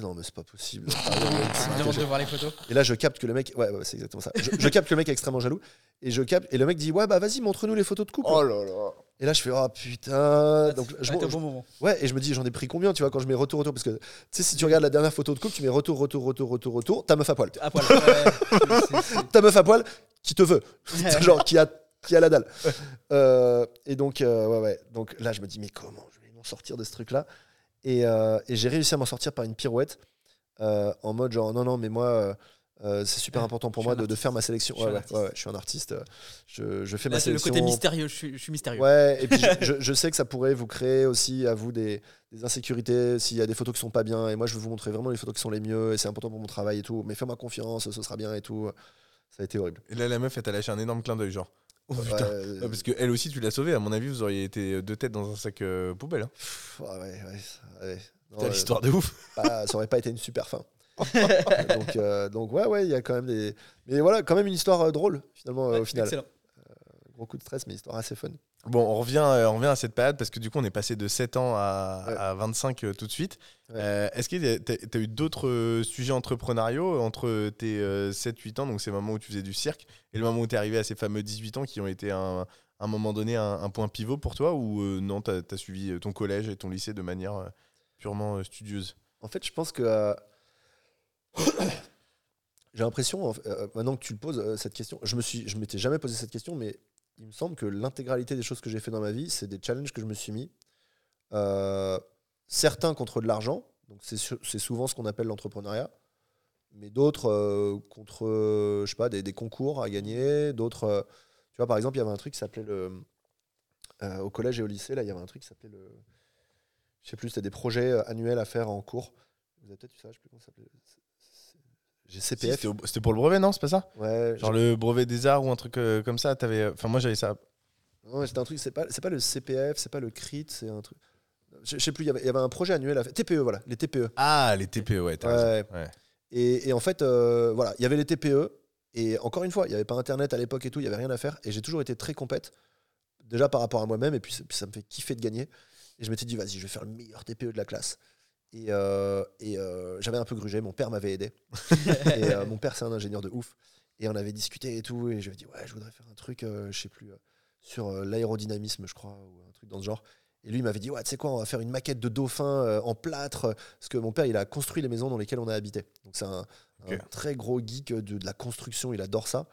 non, mais c'est pas possible. <laughs> Demande de voir les photos. Et là, je capte que le mec. Ouais, ouais, c'est exactement ça. Je, je capte que le mec est extrêmement jaloux. Et je capte. Et le mec dit, ouais, bah vas-y, montre-nous les photos de couple. Oh là là. Et là, je fais, oh putain. Donc, je, bon moment. ouais, et je me dis, j'en ai pris combien, tu vois, quand je mets retour, retour. Parce que, tu sais, si tu regardes la dernière photo de couple, tu mets retour, retour, retour, retour, retour, ta meuf à poil. À poil. Ouais, c'est- c'est- <laughs> Ta meuf à poil qui te veut. <laughs> c'est- Genre, qui a, qui a la dalle. Euh, et donc, euh, ouais, ouais. Donc là, je me dis, mais comment je vais m'en sortir de ce truc-là? Et, euh, et j'ai réussi à m'en sortir par une pirouette. euh, en mode, genre, non, non, mais moi. euh, euh, c'est super Ouais, important pour moi de, de faire ma sélection. Je suis Ouais, un ouais, artiste. ouais, ouais, je suis un artiste. Je, je fais Là, ma c'est le sélection. côté mystérieux. Je suis, je suis mystérieux. Ouais, et puis je, <laughs> je- je sais que ça pourrait vous créer aussi à vous des, des insécurités s'il y a des photos qui sont pas bien. Et moi, je veux vous montrer vraiment les photos qui sont les mieux. Et c'est important pour mon travail et tout. Mais fais-moi confiance, ce sera bien et tout. Ça a été horrible. Et là, la meuf, elle t'a lâché un énorme clin d'œil, genre. Oh putain. euh, Ouais, parce que elle aussi, tu l'as sauvée. À mon avis, vous auriez été deux têtes dans un sac euh, poubelle. Hein. pff, ouais, ouais, ouais, ouais. Non, Putain, euh, l'histoire de ouf. pas- <laughs> ça aurait pas été une super fin. <laughs> donc, euh, donc, ouais, ouais, il y a quand même des. Mais voilà, quand même une histoire euh, drôle, finalement, euh, Ouais, au final. Excellent. Gros coup de stress, mais histoire assez fun. Bon, on revient, euh, on revient à cette période parce que du coup, on est passé de 7 ans à, Ouais. à 25 euh, tout de suite. Ouais. Euh, Est-ce que tu as, eu d'autres euh, sujets entrepreneuriaux entre tes 7-8 ans, donc c'est le moment où tu faisais du cirque, et le moment où tu es arrivé à ces fameux 18 ans qui ont été un, à un moment donné un, un point pivot pour toi ou non, tu as, suivi ton collège et ton lycée de manière purement studieuse? En fait, je pense que. <coughs> J'ai l'impression, maintenant que tu le poses, cette question, je me suis, je m'étais jamais posé cette question, mais il me semble que l'intégralité des choses que j'ai fait dans ma vie, c'est des challenges que je me suis mis. Euh, certains contre de l'argent, donc c'est souvent ce qu'on appelle l'entrepreneuriat, mais d'autres euh, contre, je sais pas, des, concours à gagner, d'autres. euh, tu vois, par exemple, il y avait un truc qui s'appelait le. au collège et au lycée, là, il y avait un truc qui s'appelait le. Je sais plus, c'était des projets annuels à faire en cours. Vous avez peut-être eu ça, je sais plus comment ça s'appelait. J'ai Si, CPF. C'était pour le brevet, non C'est pas ça? Ouais, Genre le brevet des arts ou un truc euh, comme ça t'avais- Enfin, moi j'avais ça. Non, c'était un truc, c'est pas, pas le CPF, c'est pas le CRIT, c'est un truc. Je, je sais plus, il y avait- il y avait un projet annuel à faire. TPE, voilà, les TPE. Ah, les TPE, ouais, t'as Ouais. raison. Ouais. Et, et en fait, euh, voilà, il y avait les TPE. Et encore une fois, il n'y avait pas Internet à l'époque et tout, il n'y avait rien à faire. Et j'ai toujours été très compète, déjà par rapport à moi-même, et puis, ça- puis ça me fait kiffer de gagner. Et je m'étais dit, vas-y, je vais faire le meilleur TPE de la classe. Et, euh, et euh, j'avais un peu grugé, mon père m'avait aidé. <laughs> et euh, mon père, c'est un ingénieur de ouf. Et on avait discuté et tout. Et je lui ai dit, ouais, je voudrais faire un truc, je sais plus, sur l'aérodynamisme, je crois, ou un truc dans ce genre. Et lui, il m'avait dit, ouais, tu sais quoi, on va faire une maquette de dauphin en plâtre. Parce que mon père, il a construit les maisons dans lesquelles on a habité. Donc c'est un, très gros geek de, de la construction, il adore ça.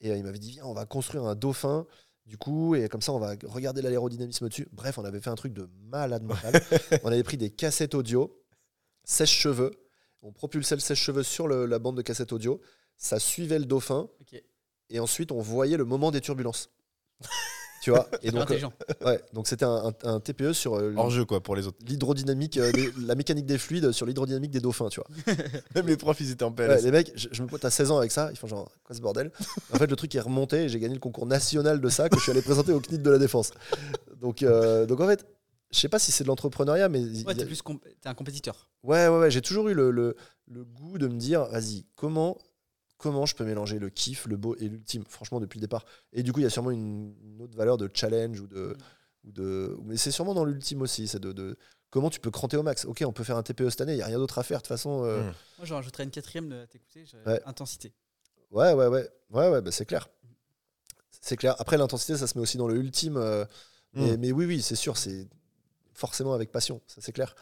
Et euh, il m'avait dit, viens, on va construire un dauphin. Du coup, et comme ça, on va regarder l'aérodynamisme dessus. Bref, on avait fait un truc de malade <laughs> mental. on avait pris des cassettes audio, sèche-cheveux. On propulsait le sèche-cheveux sur le- la bande de cassette audio. Ça suivait le dauphin. Et ensuite, on voyait le moment des turbulences. <laughs> tu vois Et donc, euh, ouais, donc c'était un, un- un TPE sur euh, Hors jeu, quoi, pour les autres. l'hydrodynamique, euh, des- la mécanique des fluides sur l'hydrodynamique des dauphins, tu vois. <laughs> Même les profs, ils étaient en Ouais, PLS. les mecs, je, je me pointe à 16 ans avec ça, ils font genre, quoi ce bordel? En fait, le truc est remonté et j'ai gagné le concours national de ça que je suis allé présenter au CNIT de la Défense. Donc, euh, donc en fait, je sais pas si c'est de l'entrepreneuriat, mais il y Ouais, a- t'es plus comp- t'es un compétiteur. ouais, ouais, ouais, j'ai toujours eu le, le- le goût de me dire, vas-y, comment, comment je peux mélanger le kiff, le beau et l'ultime, franchement, depuis le départ. Et du coup, il y a sûrement une, une autre valeur de challenge ou de. Ou de mais c'est sûrement dans l'ultime aussi, c'est de, de comment tu peux cranter au max. Ok, on peut faire un TPE cette année, il n'y a rien d'autre à faire. De toute façon, euh, Mm. Moi, j'en rajouterais une quatrième de t'écouter. Ouais. Intensité. Ouais, ouais, ouais, ouais, ouais, bah c'est clair. C'est clair. Après, l'intensité, ça se met aussi dans le ultime. euh, mais, Mm. mais oui, oui, c'est sûr, c'est forcément avec passion, ça c'est clair.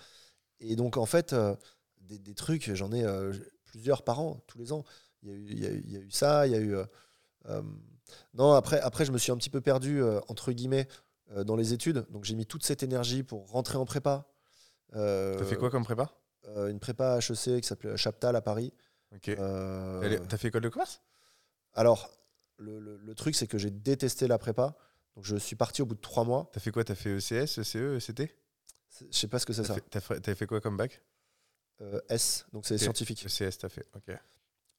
Et donc, en fait, euh, des, des trucs, j'en ai euh, plusieurs par an, tous les ans. Il y a eu, y y a ça, il y a eu. euh, euh, non, après, après, je me suis un petit peu perdu, euh, entre guillemets, euh, dans les études. Donc j'ai mis toute cette énergie pour rentrer en prépa. T'as fait quoi comme prépa? Une prépa HEC qui s'appelait Chaptal à Paris. Ok. T'as fait école de commerce? Alors, le, le- le truc, c'est que j'ai détesté la prépa. Donc je suis parti au bout de trois mois. T'as fait quoi? T'as fait ECS, ECE, ECT Je sais pas ce que c'est ça. T'as fait, fait quoi comme bac? S, donc c'est scientifique. ECS, t'as fait. Ok.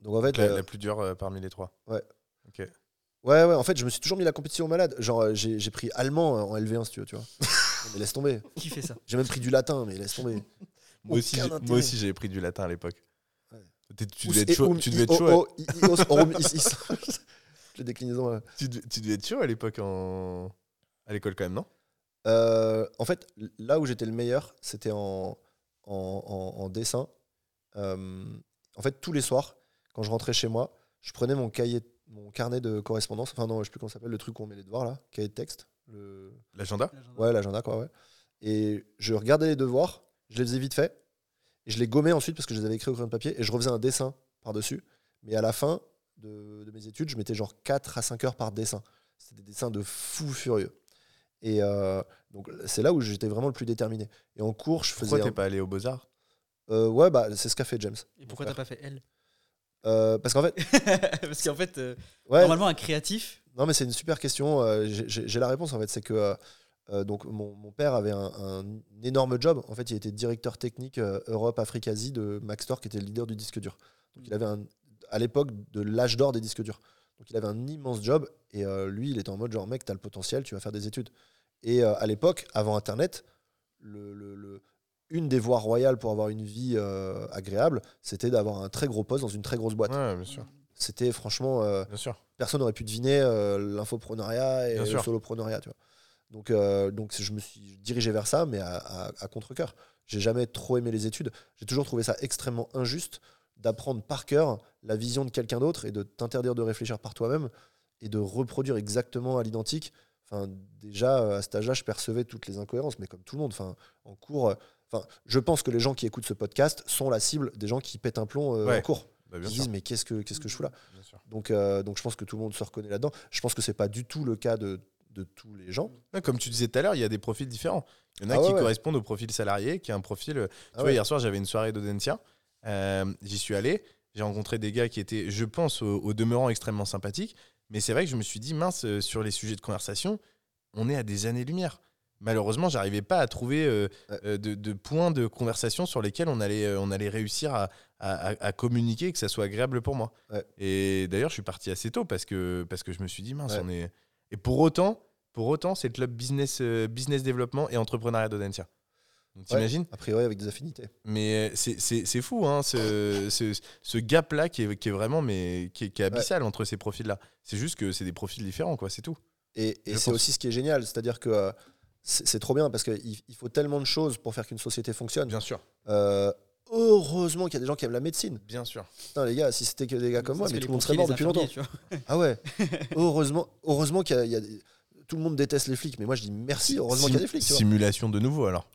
Donc en fait, La, euh, la plus dure euh, parmi les trois. Ouais. Ok. ouais, ouais, en fait, je me suis toujours mis la compétition au malade. Genre, euh, j'ai j'ai pris allemand en LV1, si tu veux, tu vois. <laughs> mais laisse tomber. Qui fait ça? J'ai même pris du latin, mais laisse tomber. Moi aussi, moi aussi, j'avais pris du latin à l'époque. Ouais. Tu devais être chaud. Tu i, devais être chaud. Les <laughs> déclinaisons. Tu devais, tu devais être chaud à l'époque en... à l'école quand même, non? Euh, en fait, là où j'étais le meilleur, c'était en, en, en- en dessin. Euh, en fait, tous les soirs, quand je rentrais chez moi, je prenais mon cahier, mon carnet de correspondance. Enfin, non, je sais plus comment ça s'appelle, le truc où on met les devoirs là, cahier de texte. Le... L'agenda Ouais, l'agenda, quoi, ouais. Et je regardais les devoirs, je les faisais vite fait, et je les gommais ensuite parce que je les avais écrits au crayon de papier, et je refaisais un dessin par-dessus. Mais à la fin de, de mes études, je mettais genre 4 à 5 heures par dessin. C'était des dessins de fou furieux. Et euh, donc, c'est là où j'étais vraiment le plus déterminé. Et en cours, je Pourquoi faisais. t'es un- pas allé au Beaux-Arts? Euh, ouais, bah, c'est ce qu'a fait James. Et pourquoi t'as pas fait elle Euh, parce qu'en fait, <laughs> Parce qu'en fait, euh, ouais, normalement, un créatif. Non, mais c'est une super question. euh, j'ai- la réponse en fait. C'est que donc mon, mon père avait un, un énorme job. En fait, il était directeur technique Europe, Afrique, Asie de Maxtor, qui était le leader du disque dur. Donc, il avait un, à l'époque de l'âge d'or des disques durs. Donc, il avait un immense job. Et lui, il était en mode genre, mec, t'as le potentiel, tu vas faire des études. Et à l'époque, avant Internet, le, le- le- une des voies royales pour avoir une vie euh, agréable, c'était d'avoir un très gros poste dans une très grosse boîte. Ouais, bien sûr. C'était franchement. euh, Bien sûr. personne n'aurait pu deviner euh, l'infopreneuriat et Bien le sûr. solopreneuriat. Tu vois. Donc, euh, donc je me suis dirigé vers ça, mais à, à, à contre-coeur. J'ai jamais trop aimé les études. J'ai toujours trouvé ça extrêmement injuste d'apprendre par cœur la vision de quelqu'un d'autre et de t'interdire de réfléchir par toi-même et de reproduire exactement à l'identique. Enfin, déjà, à cet âge-là, je percevais toutes les incohérences, mais comme tout le monde. Enfin, en cours, enfin, je pense que les gens qui écoutent ce podcast sont la cible des gens qui pètent un plomb euh, Ouais. en cours. Bah, Ils sûr. disent, mais qu'est-ce que, qu'est-ce que je fous là donc, euh, donc je pense que tout le monde se reconnaît là-dedans. Je pense que c'est pas du tout le cas de, de tous les gens. Ouais, Comme tu disais tout à l'heure, il y a des profils différents. Il y en a Ah qui ouais, correspondent au profil salarié, qui a un profil. euh, Tu Ah vois, ouais. hier soir, j'avais une soirée d'Audencia. Euh, J'y suis allé. J'ai rencontré des gars qui étaient, je pense, au, au demeurant extrêmement sympathiques. Mais c'est vrai que je me suis dit, mince, sur les sujets de conversation, on est à des années-lumière. Malheureusement, j'arrivais pas à trouver euh, euh, de, de points de conversation sur lesquels on allait, euh, on allait réussir à, à- communiquer, que ça soit agréable pour moi. Ouais. Et d'ailleurs, je suis parti assez tôt parce que, parce que je me suis dit, mince, Ouais. on est. Et pour autant, pour autant, c'est le club business, business développement et entrepreneuriat d'Audencia. Donc, Ouais. t'imagines A priori, avec des affinités. mais c'est- fou, hein, ce, ce, ce gap-là qui est, qui est vraiment mais, qui est, qui est abyssal entre ces profils-là. C'est juste que c'est des profils différents, quoi, c'est tout. Et, et c'est aussi ce qui est génial. C'est-à-dire que c'est trop bien parce qu'il il faut tellement de choses pour faire qu'une société fonctionne. Bien sûr. Euh, heureusement qu'il y a des gens qui aiment la médecine. Bien sûr. Putain, les gars, si c'était que des gars comme moi, mais tout le monde serait mort depuis longtemps. Ah ouais. <laughs> heureusement, heureusement qu'il y a, il y a des- tout le monde déteste les flics, mais moi je dis merci. Heureusement qu'il y a des flics. tu vois. Simulation de nouveau, alors.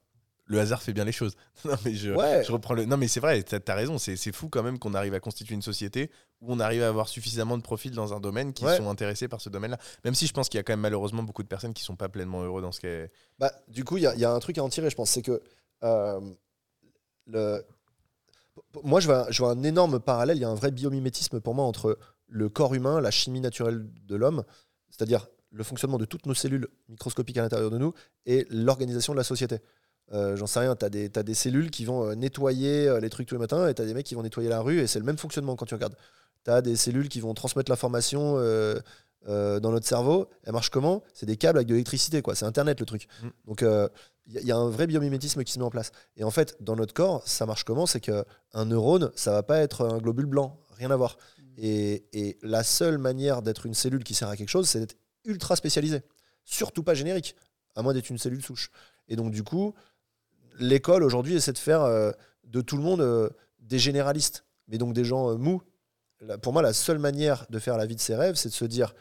Le hasard fait bien les choses. <laughs> non, mais je, Ouais. je reprends le. Non, mais c'est vrai, t'as as raison. C'est fou quand même qu'on arrive à constituer une société où on arrive à avoir suffisamment de profils dans un domaine qui Ouais. sont intéressés par ce domaine-là. Même si je pense qu'il y a quand même malheureusement beaucoup de personnes qui sont pas pleinement heureux dans ce qu'est. Bah, du coup, il y, a- il y a un truc à en tirer, je pense. C'est que euh, le... moi, je vois, je vois un énorme parallèle. Il y a un vrai biomimétisme pour moi entre le corps humain, la chimie naturelle de l'homme, c'est-à-dire le fonctionnement de toutes nos cellules microscopiques à l'intérieur de nous, et l'organisation de la société. Euh, J'en sais rien, tu as, des cellules qui vont euh, nettoyer euh, les trucs tous les matins, et tu as des mecs qui vont nettoyer la rue, et c'est le même fonctionnement quand tu regardes. Tu as des cellules qui vont transmettre l'information euh, euh, dans notre cerveau. Elles marchent comment? C'est des câbles avec de l'électricité, quoi. C'est Internet le truc. Mm. Donc il y, a- y a un vrai biomimétisme qui se met en place. Et en fait, dans notre corps, ça marche comment? C'est qu'un neurone, ça va pas être un globule blanc, rien à voir. Et, et la seule manière d'être une cellule qui sert à quelque chose, c'est d'être ultra spécialisé. Surtout pas générique, à moins d'être une cellule souche. Et donc, du coup, l'école aujourd'hui essaie de faire euh, de tout le monde euh, des généralistes, mais donc des gens euh, mous. Pour moi, la seule manière de faire la vie de ses rêves, c'est de se dire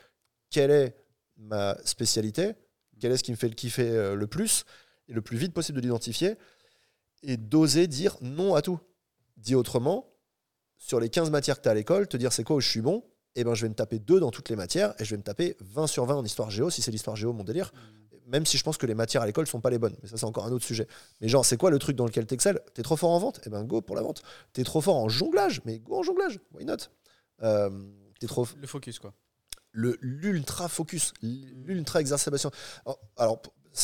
quelle est ma spécialité, quel est ce qui me fait le kiffer le plus, et le plus vite possible de l'identifier, et d'oser dire non à tout. Dit autrement, sur les 15 matières que tu as à l'école, te dire c'est quoi où je suis bon, et ben je vais me taper 2 dans toutes les matières, et je vais me taper 20 sur 20 en histoire géo, si c'est l'histoire géo mon délire. Même si je pense que les matières à l'école sont pas les bonnes. Mais ça, c'est encore un autre sujet. Mais genre, c'est quoi le truc dans lequel t'excelles? T'es trop fort en vente? Eh ben, go pour la vente. T'es trop fort en jonglage Mais go en jonglage. Why not? Euh, trop Le focus, quoi. le l'ultra focus, l'ultra exacerbation. Alors, alors,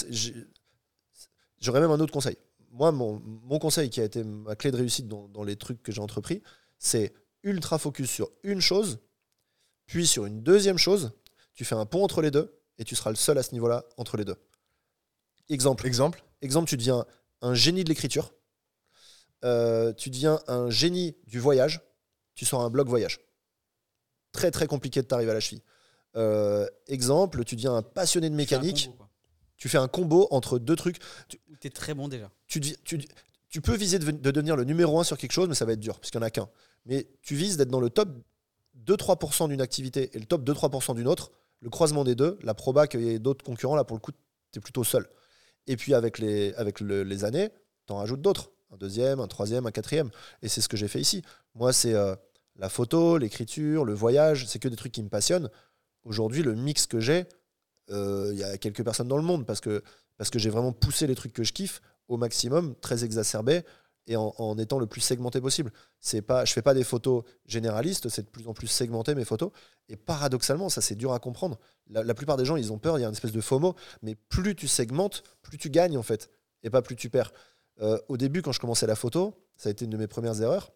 j'ai- j'aurais même un autre conseil. Moi, mon, mon conseil qui a été ma clé de réussite dans, dans les trucs que j'ai entrepris, c'est ultra focus sur une chose, puis sur une deuxième chose. Tu fais un pont entre les deux et tu seras le seul à ce niveau-là entre les deux. Exemple. Exemple Exemple, tu deviens un génie de l'écriture. Euh, tu deviens un génie du voyage. Tu sors un blog voyage. Très très compliqué de t'arriver à la cheville. Euh, exemple, tu deviens un passionné de Tu fais un mécanique. combo. Tu fais un combo entre deux trucs. Où t'es très bon déjà. Tu, tu- tu peux viser de, de devenir le numéro un sur quelque chose, mais ça va être dur, parce qu'il n'y en a qu'un. Mais tu vises d'être dans le top 2-3% d'une activité et le top 2-3% d'une autre. Le croisement des deux, la proba qu'il y ait d'autres concurrents, là pour le coup, tu es plutôt seul. Et puis avec les, avec le- les années, tu en rajoutes d'autres. Un deuxième, un troisième, un quatrième. Et c'est ce que j'ai fait ici. Moi, c'est euh, la photo, l'écriture, le voyage, c'est que des trucs qui me passionnent. Aujourd'hui, le mix que j'ai, euh, il y a quelques personnes dans le monde parce que, parce que j'ai vraiment poussé les trucs que je kiffe au maximum, très exacerbé et en, étant le plus segmenté possible. C'est pas, je fais pas des photos généralistes, c'est de plus en plus segmenté mes photos. Et paradoxalement, ça c'est dur à comprendre. La, plupart des gens, ils ont peur, il y a une espèce de FOMO, mais plus tu segmentes, plus tu gagnes en fait, et pas plus tu perds. Euh, au début, quand je commençais la photo, ça a été une de mes premières erreurs.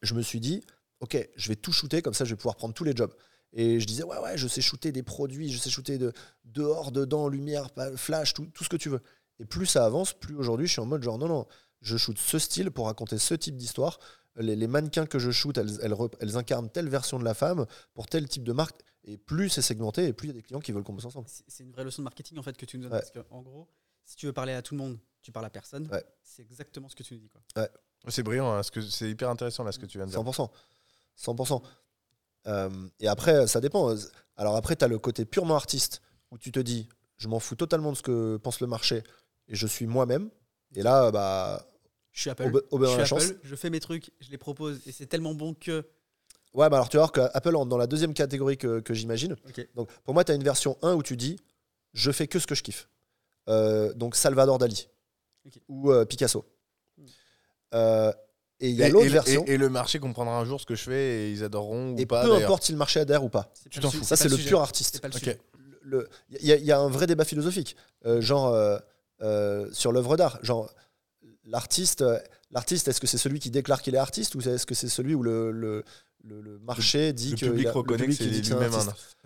Je me suis dit, ok, je vais tout shooter, comme ça je vais pouvoir prendre tous les jobs. Et je disais, ouais, ouais, je sais shooter des produits, je sais shooter de, dehors, dedans, lumière, flash, tout, tout ce que tu veux. Et plus ça avance, plus aujourd'hui je suis en mode genre, non, non, je shoot ce style pour raconter ce type d'histoire. Les, les mannequins que je shoot, elles, elles, rep- elles incarnent telle version de la femme pour tel type de marque. Et plus c'est segmenté, et plus il y a des clients qui veulent qu'on bosse ensemble. C'est c'est une vraie leçon de marketing en fait que tu nous donnes. Ouais. Parce que, en gros, si tu veux parler à tout le monde, tu parles à personne. Ouais. C'est exactement ce que tu nous dis. Quoi. C'est brillant, hein, ce que- c'est hyper intéressant là ce que tu viens de dire. 100%. 100%. Euh, et après, ça dépend. Alors après, tu as le côté purement artiste, où tu te dis, je m'en fous totalement de ce que pense le marché, et je suis moi-même. Et là, bah, Je suis Apple. au, be- au je suis la Apple, chance. je fais mes trucs, je les propose et c'est tellement bon que. Ouais, bah alors tu vas voir qu'Apple rentre dans la deuxième catégorie que, que j'imagine. Donc pour moi, tu as une version 1 où tu dis je fais que ce que je kiffe. Euh, donc Salvador Dali ou euh, Picasso. Hmm. Euh, et il y a l'autre version. Et, et le marché comprendra un jour ce que je fais et ils adoreront Et ou pas. peu importe si le marché adhère ou pas. Tu t'en fous. Ça, c'est le pur artiste. Il y, y a un vrai débat philosophique, euh, genre euh, euh, sur l'œuvre d'art. Genre, l'artiste, euh, l'artiste, est-ce que c'est celui qui déclare qu'il est artiste ou est-ce que c'est celui où le, le, le- le marché dit Le que public reconnaît public que qui c'est un artiste.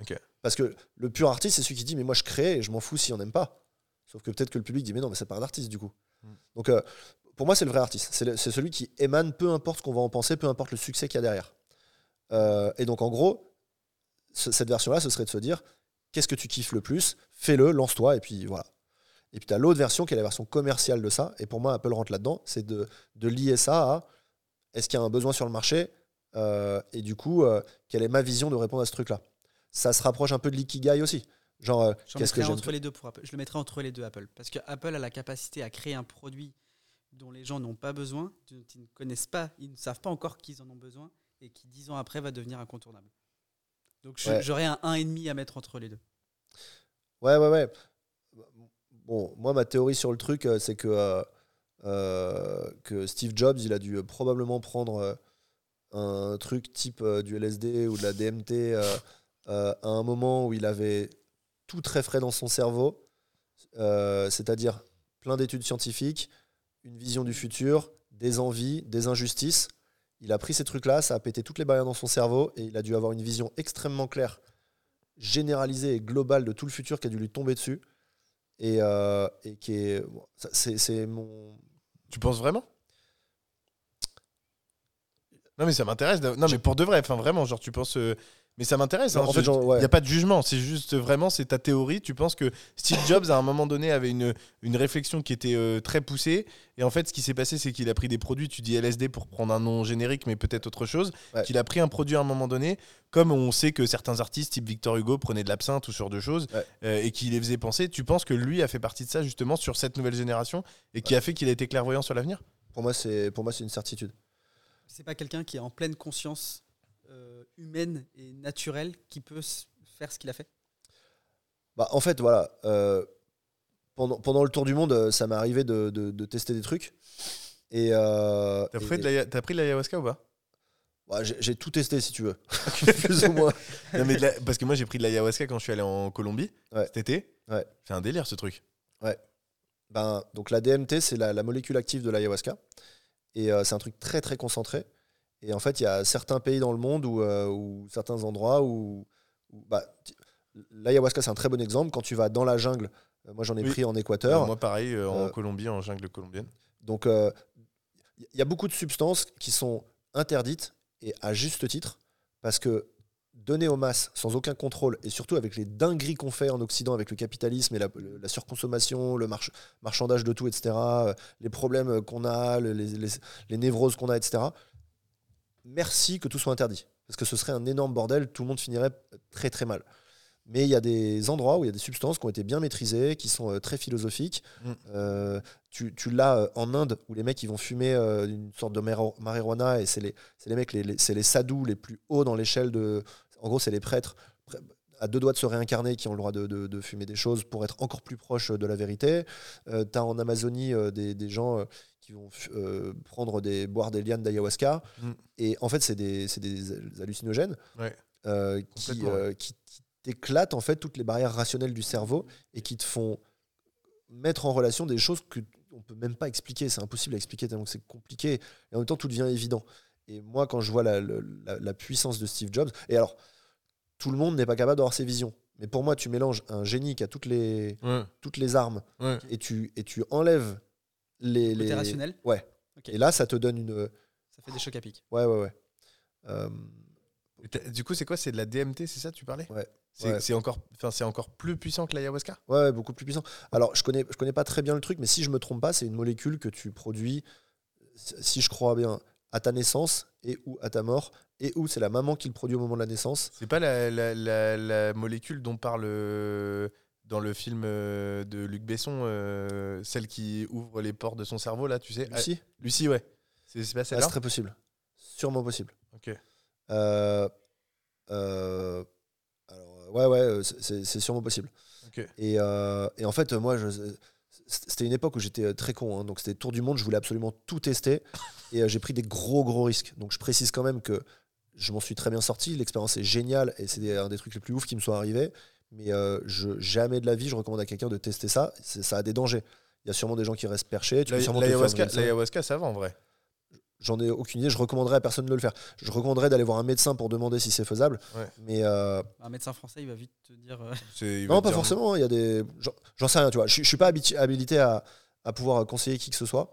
Parce que le pur artiste, c'est celui qui dit mais moi je crée et je m'en fous si on n'aime pas. Sauf que peut-être que le public dit mais non, mais c'est pas un artiste du coup. Mm. Donc euh, pour moi, c'est le vrai artiste. C'est le- celui qui émane, peu importe ce qu'on va en penser, peu importe le succès qu'il y a derrière. Euh, et donc en gros, ce- cette version-là, ce serait de se dire qu'est-ce que tu kiffes le plus? Fais-le, lance-toi, et puis voilà. Et puis tu as l'autre version qui est la version commerciale de ça. Et pour moi, Apple rentre là-dedans. C'est de, de lier ça à est-ce qu'il y a un besoin sur le marché Euh, Et du coup, euh, quelle est ma vision de répondre à ce truc-là? Ça se rapproche un peu de l'ikigai aussi. Genre, euh, J'en qu'est-ce que mettrais j'aime entre les deux pour Apple. Je le mettrais entre les deux Apple. Parce que Apple a la capacité à créer un produit dont les gens n'ont pas besoin, dont ils ne connaissent pas, ils ne savent pas encore qu'ils en ont besoin et qui dix ans après va devenir incontournable. Donc Ouais. j'aurais un 1,5 à mettre entre les deux. Ouais, ouais, ouais. Bon, moi, ma théorie sur le truc, euh, c'est que, euh, euh, que Steve Jobs, il a dû probablement prendre un truc type du LSD ou de la DMT à un moment où il avait tout très frais dans son cerveau, c'est-à-dire plein d'études scientifiques, une vision du futur, des envies, des injustices. Il a pris ces trucs-là, ça a pété toutes les barrières dans son cerveau et il a dû avoir une vision extrêmement claire généralisée et globale de tout le futur qui a dû lui tomber dessus. Et, euh, et qui est. c'est, c'est mon. Tu penses vraiment? Non mais ça m'intéresse. Non mais pour de vrai, enfin vraiment, genre tu penses. euh, Mais ça m'intéresse. hein, en fait, Il ouais. n'y a pas de jugement, c'est juste vraiment, c'est ta théorie. Tu penses que Steve <laughs> Jobs, à un moment donné, avait une, une réflexion qui était euh, très poussée. Et en fait, ce qui s'est passé, c'est qu'il a pris des produits, tu dis LSD pour prendre un nom générique, mais peut-être autre chose. Ouais. Qu'il a pris un produit à un moment donné, comme on sait que certains artistes, type Victor Hugo, prenaient de l'absinthe ou ce genre de choses, Ouais. euh, et qui les faisait penser. Tu penses que lui a fait partie de ça, justement, sur cette nouvelle génération, et qui a fait qu'il a été clairvoyant sur l'avenir? Pour moi, c'est, pour moi, c'est une certitude. C'est pas quelqu'un qui est en pleine conscience humaine et naturelle qui peut faire ce qu'il a fait. Bah, en fait, voilà. euh, pendant, pendant le tour du monde, euh, ça m'est arrivé de, de- de tester des trucs. Et, euh, T'as et- pris de la- t'as pris de l'ayahuasca ou pas? Ouais, j'ai j'ai tout testé si tu veux, <laughs> <laughs> plus ou moins. Non, mais la- Parce que moi, j'ai pris de l'ayahuasca quand je suis allé en Colombie Ouais. cet été. Ouais. C'est un délire ce truc. Ben, donc la DMT, c'est la, la molécule active de l'ayahuasca. Et euh, c'est un truc très très concentré. Et en fait, il y a certains pays dans le monde ou euh, certains endroits où, où- bah, l'ayahuasca, c'est un très bon exemple. Quand tu vas dans la jungle, euh, moi j'en ai Oui. pris en Équateur. Euh, moi, pareil, euh, en Colombie, en jungle colombienne. Donc, il y a beaucoup de substances qui sont interdites et à juste titre, parce que donner aux masses sans aucun contrôle, et surtout avec les dingueries qu'on fait en Occident avec le capitalisme et la, surconsommation, le march- marchandage de tout, etc., les problèmes qu'on a, le- les, les- les névroses qu'on a, etc., merci que tout soit interdit. Parce que ce serait un énorme bordel, tout le monde finirait très très mal. Mais il y a des endroits où il y a des substances qui ont été bien maîtrisées, qui sont euh, très philosophiques. Mm. Euh, tu, tu l'as euh, en Inde où les mecs ils vont fumer une sorte de marijuana et c'est les, c'est les mecs, les, les- c'est les sadhus les plus hauts dans l'échelle de. En gros, c'est les prêtres prê- à deux doigts de se réincarner qui ont le droit de, de- de fumer des choses pour être encore plus proches de la vérité. Tu as en Amazonie des, des gens qui vont euh, prendre des, boire des lianes d'ayahuasca. Mm. Et en fait, c'est des, des hallucinogènes Ouais. euh, qui, euh, qui, qui t'éclatent en fait toutes les barrières rationnelles du cerveau et qui te font mettre en relation des choses que on peut même pas expliquer. C'est impossible à expliquer tellement que c'est compliqué. Et en même temps, tout devient évident. Et moi, quand je vois la, la- la puissance de Steve Jobs, et alors, tout le monde n'est pas capable d'avoir ces visions. Mais pour moi, tu mélanges un génie qui a toutes les, Ouais, toutes les armes ouais. et tu, et tu enlèves les. Les... rationnel Ouais. Et là, ça te donne une. Ça fait des chocs à pic. Ouais, ouais, ouais. Euh, Du coup, c'est quoi? C'est de la DMT, c'est ça tu parlais? Ouais. C'est Ouais. encore, enfin, c'est encore plus puissant que l'ayahuasca? Ouais, ouais, beaucoup plus puissant. Alors, je connais, je connais pas très bien le truc, mais si je me trompe pas, c'est une molécule que tu produis, si je crois bien, à ta naissance et ou à ta mort, et où c'est la maman qui le produit au moment de la naissance. C'est pas la, la, la- la molécule dont parle euh, dans le film euh, de Luc Besson, euh, celle qui ouvre les portes de son cerveau, là, tu sais Ah, Lucie Lucie, ouais. C'est pas Ah, celle-là C'est très possible. Sûrement possible. Ok. Euh, euh, alors, ouais, ouais, c'est- sûrement possible. Ok. Et, et en fait, moi, c'était une époque où j'étais très con. hein. donc, c'était tour du monde. Je voulais absolument tout tester. Et j'ai pris des gros, gros risques. Donc, je précise quand même que je m'en suis très bien sorti. L'expérience est géniale et c'est un des trucs les plus ouf qui me sont arrivés. Mais euh, je, jamais de la vie, je recommande à quelqu'un de tester ça. C'est- Ça a des dangers. Il y a sûrement des gens qui restent perchés. Tu peux La- sûrement te faire L'ayahuasca, ça va en vrai. J'en ai aucune idée. Je recommanderais à personne de le faire. Je recommanderais d'aller voir un médecin pour demander si c'est faisable. Ouais. Mais euh, Un médecin français, il va vite te dire. euh, <laughs> non, pas dire- forcément. hein, Il y a des. J'en sais rien, tu vois. Je, je suis pas habilité à, à pouvoir conseiller qui que ce soit.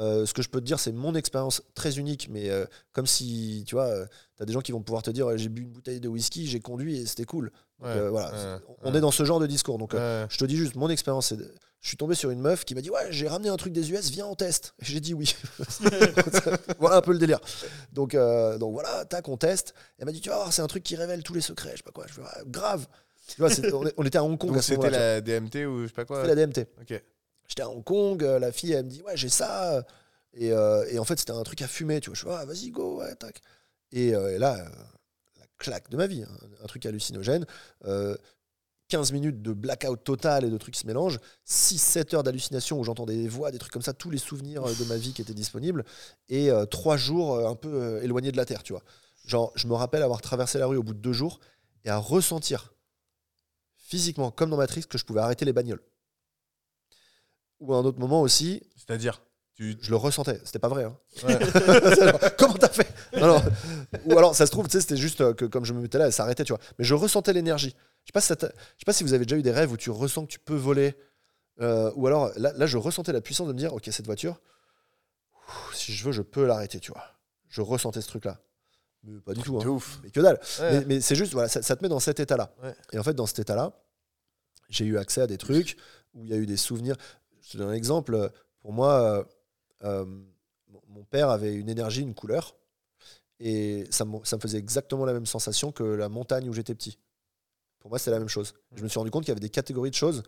Euh, ce que je peux te dire, c'est mon expérience très unique, mais euh, comme si, tu vois, tu as des gens qui vont pouvoir te dire j'ai bu une bouteille de whisky, j'ai conduit et c'était cool. Donc, Ouais, euh, voilà, ouais, c'est- on ouais. est dans ce genre de discours. Donc, euh, je te dis juste, mon expérience, de- Je suis tombé sur une meuf qui m'a dit Ouais, j'ai ramené un truc des US, viens, on teste. J'ai dit oui. <laughs> voilà un peu le délire. Donc, euh, donc voilà, tac, on teste. Elle m'a dit Tu vas voir, c'est un truc qui révèle tous les secrets. Je sais pas quoi. Je fais, Ouais, grave. Tu vois, on, est- on était à Hong Kong Donc c'était la DMT ou je sais pas quoi. C'était la DMT. Ok. J'étais à Hong Kong, la fille, elle me dit Ouais, j'ai ça. Et, et en fait, c'était un truc à fumer. Tu vois, je fais Ah, vas-y, go, ouais, tac. Et, et là, claque de ma vie, hein, un truc hallucinogène. Euh, 15 minutes de blackout total et de trucs qui se mélangent, 6-7 heures d'hallucination où j'entendais des voix, des trucs comme ça, tous les souvenirs euh, de ma vie qui étaient disponibles, et 3 jours euh, un peu euh, éloignés de la Terre, tu vois. Genre, je me rappelle avoir traversé la rue au bout de deux jours et à ressentir physiquement, comme dans Matrix, que je pouvais arrêter les bagnoles. Ou à un autre moment aussi, C'est-à-dire? Tu... je le ressentais. C'était pas vrai. hein. Ouais. <laughs> Alors, Comment t'as fait? Alors, Ou alors, ça se trouve, tu sais, c'était juste euh, que comme je me mettais là, elle s'arrêtait, tu vois. Mais je ressentais l'énergie. Je sais pas si ça je sais pas si vous avez déjà eu des rêves où tu ressens que tu peux voler. euh, ou alors, là, là, je ressentais la puissance de me dire, ok, cette voiture, si je veux, je peux l'arrêter, tu vois. Je ressentais ce truc-là. Mais pas du tout. Hein. ouf. Mais que dalle. Ouais. Mais, mais c'est juste, voilà, ça, ça te met dans cet état-là. Ouais. Et en fait, dans cet état-là, j'ai eu accès à des trucs où il y a eu des souvenirs. Je te donne un exemple. Pour moi, euh, mon- père avait une énergie, une couleur. Et ça me, ça me faisait exactement la même sensation que la montagne où j'étais petit. Pour moi, c'était la même chose. Je me suis rendu compte qu'il y avait des catégories de choses.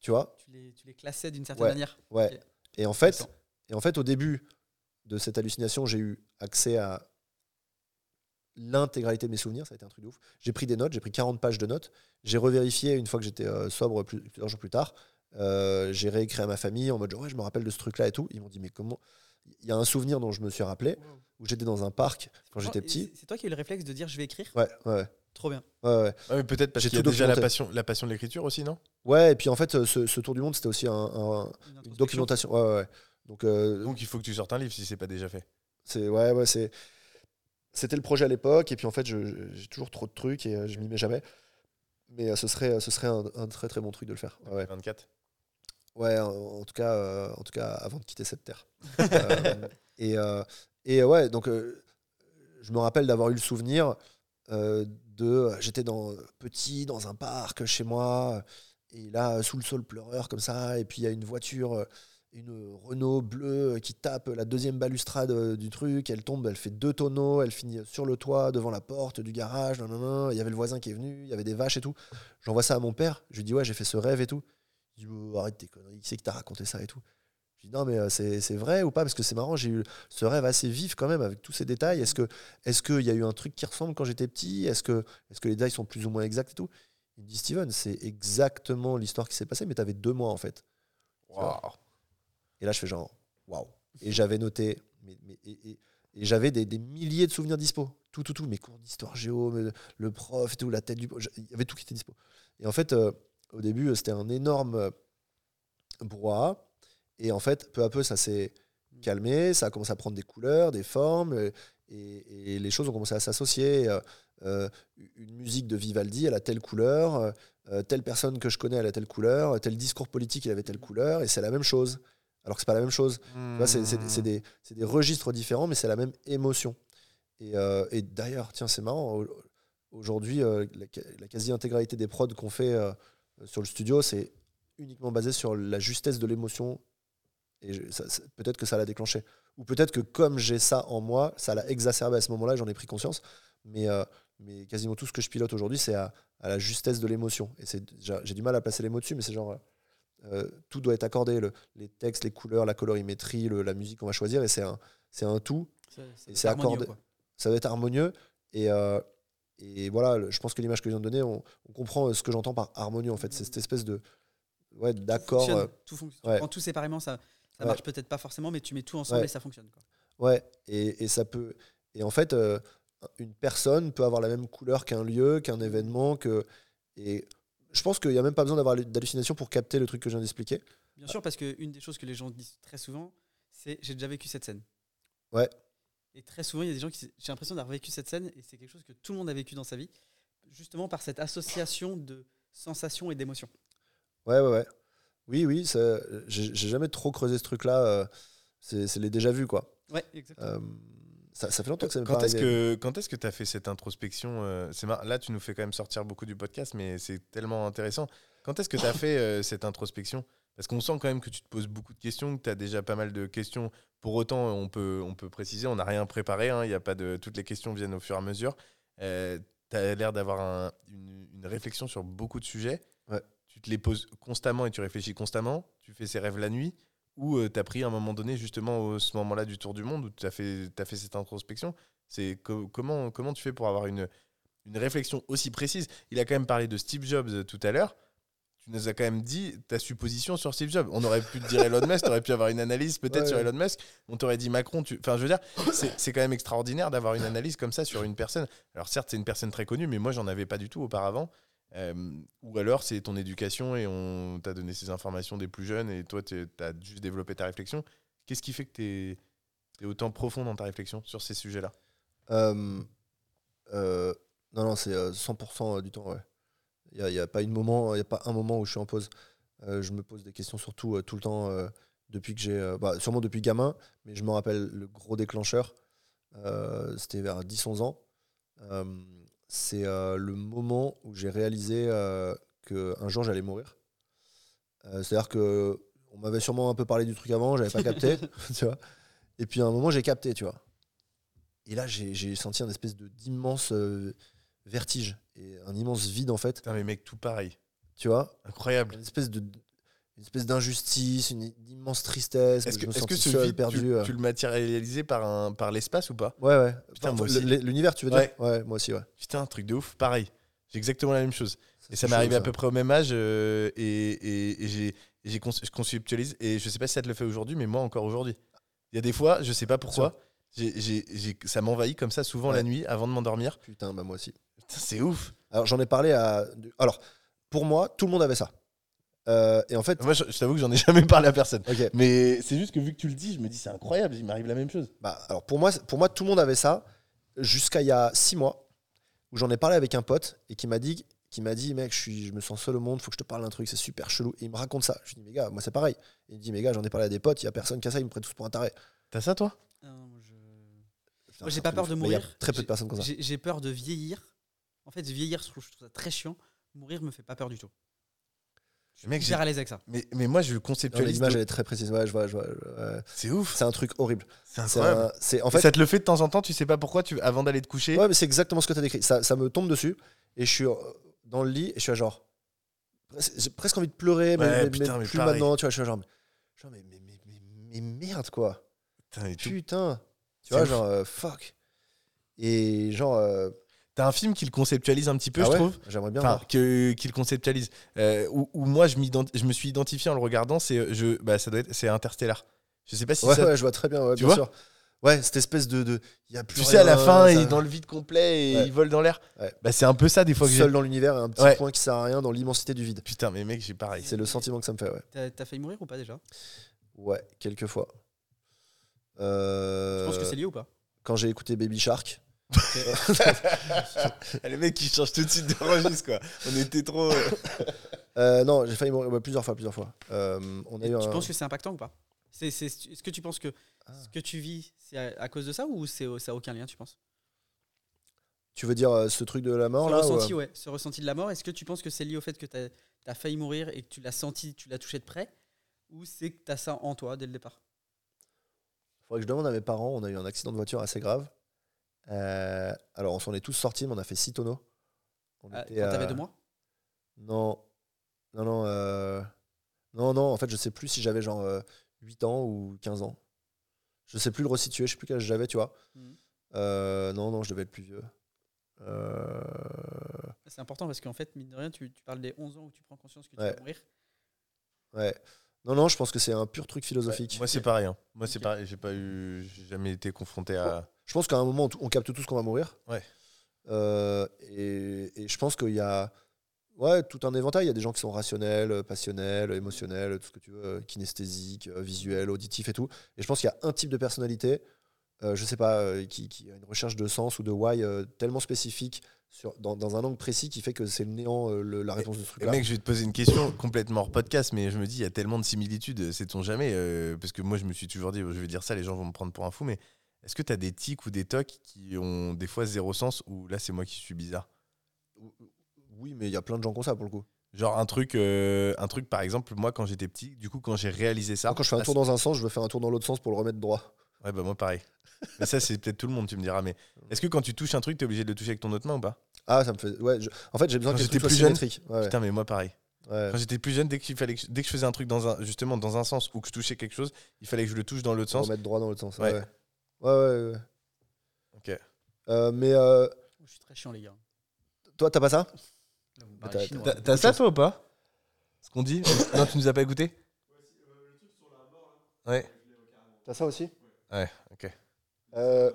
Tu vois tu, les, tu les classais d'une certaine Ouais. manière. Ouais. Et en fait, Intéressant. et en fait, au début de cette hallucination, j'ai eu accès à l'intégralité de mes souvenirs. Ça a été un truc de ouf. J'ai pris des notes, j'ai pris 40 pages de notes. J'ai revérifié une fois que j'étais euh, sobre plus- plusieurs jours plus tard. Euh, j'ai réécrit à ma famille en mode genre, ouais, je me rappelle de ce truc-là et tout. Ils m'ont dit, mais comment Il y a un souvenir dont je me suis rappelé où j'étais dans un parc quand j'étais petit. C'est toi qui as eu le réflexe de dire je vais écrire? Ouais, ouais. Trop bien. ouais, ouais. Ouais, mais peut-être parce J'ai qu'il y a tout déjà la passion, la passion de l'écriture aussi, non? Ouais, et puis en fait, ce, ce tour du monde, c'était aussi un- un- Une documentation. Ouais, ouais, ouais. Donc, euh, Donc il faut que tu sortes un livre si c'est pas déjà fait. c'est ouais, ouais, c'est c'était le projet à l'époque. Et puis en fait, j'ai toujours trop de trucs et euh, je m'y mets jamais. Mais ce serait, ce serait un, un très très bon truc de le faire. Ouais, ouais. 24. Ouais, en, tout cas, euh, en tout cas, avant de quitter cette terre. Euh, et, euh, et ouais, donc je me rappelle d'avoir eu le souvenir de, j'étais dans petit dans un parc chez moi, et là sous le sol pleureur comme ça, et puis il y a une voiture, une Renault bleue qui tape la deuxième balustrade du truc, elle tombe, elle fait deux tonneaux, elle finit sur le toit devant la porte du garage, il y avait le voisin qui est venu, il y avait des vaches et tout. J'envoie ça à mon père, je lui dis ouais j'ai fait ce rêve et tout. Il dit arrête tes conneries, qui c'est qui t'a raconté ça et tout. Je dis non mais euh, c'est c'est vrai ou pas? Parce que c'est marrant, j'ai eu ce rêve assez vif quand même avec tous ces détails. Est-ce que est-ce qu'il y a eu un truc qui ressemble quand j'étais petit? Est-ce que est-ce que les détails sont plus ou moins exacts et tout? Il me dit Steven, c'est exactement l'histoire qui s'est passée, mais t'avais deux mois en fait. Waouh. Et là je fais genre waouh. Et j'avais noté mais, mais- et, et- et j'avais des, des milliers de souvenirs dispo. Tout, tout, tout. Mes cours d'histoire géo, le prof et tout, la tête du. Il y avait tout qui était dispo. Et en fait, euh, au début, euh, c'était un énorme euh, brouhaha. Et en fait, peu à peu, ça s'est calmé. Ça a commencé à prendre des couleurs, des formes. euh, Et, et les choses ont commencé à s'associer. Euh, une musique de Vivaldi, elle a telle couleur. euh, telle personne que je connais, elle a telle couleur. Tel discours politique, il avait telle couleur. Et c'est la même chose. Alors que c'est pas la même chose. Vois, c'est- des, des registres différents, mais c'est la même émotion. Et, euh, et d'ailleurs, tiens, c'est marrant. au- Aujourd'hui, la, la quasi-intégralité des prods qu'on fait sur le studio, c'est uniquement basé sur la justesse de l'émotion. Et peut-être que ça l'a déclenché. Ou peut-être que comme j'ai ça en moi, ça l'a exacerbé à ce moment-là, j'en ai pris conscience. Mais, euh, mais quasiment tout ce que je pilote aujourd'hui, c'est à, à la justesse de l'émotion. Et c'est- j'ai du mal à placer les mots dessus, mais c'est genre. euh, tout doit être accordé, le- les textes, les couleurs, la colorimétrie, le- la musique qu'on va choisir, et c'est un, c'est un tout. C'est accordé. quoi. Ça doit être harmonieux. Et, euh, et voilà, je pense que l'image que je viens de donner, on, on comprend euh, ce que j'entends par harmonieux, en fait. C'est cette espèce de ouais, Tout d'accord. fonctionne, euh, Tout fonctionne. Ouais. prends tout séparément, ça, ça Ouais. marche peut-être pas forcément, mais tu mets tout ensemble Ouais. et ça fonctionne. Quoi. Ouais, et, et ça peut. Et en fait, euh, une personne peut avoir la même couleur qu'un lieu, qu'un événement, que. Et je pense qu'il n'y a même pas besoin d'avoir d'hallucination pour capter le truc que je viens d'expliquer. Bien sûr, parce qu'une des choses que les gens disent très souvent, c'est j'ai déjà vécu cette scène. Ouais. Et très souvent, il y a des gens qui. J'ai l'impression d'avoir vécu cette scène et c'est quelque chose que tout le monde a vécu dans sa vie, justement par cette association de sensations et d'émotions. Ouais, ouais, ouais. Oui, oui, ça- j'ai j'ai jamais trop creusé ce truc-là. euh, c'est c'est les déjà vus, quoi. Ouais, exactement. Euh, ça, ça fait longtemps que ça m'est Quand pas est-ce arrivé. que quand est-ce que tu as fait cette introspection euh, c'est mar- Là, tu nous fais quand même sortir beaucoup du podcast, mais c'est tellement intéressant. Quand est-ce que tu as <laughs> fait euh, cette introspection? Parce qu'on sent quand même que tu te poses beaucoup de questions, que tu as déjà pas mal de questions. Pour autant, on peut, on peut préciser, on n'a rien préparé. hein, Il y a pas de, toutes les questions viennent au fur et à mesure. tu as l'air d'avoir un- une, une réflexion sur beaucoup de sujets. Ouais. Tu te les poses constamment et tu réfléchis constamment. Tu fais ces rêves la nuit. Ou tu as pris à un moment donné, justement, au ce moment-là du tour du monde, où tu as fait, t'as fait cette introspection c'est co- comment, comment tu fais pour avoir une, une réflexion aussi précise? Il a quand même parlé de Steve Jobs euh, tout à l'heure. Tu nous as quand même dit ta supposition sur Steve Jobs. On aurait pu te dire Elon Musk, tu aurais pu avoir une analyse peut-être Ouais, sur. Elon Musk. On t'aurait dit Macron. Tu... Enfin, je veux dire, c'est quand même extraordinaire d'avoir une analyse comme ça sur une personne. Alors, certes, c'est une personne très connue, mais moi, j'en avais pas du tout auparavant. Euh, ou alors, c'est ton éducation et on t'a donné ces informations des plus jeunes et toi, tu as juste développé ta réflexion. Qu'est-ce qui fait que tu es, autant profond dans ta réflexion sur ces sujets-là? Euh, euh, non, non, c'est euh, 100% du temps, ouais. Il n'y a, il y a pas une moment, y a pas un moment où je suis en pause. Euh, je me pose des questions surtout euh, tout le temps euh, depuis que j'ai, bah, sûrement depuis gamin, mais je me rappelle le gros déclencheur. C'était vers 10-11 ans. C'est le moment où j'ai réalisé qu'un jour j'allais mourir. C'est-à-dire que on m'avait sûrement un peu parlé du truc avant, j'avais pas capté, <laughs> <laughs> tu vois. Et puis à un moment j'ai capté, tu vois. Et là, j'ai j'ai senti un espèce de d'immense vertige et un immense vide en fait, Putain, mais mec, tout pareil. tu vois, Incroyable. une espèce de une espèce d'injustice, une, immense tristesse. Est-ce que, est-ce que ce vide, perdu. tu, euh. tu le matérialisais par, un, par l'espace ou pas? Ouais, ouais. Putain, Enfin, L'univers, tu veux Ouais. dire? Ouais, moi aussi, ouais. Putain, un truc de ouf, pareil. J'ai exactement la même chose. Et ça m'est arrivé à peu près au même âge. euh, et et- et j'ai je conceptualise. Et je sais pas si ça te le fait aujourd'hui, mais moi encore aujourd'hui. Il y a des fois, je sais pas pourquoi, j'ai- j'ai- j'ai- ça m'envahit comme ça souvent Ouais. la nuit avant de m'endormir. Putain, bah moi aussi. C'est ouf. Alors j'en ai parlé à. Alors, pour moi, tout le monde avait ça. Euh, et en fait, Moi, je, je t'avoue que j'en ai jamais parlé à personne. ok. Mais c'est juste que vu que tu le dis, je me dis c'est incroyable, il m'arrive la même chose. Bah, alors pour moi, pour moi, tout le monde avait ça jusqu'à il y a six mois où j'en ai parlé avec un pote et qui m'a dit, qui m'a dit, mec, je suis, je me sens seul au monde, faut que je te parle d'un truc, c'est super chelou. Et il me raconte ça. Je lui dis, mais gars, moi c'est pareil. Et il me dit, mais gars, j'en ai parlé à des potes, il y a personne qui a ça, ils me prennent tous pour un taré. T'as ça toi? Non, moi, je- Putain, Moi, j'ai pas peur de Mais Il y a mourir. très peu de personnes comme ça. J'ai peur de vieillir. En fait, vieillir, je trouve, je trouve ça très chiant. Mourir me fait pas peur du tout. Je suis Mec, à l'aise avec ça. mais, mais moi, je conceptualise. L'image elle est très précise. Ouais, je vois, je vois. C'est ouf. C'est un truc horrible. C'est incroyable. un- en fait. ça te le fait de temps en temps, tu sais pas pourquoi, tu, avant d'aller te coucher. Ouais, mais c'est exactement ce que tu as décrit. Ça, ça me tombe dessus et je suis euh, dans le lit et je suis à genre. J'ai presque envie de pleurer, mais, Ouais, mais- putain, mais mais plus pareil. maintenant. Tu vois, je suis à genre. genre, mais, mais, mais, mais, mais merde, quoi. Putain, et tout. Putain. Tu vois, ouf. genre, euh, fuck. Et genre. euh, T'as un film qui le conceptualise un petit peu, ah je ouais trouve. J'aimerais bien Enfin, voir. que, qui le conceptualise. Euh, où, où moi, je, m'ident- je me suis identifié en le regardant, c'est je, bah, ça doit être, c'est Interstellar. Je sais pas si Ouais, ça. ouais, je vois très bien, ouais, Tu bien vois sûr. Ouais, cette espèce de. de y a plus Tu sais, à la fin, ça- il est dans le vide complet et Ouais. il vole dans l'air. Ouais. Bah, c'est un peu ça des fois que seul dans l'univers, un petit Ouais. point qui sert à rien dans l'immensité du vide. Putain, mais mec, j'ai pareil. C'est le sentiment que ça me fait, ouais. T'as t'as failli mourir ou pas déjà? Ouais, quelques fois. Euh, Je pense que c'est lié ou pas Quand j'ai écouté Baby Shark. <laughs> les mecs qui changent tout de suite de registre, quoi. On était trop. euh, <laughs> Euh, non, j'ai failli mourir plusieurs fois, plusieurs fois. Euh, on a Et eu Tu un- penses que c'est impactant ou pas Est-ce que tu penses que Ah. ce que tu vis, c'est à, à cause de ça ou c'est ça a aucun lien, tu penses Tu veux dire euh, ce truc de la mort Ce là ressenti, ouais, ce ressenti de la mort, est-ce que tu penses que c'est lié au fait que tu as, failli mourir et que tu l'as senti, tu l'as touché de près Ou c'est que tu as ça en toi dès le départ Faudrait que je demande à mes parents. On a eu un accident de voiture assez grave. Euh, alors, on s'en est tous sortis, mais on a fait 6 tonneaux. On Ah, était Quand t'avais deux mois? Non. Non, non. euh, Non, non, en fait, je sais plus si j'avais genre euh, 8 ans ou 15 ans. Je sais plus le resituer, je sais plus quel âge j'avais, tu vois. Mhm. Euh, non, non, je devais être plus vieux. Euh, C'est important parce qu'en fait, mine de rien, tu, tu parles des 11 ans où tu prends conscience que tu Ouais. vas mourir. Ouais. Non, non, je pense que c'est un pur truc philosophique. Moi, c'est pareil. hein. Moi, c'est pareil. J'ai pas eu. J'ai jamais été confronté à. Je pense qu'à un moment, on capte tous qu'on va mourir. Ouais. Euh, et, et je pense qu'il y a ouais, tout un éventail. Il y a des gens qui sont rationnels, passionnels, émotionnels, tout ce que tu veux, kinesthésiques, euh, visuels, auditifs et tout. Et je pense qu'il y a un type de personnalité, euh, je sais pas, euh, qui, qui a une recherche de sens ou de why euh, tellement spécifique sur, dans, dans un angle précis qui fait que c'est le néant, euh, le- la réponse de ce truc-là. mec, je vais te poser une question complètement hors podcast, mais je me dis, il y a tellement de similitudes, sait-on jamais euh, Parce que moi, je me suis toujours dit, je vais dire ça, les gens vont me prendre pour un fou, mais est-ce que tu as des tics ou des tocs qui ont des fois zéro sens ou là, c'est moi qui suis bizarre? Oui, mais il y a plein de gens comme ça pour le coup. Genre un truc, euh, un truc par exemple, moi quand j'étais petit, du coup quand j'ai réalisé ça. Quand je fais un tour dans un sens, je veux faire un tour dans l'autre sens pour le remettre droit. Ouais, bah moi pareil. <laughs> mais ça, c'est peut-être tout le monde, tu me diras. Mais est-ce que quand tu touches un truc, t'es obligé de le toucher avec ton autre main ou pas? Ah, ça me fait. Ouais, je- En fait, j'ai besoin Quand que j'étais plus jeune. Ouais, Putain, mais moi pareil. ouais. Quand j'étais plus jeune, dès, qu'il fallait que- dès que je faisais un truc dans un, justement dans un sens ou que je touchais quelque chose, il fallait que je le touche dans l'autre Pour sens. remettre droit dans l'autre sens. Ouais. Ouais, ouais. ouais. Ok. Euh, mais euh, Je suis très chiant, les gars. toi, t'as pas ça? T'as- ça toi ou pas? Ce qu'on dit? Non, tu nous as pas écouté Ouais. T'as ça aussi? Ouais, ok. Euh,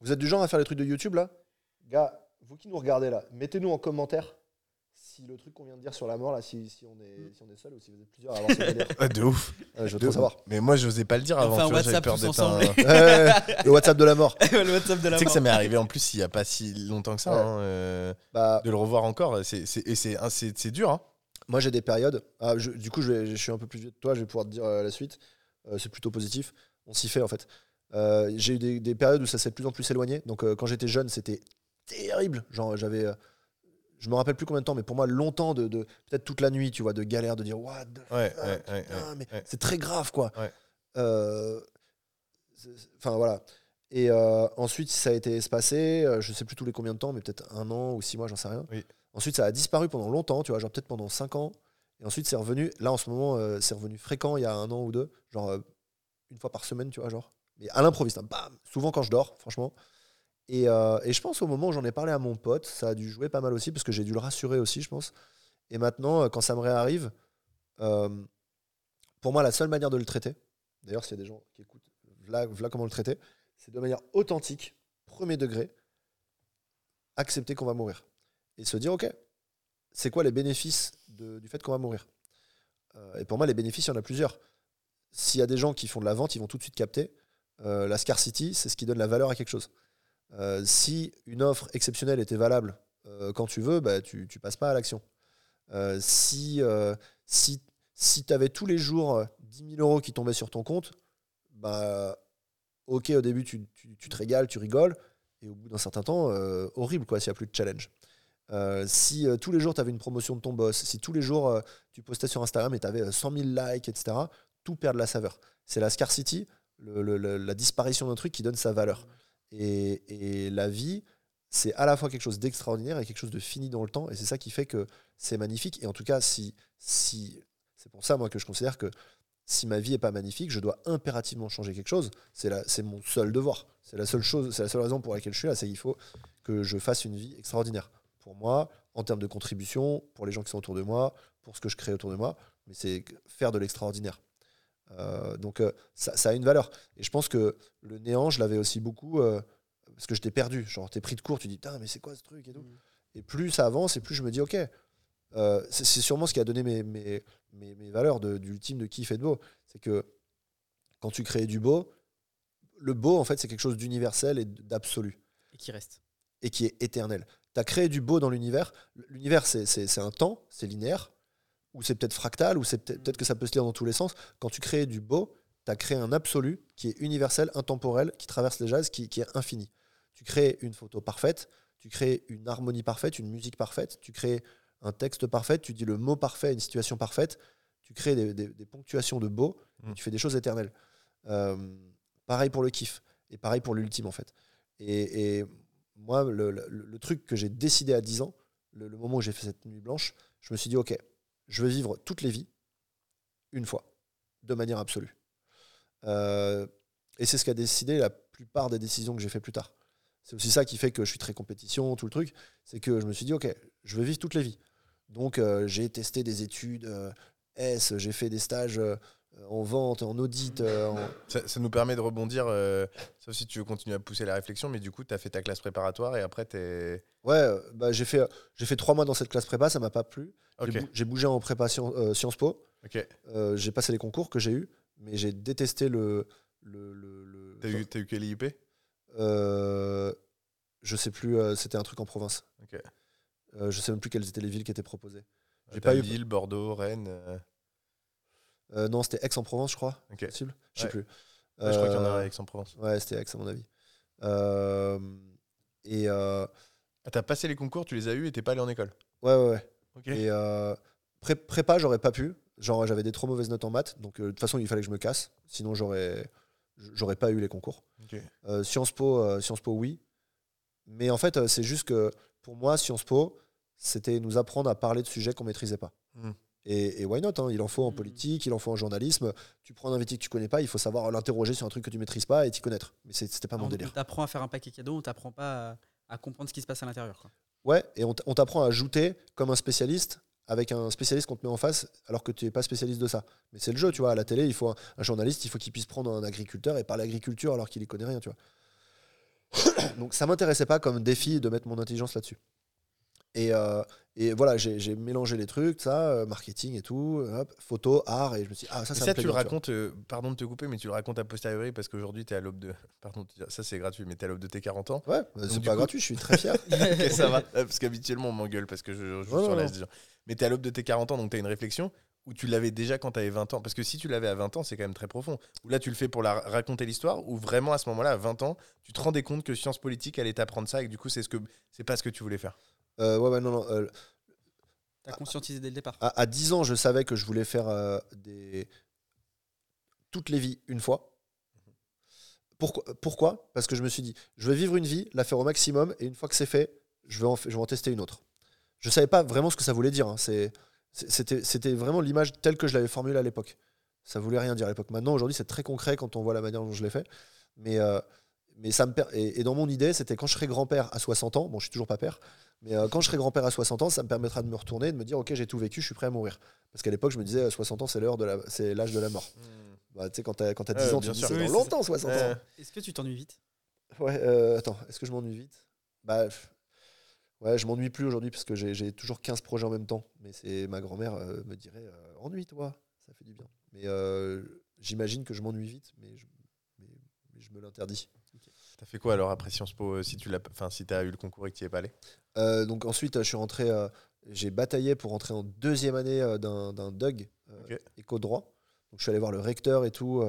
Vous êtes du genre à faire les trucs de YouTube là? Gars, vous qui nous regardez là, mettez-nous en commentaire si le truc qu'on vient de dire sur la mort là, si, si on, est, si on est seul ou si vous êtes plusieurs à avoir ce délire. <laughs> De ouf. Ouais, je veux trop savoir. Mais moi, j'osais pas le dire avant. tu vois, j'avais WhatsApp peur tous d'être ensemble. un- Ouais, <laughs> le WhatsApp de la mort. <laughs> le WhatsApp de la Tu sais que mort. ça m'est arrivé en plus il y a pas si longtemps que ça. Ouais. hein, euh, Bah, de le revoir encore, c'est c'est- et c'est un- c'est c'est dur. Hein. moi j'ai des périodes. Ah, je- du coup, je, vais- je suis un peu plus vieux que toi, je vais pouvoir te dire euh, la suite. Euh, c'est plutôt positif. On s'y fait en fait. Euh, j'ai eu des, des périodes où ça s'est de plus en plus éloigné. Donc euh, quand j'étais jeune, c'était terrible. Genre j'avais, euh, je me rappelle plus combien de temps, mais pour moi longtemps de, de- peut-être toute la nuit, tu vois, de galère, de dire what the Ouais, fuck, ouais, ouais, putain, mais c'est très grave quoi. Enfin voilà. Et ensuite ça a été espacé, je sais plus tous les combien de temps, mais peut-être un an ou six mois, j'en sais rien. Oui. Ensuite ça a disparu pendant longtemps, tu vois, genre peut-être pendant cinq ans. Et ensuite c'est revenu. Là en ce moment c'est revenu fréquent il y a un an ou deux, genre une fois par semaine, tu vois, genre. Mais à l'improviste, hein, bam, souvent quand je dors, franchement. Et, euh, et je pense au moment où j'en ai parlé à mon pote, ça a dû jouer pas mal aussi, parce que j'ai dû le rassurer aussi, je pense. Et maintenant, euh, quand ça me réarrive, Euh, pour moi, la seule manière de le traiter, d'ailleurs, s'il y a des gens qui écoutent, voilà, comment le traiter, c'est de manière authentique, premier degré, accepter qu'on va mourir. Et se dire, OK, c'est quoi les bénéfices de- du fait qu'on va mourir? Et pour moi, les bénéfices, il y en a plusieurs. S'il y a des gens qui font de la vente, ils vont tout de suite capter. euh, la scarcity, c'est ce qui donne la valeur à quelque chose. Euh, si une offre exceptionnelle était valable euh, quand tu veux, bah, tu, tu passes pas à l'action. Si si, si tu avais tous les jours euh, 10 000 euros qui tombaient sur ton compte, bah, ok, au début, tu, tu- tu te régales, tu rigoles, et au bout d'un certain temps, horrible quoi, s'il n'y a plus de challenge. Si tous les jours, tu avais une promotion de ton boss, si tous les jours, tu postais sur Instagram et tu avais 100 000 likes, etc., tout perd la saveur. C'est la scarcity, la disparition d'un truc qui donne sa valeur. Et, la vie, c'est à la fois quelque chose d'extraordinaire et quelque chose de fini dans le temps. Et c'est ça qui fait que c'est magnifique. Et en tout cas, si, c'est pour ça moi que je considère que si ma vie est pas magnifique, je dois impérativement changer quelque chose. C'est mon seul devoir. C'est la seule chose, c'est la seule raison pour laquelle je suis là. C'est qu'il faut que je fasse une vie extraordinaire pour moi, en termes de contribution, pour les gens qui sont autour de moi, pour ce que je crée autour de moi. Mais c'est faire de l'extraordinaire. Euh, donc euh, ça, ça a une valeur. Et je pense que le néant, je l'avais aussi beaucoup euh, parce que j'étais perdu. Genre, t'es pris de court, tu dis, putain, mais c'est quoi ce truc et tout. Mm. Et plus ça avance, et plus je me dis, ok, euh, c'est c'est sûrement ce qui a donné mes, mes, mes, mes valeurs de- d'ultime de, kiff et de beau. C'est que quand tu crées du beau, le beau, en fait, c'est quelque chose d'universel et d'absolu Et qui reste. et qui est éternel. Tu as créé du beau dans l'univers. L'univers, c'est- c'est c'est un temps, c'est linéaire, ou c'est peut-être fractal, ou c'est peut-être que ça peut se lire dans tous les sens. Quand tu crées du beau, tu as créé un absolu qui est universel, intemporel, qui traverse les jazz, qui, qui est infini. Tu crées une photo parfaite, tu crées une harmonie parfaite, une musique parfaite, tu crées un texte parfait, tu dis le mot parfait, une situation parfaite, tu crées des, des- des ponctuations de beau, et Mm. tu fais des choses éternelles. Euh, pareil pour le kiff, et pareil pour l'ultime en fait. Et, et moi, le, le- le truc que j'ai décidé à 10 ans, le, le moment où j'ai fait cette nuit blanche, je me suis dit, ok, je veux vivre toutes les vies une fois, de manière absolue. Euh, et c'est ce qui a décidé la plupart des décisions que j'ai fait plus tard. C'est aussi ça qui fait que je suis très compétition, tout le truc. C'est que je me suis dit, ok, je veux vivre toutes les vies. Donc euh, j'ai testé des études euh, S, j'ai fait des stages en vente, en audit. euh, en- Ça, ça nous permet de rebondir, euh, sauf si tu veux continuer à pousser la réflexion, mais du coup, tu as fait ta classe préparatoire et après, tu es. Ouais, euh, bah, j'ai fait, j'ai fait trois mois dans cette classe prépa, ça m'a pas plu. J'ai bou- J'ai bougé en prépa Sciences, euh, Sciences Po. Euh, j'ai passé les concours que j'ai eu, mais j'ai détesté le. le, le, le- T'as eu, eu quel IUP Euh, je sais plus, euh, c'était un truc en province. Ok. Euh, je sais même plus quelles étaient les villes qui étaient proposées. J'ai pas eu- Lille, Bordeaux, Rennes. Euh, non, c'était Aix-en-Provence, je crois. Ok. Possible Je sais Ouais. plus. ouais, je crois qu'il y en a Euh, à Aix-en-Provence. Ouais, c'était Aix, à mon avis. Euh, et Ah, t'as passé les concours, tu les as eus et t'es pas allé en école. ouais, ouais, ouais. Et pré- prépa, j'aurais pas pu. Genre, j'avais des trop mauvaises notes en maths. Donc, de toute façon, il fallait que je me casse. Sinon, j'aurais, j'aurais pas eu les concours. Euh, Sciences Po, euh, Sciences Po, oui. Mais en fait, euh, c'est juste que pour moi, Sciences Po, c'était nous apprendre à parler de sujets qu'on maîtrisait pas. Mm. Et, et why not hein, Il en faut en Mm. politique, il en faut en journalisme. Tu prends un invité que tu connais pas, il faut savoir l'interroger sur un truc que tu maîtrises pas et t'y connaître. Mais c'était pas mon on délire. on t'apprend à faire un paquet cadeau, on t'apprend pas à, à comprendre ce qui se passe à l'intérieur. Ouais, et on t'apprend à ajouter comme un spécialiste avec un spécialiste qu'on te met en face alors que tu n'es pas spécialiste de ça. Mais c'est le jeu, tu vois. À la télé, il faut un, un journaliste, il faut qu'il puisse prendre un agriculteur et parler agriculture alors qu'il y connaît rien, tu vois. <coughs> Donc ça m'intéressait pas comme défi de mettre mon intelligence là-dessus. Et, euh, et voilà, j'ai mélangé les trucs, ça, euh, marketing et tout, hop, photo, art, et je me suis dit, ah, ça, ça, ça, me plaît tu le bien, racontes, euh, pardon de te couper, mais tu le racontes a posteriori parce qu'aujourd'hui, tu es à l'aube de. <laughs> Pardon, ça c'est gratuit, mais tu es à l'aube de tes 40 ans. Ouais, bah, c'est pas coup- gratuit, je suis très fier. <laughs> ça va. Parce qu'habituellement, on m'engueule parce que je, je joue Ouais, sur l'âge des gens. Mais tu es à l'aube de tes 40 ans, donc tu as une réflexion où tu l'avais déjà quand tu avais 20 ans. Parce que si tu l'avais à 20 ans, c'est quand même très profond. Ou là, tu le fais pour la, raconter l'histoire, ou vraiment à ce moment-là, à 20 ans, tu te rendais compte que sciences politiques allait t'apprendre ça et que du coup, c'est ce que c'est pas ce que tu voulais faire. Euh, ouais, ouais, non, non. euh, T'as conscientisé dès le départ. à, à 10 ans, je savais que je voulais faire euh, des... toutes les vies une fois. Pourquoi, pourquoi? Parce que je me suis dit, je vais vivre une vie, la faire au maximum, et une fois que c'est fait, je vais, en, fa- je vais en tester une autre. Je savais pas vraiment ce que ça voulait dire. hein. C'était c'était vraiment l'image telle que je l'avais formulée à l'époque. Ça voulait rien dire à l'époque. Maintenant, aujourd'hui, c'est très concret quand on voit la manière dont je l'ai fait. Mais, euh, mais ça me per- et, et dans mon idée, c'était quand je serai grand-père à 60 ans, bon, je suis toujours pas père, mais euh, quand je serai grand-père à 60 ans, ça me permettra de me retourner et de me dire, ok, j'ai tout vécu, je suis prêt à mourir. Parce qu'à l'époque, je me disais, euh, 60 ans, c'est l'heure de la, c'est l'âge de la mort. Bah, tu sais, quand t'as, quand t'as 10 Ouais, ans, tu te dis, c'est Oui, dans c'est longtemps, 60 ans. Est-ce que tu t'ennuies vite? Ouais, euh, attends, est-ce que je m'ennuie vite? Bah, ouais, je m'ennuie plus aujourd'hui parce que j'ai, j'ai toujours 15 projets en même temps. Mais c'est ma grand-mère euh, me dirait, euh, ennuie-toi, ça fait du bien. Mais euh, j'imagine que je m'ennuie vite, mais je, mais, mais je me l'interdis. T'as fait quoi alors après Sciences Po euh, si tu l'as, enfin si t'as eu le concours et que tu y es pas allé? Euh, donc ensuite, euh, je suis rentré, euh, j'ai bataillé pour rentrer en deuxième année euh, d'un, d'un DUG, éco-droit. Donc je suis allé voir le recteur et tout,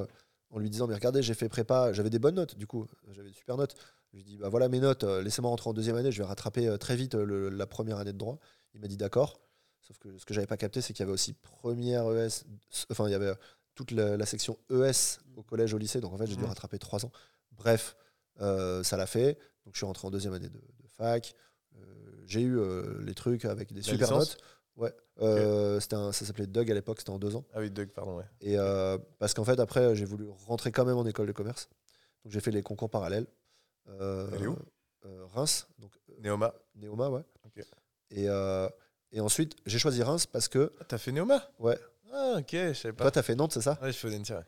en lui disant, mais regardez, j'ai fait prépa, j'avais des bonnes notes du coup, j'avais de super notes. Je lui ai dit, bah voilà mes notes, laissez-moi rentrer en deuxième année, je vais rattraper très vite le- la première année de droit. Il m'a dit d'accord. Sauf que ce que j'avais pas capté, c'est qu'il y avait aussi première ES, enfin il y avait toute la, la section ES au collège, au lycée, donc en fait j'ai dû Mhm. rattraper trois ans. Bref, ça l'a fait. Donc je suis rentré en deuxième année de, de fac. Euh, j'ai eu euh, les trucs avec des La super licence notes. Ouais. Euh, c'était un- ça s'appelait Doug à l'époque, c'était en deux ans. Ah oui, Doug, pardon, ouais. Et euh, parce qu'en fait, après, j'ai voulu rentrer quand même en école de commerce. Donc j'ai fait les concours parallèles. Euh, Elle est où euh, Reims, donc euh, Néoma. Néoma, ouais. Et, euh, et ensuite, j'ai choisi Reims parce que, Ah, t'as fait Néoma ouais, Ah ok, je savais pas. toi, t'as fait Nantes, c'est ça? Ouais, je fais Audenti, ouais.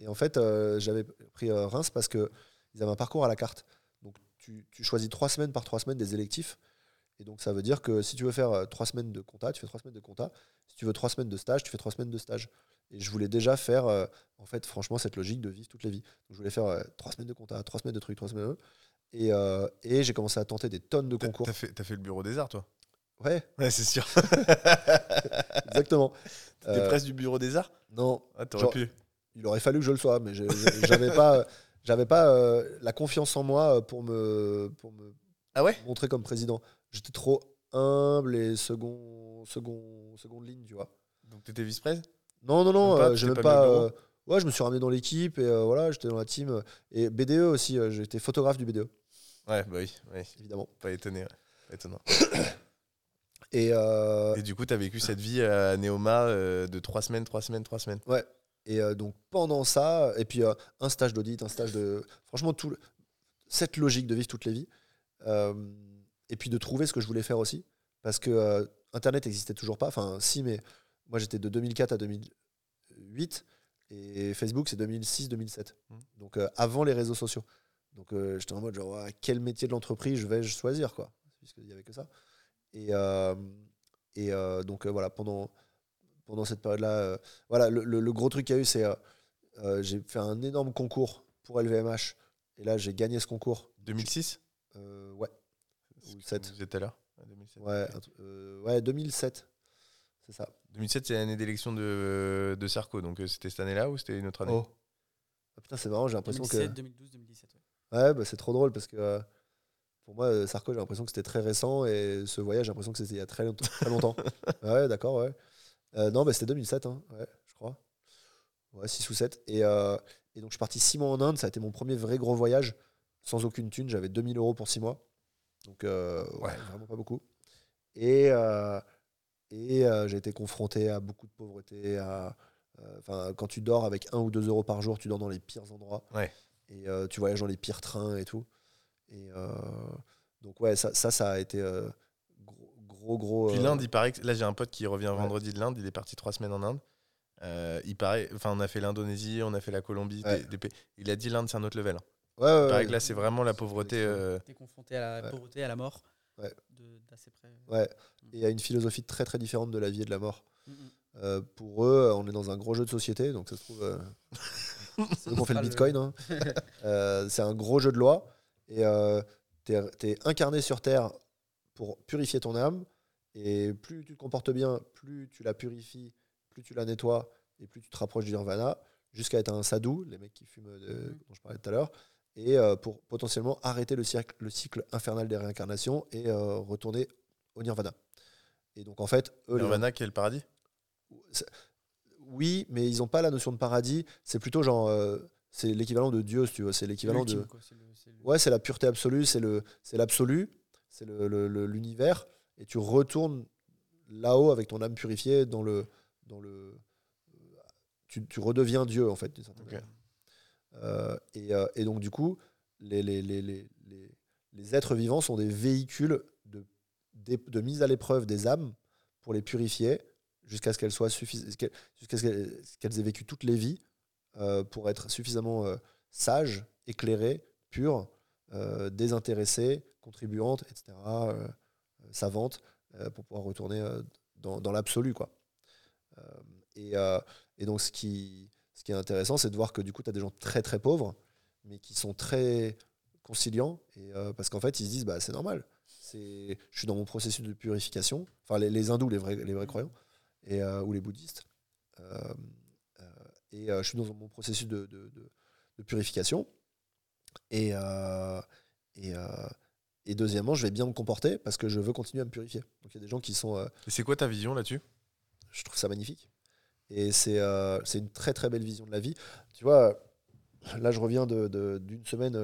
Et en fait, euh, j'avais pris euh, Reims parce que ils avaient un parcours à la carte. Donc tu, tu choisis trois semaines par trois semaines des électifs. Et donc ça veut dire que si tu veux faire euh, trois semaines de compta, tu fais trois semaines de compta. Si tu veux trois semaines de stage, tu fais trois semaines de stage. Et je voulais déjà faire, euh, en fait, franchement, cette logique de vivre toutes les vies. Donc je voulais faire euh, trois semaines de compta, trois semaines de trucs, trois semaines de... Et, euh, et j'ai commencé à tenter des tonnes de concours. T'as fait, t'as fait le bureau des arts, toi? Ouais, Ouais, c'est sûr. <laughs> exactement. T'étais presque du bureau des arts? Non, Ah, t'aurais pu. il aurait fallu que je le sois, mais j'avais pas, j'avais pas euh, la confiance en moi pour me, pour me Ah ouais? montrer comme président. J'étais trop humble et second, second, seconde ligne, tu vois. Donc t'étais vice-presse? Non, non, non, pas, euh, pas pas. euh, ouais, je me suis ramené dans l'équipe et euh, voilà, j'étais dans la team. Et BDE aussi, euh, j'étais photographe du BDE, Ouais, bah oui, ouais, évidemment. pas étonné. ouais. Pas étonnant. <coughs> Et, euh, Et du coup, t'as vécu cette vie à Néoma euh, de 3 semaines, 3 semaines, 3 semaines? Et euh, donc pendant ça, et puis euh, un stage d'audit, un stage de. Franchement, tout, le- cette logique de vivre toutes les vies. euh, et puis de trouver ce que je voulais faire aussi. Parce que Internet n'existait toujours pas. Enfin, si, mais moi j'étais de 2004 à 2008. Et Facebook, c'est 2006-2007. Mhm. Donc avant les réseaux sociaux. Donc j'étais en mode, genre, quel métier de l'entreprise je vais choisir, quoi. Puisqu'il n'y avait que ça. Et, et donc voilà, pendant, pendant cette période-là, euh, voilà, le, le- le gros truc qu'il y a eu, c'est euh, euh, j'ai fait un énorme concours pour LVMH. Et là, j'ai gagné ce concours. 2006 Euh, ouais. Ou que sept. Vous êtes à l'heure Ouais, 2007. Ouais, euh, ouais, 2007. C'est ça. 2007, c'est l'année d'élection de, de Sarko. Donc c'était cette année-là ou c'était une autre année? Ah, putain, c'est marrant, j'ai l'impression 2007, que. 2012, 2017. ouais. Ouais, bah, c'est trop drôle parce que pour moi, Sarko, j'ai l'impression que c'était très récent et ce voyage, j'ai l'impression que c'était il y a très, longtemps- très longtemps. <laughs> ouais, d'accord, ouais. Euh, non, bah, c'était 2007, hein, ouais, je crois. Ouais, 6 ou 7. Et, euh, et donc, je suis parti 6 mois en Inde. Ça a été mon premier vrai gros voyage sans aucune thune. J'avais 2000 euros pour 6 mois. Donc, euh, ouais, vraiment pas beaucoup. Et, et j'ai été confronté à beaucoup de pauvreté. à Enfin, quand tu dors avec 1 ou 2 euros par jour, tu dors dans les pires endroits. Ouais. Et tu voyages dans les pires trains et tout. Et donc, ouais, ça, ça, ça a été gros, gros. Puis euh, l'Inde, il paraît que. Là, j'ai un pote qui revient Ouais. vendredi de l'Inde. Il est parti 3 semaines en Inde. Euh, il paraît. Enfin, on a fait l'Indonésie, on a fait la Colombie. Ouais. des- des pays- Il a dit l'Inde, c'est un autre level. hein. Ouais, ouais, Il paraît ouais. que là, c'est vraiment la pauvreté. euh, T'es confronté à la Ouais. pauvreté, à la mort. Ouais. de- D'assez près. Ouais. Et il y a une philosophie très très différente de la vie et de la mort. Mm, mm. Euh, pour eux, on est dans un gros jeu de société, donc ça se trouve. euh, <laughs> c'est qu'on fait le bitcoin. hein. <laughs> Euh, c'est un gros jeu de loi. Et euh, tu es, incarné sur Terre pour purifier ton âme. Et plus tu te comportes bien, plus tu la purifies, plus tu la nettoies, et plus tu te rapproches du nirvana, jusqu'à être un sadhu, les mecs qui fument de- Mhm. dont je parlais tout à l'heure, et euh, pour potentiellement arrêter le, cycle- le cycle infernal des réincarnations et euh, retourner au nirvana. Et donc en fait, eux, les- Nirvana, qui est le paradis? Oui, mais ils n'ont pas la notion de paradis. C'est plutôt genre, euh, c'est l'équivalent de Dieu, si tu veux. C'est l'équivalent de. Quoi, le- le- Ouais, c'est la pureté absolue, c'est le, c'est l'absolu, c'est l'univers, et tu retournes là-haut avec ton âme purifiée dans le, dans le, tu, tu redeviens Dieu en fait d'une certaine Ok. manière. Euh, et, euh, et donc du coup, les, les, les, les, les- les êtres vivants sont des véhicules de, mise à l'épreuve des âmes pour les purifier jusqu'à ce qu'elles soient qu'elles- jusqu'à ce qu'elles qu'elles aient vécu toutes les vies euh, pour être suffisamment euh, sages, éclairées, pures, euh, désintéressées, contribuantes, etc., euh, euh, savantes, pour pouvoir retourner dans, l'absolu. quoi. Et, donc, ce qui, est intéressant, c'est de voir que du coup, tu as des gens très très pauvres, mais qui sont très conciliants, parce qu'en fait, ils se disent, bah, c'est normal. Je suis dans mon processus de purification. Enfin, les, hindous, les vrais, croyants, ou les bouddhistes. Et je suis dans mon processus de purification. Et, euh, et, euh, et deuxièmement, je vais bien me comporter parce que je veux continuer à me purifier. Donc il y a des gens qui sont... euh, Et c'est quoi ta vision là-dessus? Je trouve ça magnifique. Et c'est une très très belle vision de la vie. Tu vois, là je reviens de- de- d'une semaine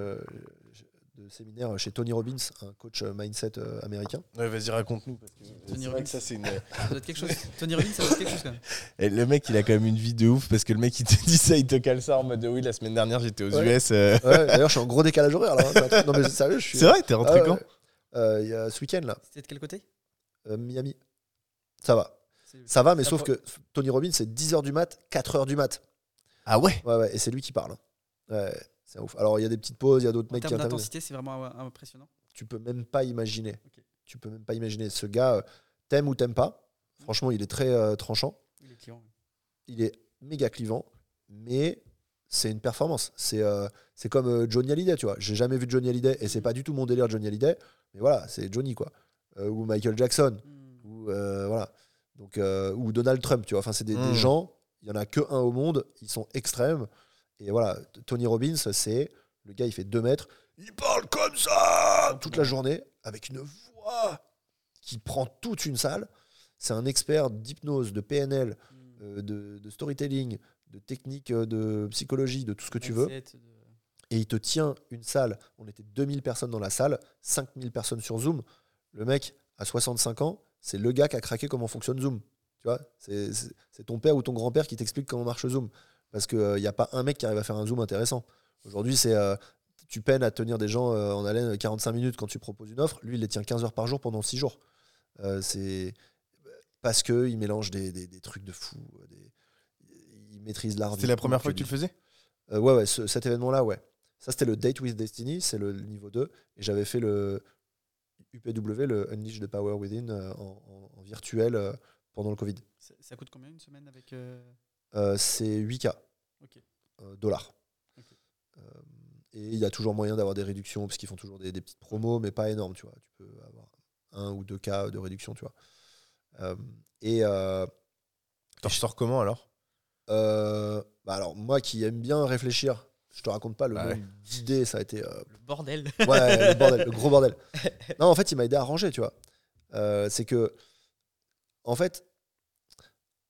de séminaire chez Tony Robbins, un coach euh, mindset euh, américain. Ouais, vas-y, raconte-nous. Parce que Tony Robbins. ça, c'est une. Ça doit être quelque chose. <laughs> Tony Robbins, ça doit être quelque chose quand même. Et le mec, il a quand même une vie de ouf parce que le mec, il te <laughs> dit ça, il te cale ça en mode oui, la semaine dernière, j'étais aux Ouais. US. euh. Ouais, D'ailleurs, je suis en gros décalage horaire là. hein. Non mais sérieux, je suis. C'est vrai, t'es rentré Ah quand. Euh, Il y a ce week-end là, C'était de quel côté? Euh, Miami. Ça va. Ça va, mais sauf que Tony Robbins, c'est 10h du mat, 4h du mat. Ah ouais? Ouais, ouais, et c'est lui qui parle. Ouais, c'est ouf. Alors, il y a des petites pauses, il y a d'autres En mecs qui termes interviennent. d'intensité, c'est vraiment impressionnant. tu peux même pas imaginer. Tu peux même pas imaginer. Ce gars, euh, t'aimes ou t'aimes pas. Franchement, il est très euh, tranchant. Il est client. Il est méga clivant, mais c'est une performance. C'est euh, c'est comme Johnny Hallyday, tu vois. J'ai jamais vu Johnny Hallyday et c'est pas du tout mon délire Johnny Hallyday, mais voilà, c'est Johnny quoi. Euh, ou Michael Jackson, Hmm. ou euh, voilà. Donc euh, ou Donald Trump, tu vois. Enfin, c'est des, des Mm. gens. Il y en a que un au monde. Ils sont extrêmes. Et voilà, Tony Robbins, c'est le gars, il fait 2 mètres. Il parle comme ça toute la journée avec une voix qui prend toute une salle. C'est un expert d'hypnose, de PNL, Hmm. euh, de, de storytelling, de technique euh, de psychologie, de tout ce que tu veux. Et il te tient une salle. On était 2000 personnes dans la salle, 5000 personnes sur Zoom. Le mec, à 65 ans, c'est le gars qui a craqué comment fonctionne Zoom. Tu vois, c'est ton père ou ton grand-père qui t'explique comment marche Zoom. Parce qu'il n'y a pas un mec qui arrive à faire un Zoom intéressant. Aujourd'hui, c'est euh, tu peines à tenir des gens euh, en haleine 45 minutes quand tu proposes une offre. Lui, il les tient 15 heures par jour pendant 6 jours. Euh, c'est parce qu'il mélange des, des- des trucs de fou. des- il maîtrise l'art. C'était la première fois que tu le faisais? Euh, ouais, ouais, ce- cet événement-là, ouais. Ça, c'était le Date with Destiny, c'est le niveau 2. Et j'avais fait le UPW, le Unleash the Power Within, euh, en, en- en virtuel euh, pendant le Covid. Ça, ça coûte combien une semaine avec. euh, Euh, c'est 8K Ok. euh, dollars. Euh, et il y a toujours moyen d'avoir des réductions, parce qu'ils font toujours des, des petites promos, mais pas énormes, tu vois. Tu peux avoir un ou deux cas de réduction, tu vois. Euh, et euh, T'en ressors comment alors? Euh, bah alors, moi qui aime bien réfléchir, je te raconte pas le Bah nombre ouais. d'idées, ça a été euh, Le bordel. Ouais, le <laughs> bordel, le gros bordel. Non, en fait, il m'a aidé à ranger, tu vois. Euh, c'est que, en fait,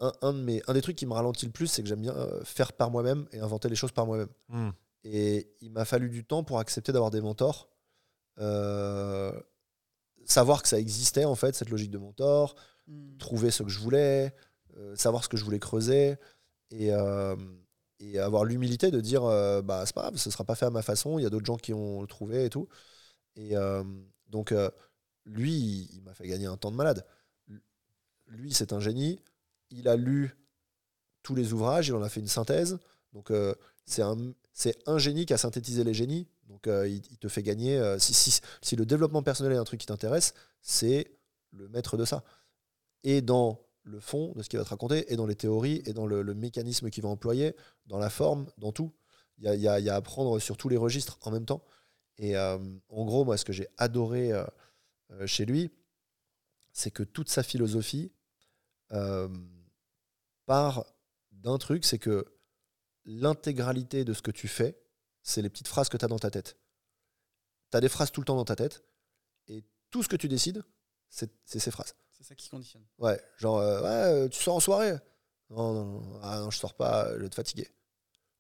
un, un de mes, un des trucs qui me ralentit le plus, c'est que j'aime bien euh, faire par moi-même et inventer les choses par moi-même. Hmm. Et il m'a fallu du temps pour accepter d'avoir des mentors. Euh, savoir que ça existait, en fait, cette logique de mentor, Hmm. trouver ce que je voulais, euh, savoir ce que je voulais creuser et, euh, et avoir l'humilité de dire euh, bah c'est pas grave, ce sera pas fait à ma façon, il y a d'autres gens qui ont trouvé et tout. Et euh, donc euh, lui, il, il m'a fait gagner un temps de malade. Lui, c'est un génie. Il a lu tous les ouvrages, il en a fait une synthèse. Donc euh, c'est un génie qui a synthétisé les génies. Donc euh, il, te fait gagner. euh, si, le développement personnel est un truc qui t'intéresse, c'est le maître de ça et dans le fond de ce qu'il va te raconter, et dans les théories, et dans le, mécanisme qu'il va employer, dans la forme, dans tout. Il y a, y y a à apprendre sur tous les registres en même temps. Et en gros, moi, ce que j'ai adoré chez lui, c'est que toute sa philosophie euh, part d'un truc, c'est que l'intégralité de ce que tu fais, c'est les petites phrases que tu as dans ta tête. Tu as des phrases tout le temps dans ta tête, et tout ce que tu décides, c'est ces phrases. C'est ça qui conditionne. Ouais, genre, euh, ouais, euh, tu sors en soirée Non, non, non, ah non, je sors pas, je vais être fatigué.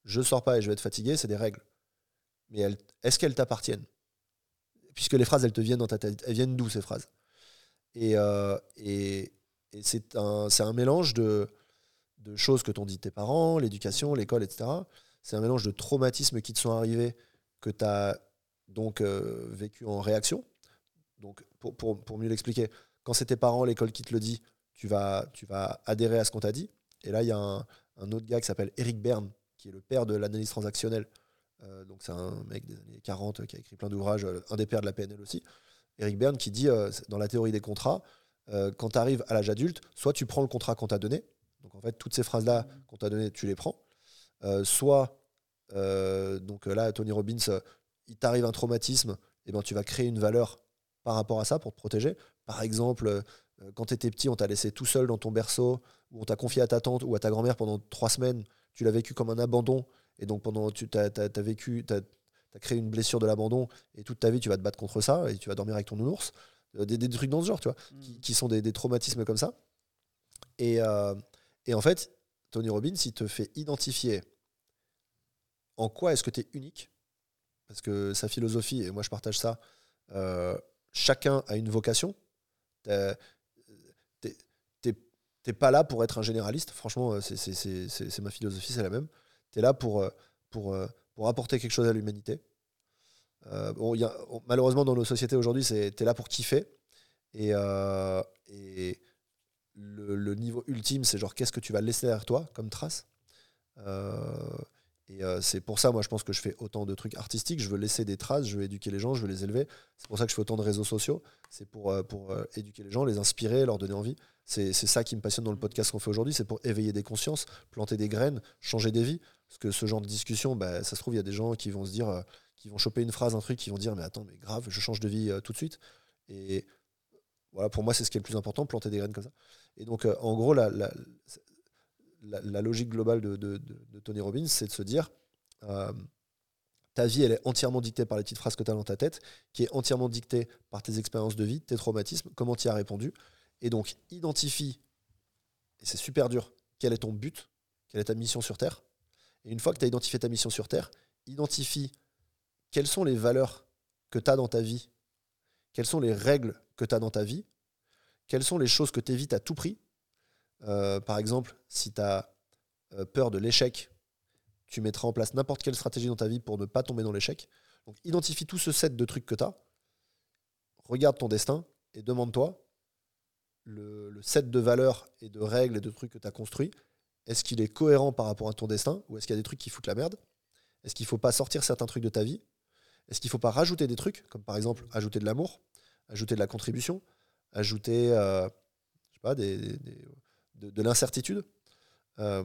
Je sors pas et je vais être fatigué, c'est des règles. Mais est-ce qu'elles t'appartiennent? Puisque les phrases, elles te viennent dans ta tête. Elles viennent d'où ces phrases? Et, euh, et, et c'est un, un mélange de, de choses que t'ont dit tes parents, l'éducation, l'école, etc. C'est un mélange de traumatismes qui te sont arrivés, que tu as donc euh, vécu en réaction. Donc, pour, pour- pour mieux l'expliquer, quand c'est tes parents, l'école qui te le dit, tu vas, tu vas adhérer à ce qu'on t'a dit. Et là, il y a un, autre gars qui s'appelle Eric Berne, qui est le père de l'analyse transactionnelle. Euh, donc, c'est un mec des années 40 qui a écrit plein d'ouvrages, euh, un des pères de la PNL aussi. Eric Berne qui dit, dans la théorie des contrats, euh, quand tu arrives à l'âge adulte, soit tu prends le contrat qu'on t'a donné. Donc, en fait, toutes ces phrases-là qu'on t'a données, tu les prends. Euh, soit, euh, donc là, Tony Robbins, il t'arrive un traumatisme, et ben, tu vas créer une valeur par rapport à ça pour te protéger. Par exemple, quand tu étais petit, on t'a laissé tout seul dans ton berceau, ou on t'a confié à ta tante ou à ta grand-mère pendant trois semaines, tu l'as vécu comme un abandon, et donc pendant tu as, vécu, tu as, créé une blessure de l'abandon, et toute ta vie, tu vas te battre contre ça, et tu vas dormir avec ton nounours. Euh, Des, des trucs dans ce genre, tu vois, qui, qui sont des, des traumatismes comme ça. Et, euh, et en fait, Tony Robbins, il te fait identifier en quoi est-ce que tu es unique, parce que sa philosophie, et moi je partage ça, euh, chacun a une vocation. T'es pas là pour être un généraliste, franchement, c'est- ma philosophie, c'est la même. Tu es là pour, pour, pour apporter quelque chose à l'humanité. Euh, malheureusement, dans nos sociétés aujourd'hui, tu es là pour kiffer. Et, euh, et le, niveau ultime, c'est genre qu'est-ce que tu vas laisser derrière toi comme trace? Euh, et c'est pour ça, moi, je pense que je fais autant de trucs artistiques. Je veux laisser des traces, je veux éduquer les gens, je veux les élever. C'est pour ça que je fais autant de réseaux sociaux. C'est pour, pour éduquer les gens, les inspirer, leur donner envie. C'est c'est ça qui me passionne dans le podcast qu'on fait aujourd'hui. C'est pour éveiller des consciences, planter des graines, changer des vies. Parce que ce genre de discussion, bah, ça se trouve, il y a des gens qui vont se dire, qui vont choper une phrase, un truc, qui vont dire, mais attends, mais grave, je change de vie euh, tout de suite. Et voilà, pour moi, c'est ce qui est le plus important, planter des graines comme ça. Et donc, euh, en gros, la, la, la- logique globale de, de- de- Tony Robbins, c'est de se dire, euh, ta vie, elle est entièrement dictée par les petites phrases que tu as dans ta tête, qui est entièrement dictée par tes expériences de vie, tes traumatismes, comment tu as répondu. Et donc, identifie, et c'est super dur, quel est ton but, quelle est ta mission sur Terre. Et une fois que tu as identifié ta mission sur Terre, identifie quelles sont les valeurs que tu as dans ta vie, quelles sont les règles que tu as dans ta vie, quelles sont les choses que tu évites à tout prix? Euh, par exemple, si tu as peur de l'échec, tu mettras en place n'importe quelle stratégie dans ta vie pour ne pas tomber dans l'échec. Donc identifie tout ce set de trucs que tu as, regarde ton destin et demande-toi le, le set de valeurs et de règles et de trucs que tu as construit, est-ce qu'il est cohérent par rapport à ton destin ou est-ce qu'il y a des trucs qui foutent la merde? Est-ce qu'il ne faut pas sortir certains trucs de ta vie? Est-ce qu'il ne faut pas rajouter des trucs, comme par exemple ajouter de l'amour, ajouter de la contribution, ajouter euh, pas, de, de l'incertitude Euh,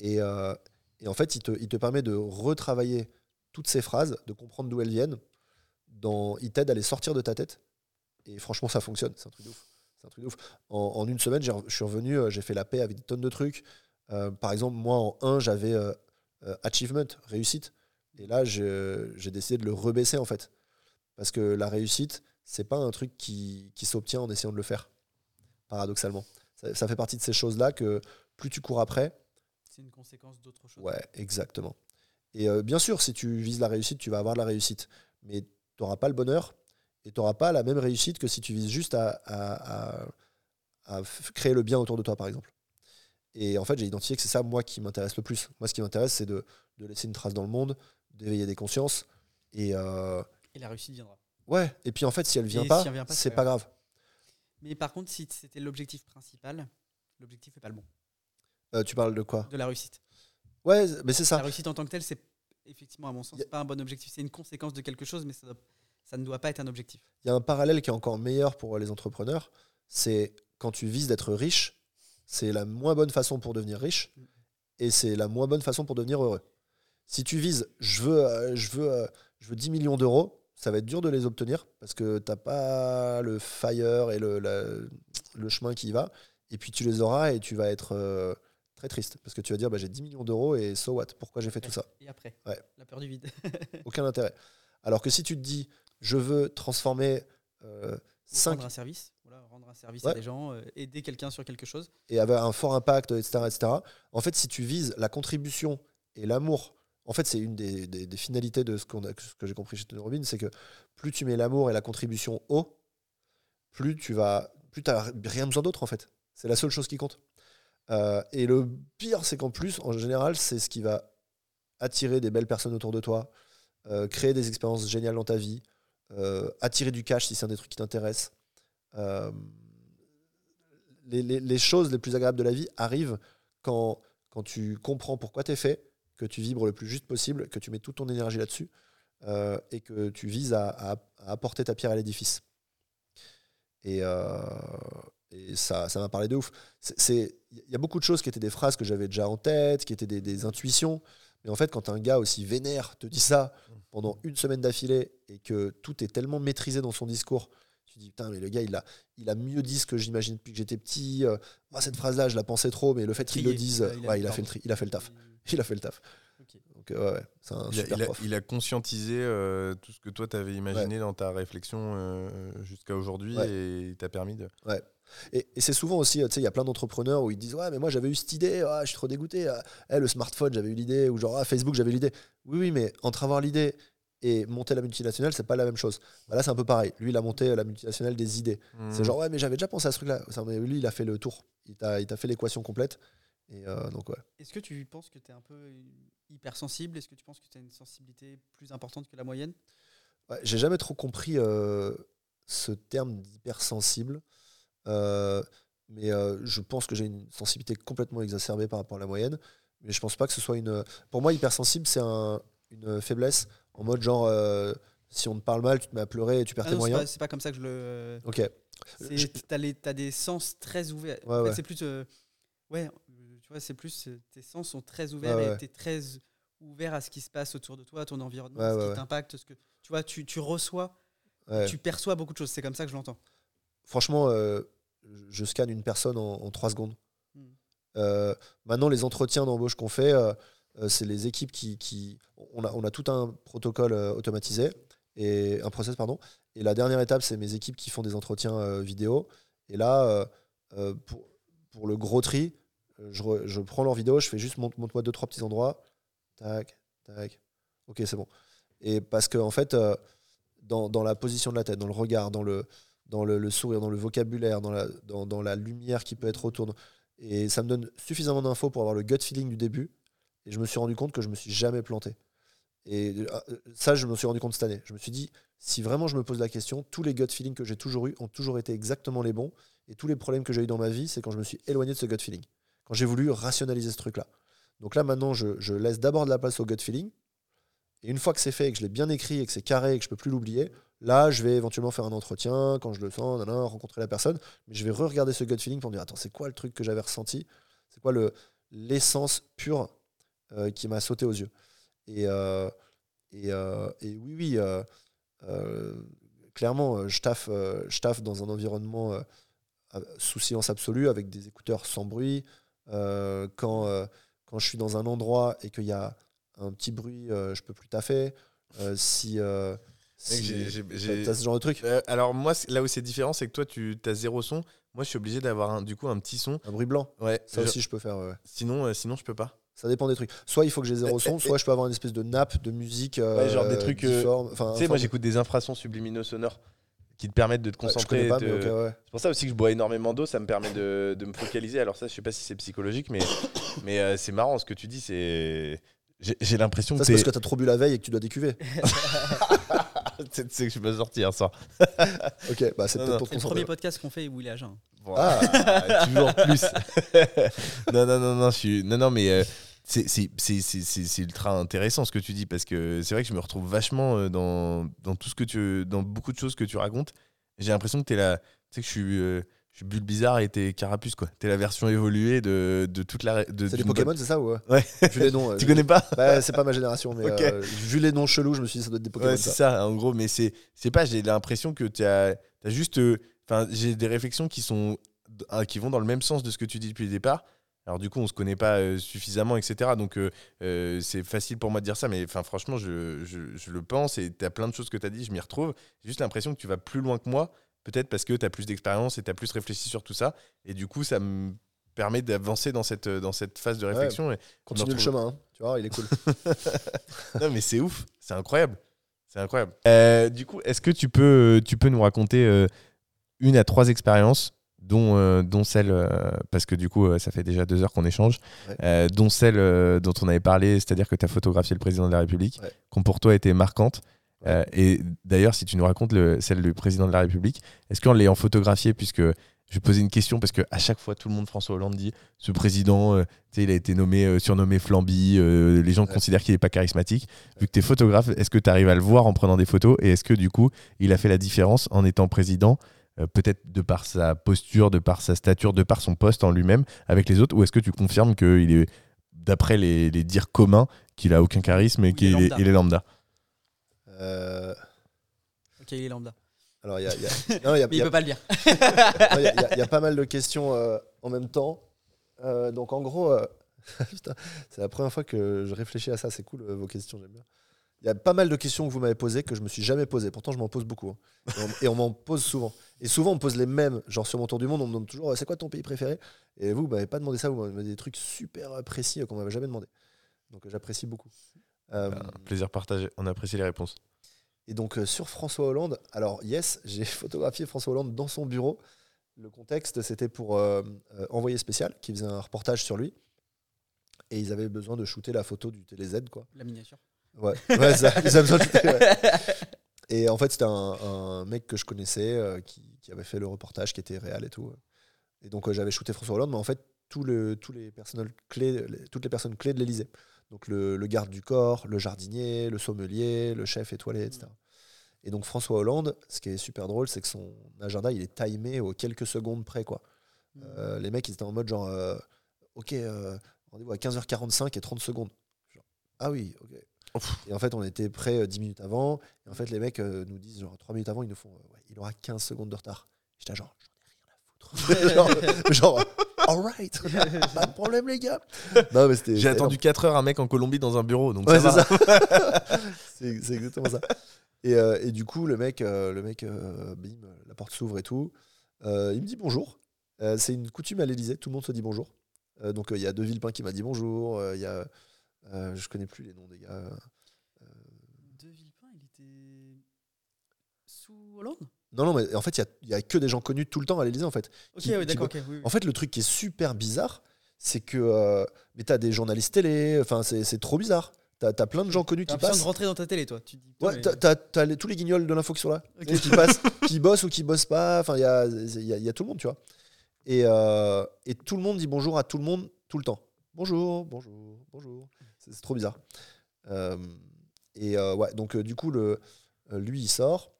et, euh, et en fait, il te, il te permet de retravailler toutes ces phrases, de comprendre d'où elles viennent. Il t'aide à les sortir de ta tête. Et franchement, ça fonctionne. C'est un truc de ouf. Un truc ouf. En, en une semaine, je suis revenu, j'ai fait la paix avec des tonnes de trucs. Par exemple, moi, en 1, j'avais achievement, réussite. Et là, j'ai décidé de le rebaisser, en fait. Parce que la réussite, c'est pas un truc qui, qui s'obtient en essayant de le faire, paradoxalement. Ça, ça fait partie de ces choses-là que plus tu cours après, C'est une conséquence d'autre chose. Ouais, exactement. Et euh, bien sûr, si tu vises la réussite, tu vas avoir de la réussite. Mais tu n'auras pas le bonheur et tu n'auras pas la même réussite que si tu vises juste à, à- à- créer le bien autour de toi, par exemple. Et en fait, j'ai identifié que c'est ça, moi, qui m'intéresse le plus. Moi, ce qui m'intéresse, c'est de, de laisser une trace dans le monde, d'éveiller des consciences. Et euh, Et la réussite viendra. ouais, et puis en fait, si elle vient Et pas, si pas, c'est pas grave. Mais par contre, si c'était l'objectif principal, l'objectif n'est pas le bon. Euh, tu parles de quoi? De la réussite. Ouais, mais c'est La ça. réussite en tant que telle, c'est effectivement, à mon sens, a- pas un bon objectif. C'est une conséquence de quelque chose, mais ça, doit- ça ne doit pas être un objectif. Il y a un parallèle qui est encore meilleur pour les entrepreneurs. C'est quand tu vises d'être riche, c'est la moins bonne façon pour devenir riche et c'est la moins bonne façon pour devenir heureux. Si tu vises, je veux, euh, je veux, euh, je veux 10 millions d'euros, ça va être dur de les obtenir parce que tu n'as pas le fire et le, le chemin qui y va. Et puis tu les auras et tu vas être euh, très triste parce que tu vas dire bah, j'ai 10 millions d'euros et so what? Pourquoi j'ai fait tout ça? Et après, Ouais. la peur du vide. <laughs> Aucun intérêt. Alors que si tu te dis je veux transformer euh, 5 Rendre un service, voilà, rendre un service Ouais. à des gens, euh, aider quelqu'un sur quelque chose. et avoir un fort impact, etc., etc. En fait, si tu vises la contribution et l'amour, en fait, c'est une des, finalités de ce, que j'ai compris chez Tony Robbins, c'est que plus tu mets l'amour et la contribution haut, plus tu vas, plus t'as rien besoin d'autre en fait. C'est la seule chose qui compte. Euh, et le pire, c'est qu'en plus, en général, c'est ce qui va attirer des belles personnes autour de toi, euh, créer des expériences géniales dans ta vie, euh, attirer du cash si c'est un des trucs qui t'intéresse. Les choses les plus agréables de la vie arrivent quand, quand tu comprends pourquoi tu es fait, que tu vibres le plus juste possible, que tu mets toute ton énergie là-dessus euh, et que tu vises à, à- à apporter ta pierre à l'édifice. Et, euh, et ça ça m'a parlé de ouf. Il y a beaucoup de choses qui étaient des phrases que j'avais déjà en tête, qui étaient des, des intuitions. Mais en fait, quand un gars aussi vénère te dit ça pendant une semaine d'affilée et que tout est tellement maîtrisé dans son discours, tu te dis putain, mais le gars, il a, il a mieux dit ce que j'imagine depuis que j'étais petit. Euh, moi, cette phrase-là, je la pensais trop, mais le fait qu'il le dise, il a- ouais, il, a pardon. fait le tri- il a fait le taf. <laughs> Il a fait le taf. Ok. Donc, ouais, ouais, c'est un Il a, super il a- prof. il a conscientisé euh, tout ce que toi t'avais imaginé dans ta réflexion euh, jusqu'à aujourd'hui Ouais. et il t'a permis de. Et, et c'est souvent aussi, euh, tu sais, il y a plein d'entrepreneurs où ils disent Ouais, mais moi j'avais eu cette idée, ah, je suis trop dégoûté. Ah, eh, le smartphone, j'avais eu l'idée, ou genre ah, Facebook, j'avais eu l'idée. Oui, oui, mais entre avoir l'idée et monter la multinationale, c'est pas la même chose. Bah là, c'est un peu pareil. Lui, il a monté la multinationale des idées. C'est Mm. genre Ouais, mais j'avais déjà pensé à ce truc-là. Lui, il a fait le tour. Il t'a il t'a fait l'équation complète. Et euh, donc, ouais. Est-ce que tu penses que tu es un peu hypersensible? Est-ce que tu penses que tu as une sensibilité plus importante que la moyenne? Ouais, J'ai jamais trop compris euh, ce terme d'hypersensible. Euh, mais euh, je pense que j'ai une sensibilité complètement exacerbée par rapport à la moyenne. Mais je pense pas que ce soit une. Pour moi, hypersensible, c'est un- une faiblesse. En mode genre, euh, si on te parle mal, tu te mets à pleurer et tu perds Ah tes non, moyens. c'est pas comme ça que je le. Ok. Je- Tu as, des sens très ouverts. Ouais, En fait, ouais. C'est plus. euh, ouais, euh, tu vois, c'est plus. tes sens sont très ouverts Ouais, et tu es très ouvert à ce qui se passe autour de toi, à ton environnement, Ouais, ce ouais, qui t'impacte. Ce que, tu vois, tu, tu reçois, tu perçois beaucoup de choses. C'est comme ça que je l'entends. Franchement, euh, je scanne une personne en, en 3 secondes. Hmm. Euh, maintenant, les entretiens d'embauche qu'on fait, euh, c'est les équipes qui. qui- on, a, on a tout un protocole automatisé, et un process, pardon. Et la dernière étape, c'est mes équipes qui font des entretiens vidéo. Et là, pour, pour le gros tri, je, re- je prends leur vidéo, je fais juste montre- montre-moi deux, trois petits endroits. Tac, tac. Ok, c'est bon. Et parce que, en fait, euh, dans, la position de la tête, dans le regard, dans le, sourire, dans le vocabulaire, dans la, dans, la lumière qui peut être autour. Et ça me donne suffisamment d'infos pour avoir le gut feeling du début. Et je me suis rendu compte que je me suis jamais planté. Et euh, ça, je me suis rendu compte cette année. Je me suis dit, si vraiment je me pose la question, tous les gut feelings que j'ai toujours eu ont toujours été exactement les bons. Et tous les problèmes que j'ai eu dans ma vie, c'est quand je me suis éloigné de ce gut feeling. Quand j'ai voulu rationaliser ce truc-là. Donc là, maintenant, je, laisse d'abord de la place au gut feeling. Et une fois que c'est fait et que je l'ai bien écrit et que c'est carré et que je peux plus l'oublier, là, je vais éventuellement faire un entretien quand je le sens, rencontrer la personne. Mais je vais re-regarder ce gut feeling pour me dire attends, c'est quoi le truc que j'avais ressenti? C'est quoi le l'essence pure euh, qui m'a sauté aux yeux? Et, euh, euh, et oui, oui, clairement, je taffe, je taffe dans un environnement sous silence absolu avec des écouteurs sans bruit. Euh, quand, euh, quand je suis dans un endroit et qu'il y a un petit bruit, euh, je peux plus taffer. Euh, si. si- j'ai- t'as- ce genre de truc alors moi, là où c'est différent, c'est que toi, tu as zéro son. Moi, je suis obligé d'avoir du coup un petit son. Un bruit blanc Ouais. Ça aussi, je peux faire. ouais. Sinon, sinon, je peux pas. Ça dépend des trucs. Soit il faut que j'ai zéro Eh, son, eh, soit je peux avoir une espèce de nappe de musique. Ouais, genre des trucs, Tu sais, moi, j'écoute des infrasons subliminaux sonores qui te permettent de te concentrer. ouais. C'est pour ça aussi que je bois énormément d'eau, ça me permet de, de me focaliser. Alors ça, je sais pas si c'est psychologique, mais, mais euh, c'est marrant ce que tu dis. C'est j'ai l'impression que c'est parce que t'as trop bu la veille et que tu dois décuver. <laughs> c'est que je suis pas sorti hier soir. <laughs> Ok, bah c'est peut-être pour le premier podcast qu'on fait où il est à jeun. Ah. <laughs> toujours plus. non, non, non, non, je suis... non, non, mais euh, c'est ultra intéressant ce que tu dis parce que c'est vrai que je me retrouve vachement euh, dans, dans tout ce que tu, dans beaucoup de choses que tu racontes. J'ai l'impression que t'es la, tu sais que je suis, euh, je suis Bulle Bizarre et t'es Carapuce quoi. T'es la version évoluée de, de toute la. de- C'est des Pokémon, c'est ça ou ouais Ouais. Vu les noms. <laughs> euh, Tu connais pas? bah, c'est pas ma génération, mais euh, vu les noms chelous, je me suis dit ça doit être des Pokémon. Ouais, c'est ça. ça, en gros, mais c'est c'est pas, j'ai l'impression que tu as, juste. euh, Enfin, j'ai des réflexions qui, sont, ah, qui vont dans le même sens de ce que tu dis depuis le départ. Alors, du coup, on se connaît pas euh, suffisamment, etc. Donc, euh, euh, c'est facile pour moi de dire ça, mais enfin, franchement, je, je, je le pense et tu as plein de choses que tu as dit, je m'y retrouve. J'ai juste l'impression que tu vas plus loin que moi, peut-être parce que tu as plus d'expérience et tu as plus réfléchi sur tout ça. Et du coup, ça me permet d'avancer dans cette, dans cette phase de réflexion. et- Continue le chemin, hein. tu vois, il est cool. <laughs> non, mais c'est ouf, c'est incroyable. C'est incroyable. Euh, du coup, est-ce que tu peux, tu peux nous raconter une à trois expériences dont, euh, dont celle, euh, parce que du coup, euh, ça fait déjà deux heures qu'on échange, Ouais. dont celle dont on avait parlé, c'est-à-dire que tu as photographié le président de la République, Ouais. qui pour toi été marquantes. Euh, et d'ailleurs, si tu nous racontes le- celle du président de la République, est-ce qu'en l'ayant photographié, puisque je vais poser une question, parce qu'à chaque fois, tout le monde, François Hollande, dit ce président, euh, il a été nommé, euh, surnommé Flamby, euh, les gens Ouais. considèrent qu'il n'est pas charismatique. Vu que tu es photographe, est-ce que tu arrives à le voir en prenant des photos? Et est-ce que du coup, il a fait la différence en étant président peut-être de par sa posture, de par sa stature, de par son poste en lui-même avec les autres, ou est-ce que tu confirmes qu'il est, d'après les, les dires communs, qu'il a aucun charisme et qu'il est, lambda. il est lambda? Euh, Ok, il est lambda. alors, il y a, il y a- non, il y a- <laughs> Mais il y il a- peut pas le dire. <laughs> il y a- y pas mal de questions euh, en même temps. Euh, donc, en gros, euh, <laughs> c'est la première fois que je réfléchis à ça. C'est cool, euh, vos questions, j'aime bien. Il y a pas mal de questions que vous m'avez posées que je me suis jamais posées. Pourtant, je m'en pose beaucoup. hein. Et on, m'en pose souvent. Et souvent, on me pose les mêmes. Genre, sur mon tour du monde, on me demande toujours c'est quoi ton pays préféré? Et vous, vous m'avez pas demandé ça. Vous m'avez demandé des trucs super euh, précis euh, qu'on m'avait jamais demandé. Donc, euh, j'apprécie beaucoup. Euh, Un Plaisir partagé, on apprécie les réponses. et donc euh, sur François Hollande, alors yes, <laughs> j'ai photographié François Hollande dans son bureau. Le contexte, c'était pour euh, euh, Envoyé spécial, qui faisait un reportage sur lui. Et ils avaient besoin de shooter la photo du TéléZ, quoi. La miniature. Ouais, ouais ça, ouais. Et en fait, c'était un, un mec que je connaissais euh, qui, qui avait fait le reportage, qui était réel et tout. Et donc, euh, j'avais shooté François Hollande, mais en fait, tout le, tous les personnels clés, les- toutes les personnes clés de l'Elysée. Donc, le, le garde du corps, le jardinier, le sommelier, le chef étoilé, etc. Et donc, François Hollande, ce qui est super drôle, c'est que son agenda, il est timé aux quelques secondes près, quoi. Euh, les mecs, ils étaient en mode genre, ok, euh, rendez-vous à 15h45 et 30 secondes. Genre, ah oui, ok. Et en fait, on était prêt euh, 10 minutes avant. Et en fait, les mecs euh, nous disent, genre, 3 minutes avant, ils nous font, euh, ouais, il aura 15 secondes de retard. J'étais genre, j'en ai rien à foutre. <laughs> genre, genre, alright, <laughs> pas de problème, les gars. Non, mais c'était. J'ai attendu 4 heures un mec en Colombie dans un bureau, donc Ouais, ça c'est va. ça. <laughs> c'est c'est exactement ça. Et, euh, et du coup, le mec, euh, le mec euh, bim, la porte s'ouvre et tout. Euh, il me dit bonjour. Euh, c'est une coutume à l'Elysée, tout le monde se dit bonjour. Euh, donc, euh, il y a Villepin qui m'a dit bonjour. euh, Il y a. euh, je connais plus les noms des gars. De Villepin, il était sous Hollande? Non, non, mais en fait, il y a, que des gens connus tout le temps à l'Elysée, en fait. Ok, Qui- oui, qui d'accord. oui, oui. En fait, le truc qui est super bizarre, c'est que. euh, mais t'as des journalistes télé, enfin, c'est trop bizarre. T'as as plein de gens connus T'as qui passent. de rentrer dans ta télé, toi. Tu dis, Ouais, mais- t'as- t'as t'as tous les guignols de l'info qui sont là, Ok. Tu sais, qui passent, <laughs> qui bossent ou qui bossent pas. Enfin, il y a, y, a, y a tout le monde, tu vois. Et, euh, et tout le monde dit bonjour à tout le monde tout le temps. Bonjour, bonjour, bonjour. C'est c'est trop bizarre. Euh, et euh, ouais, donc euh, du coup, le, lui, il sort.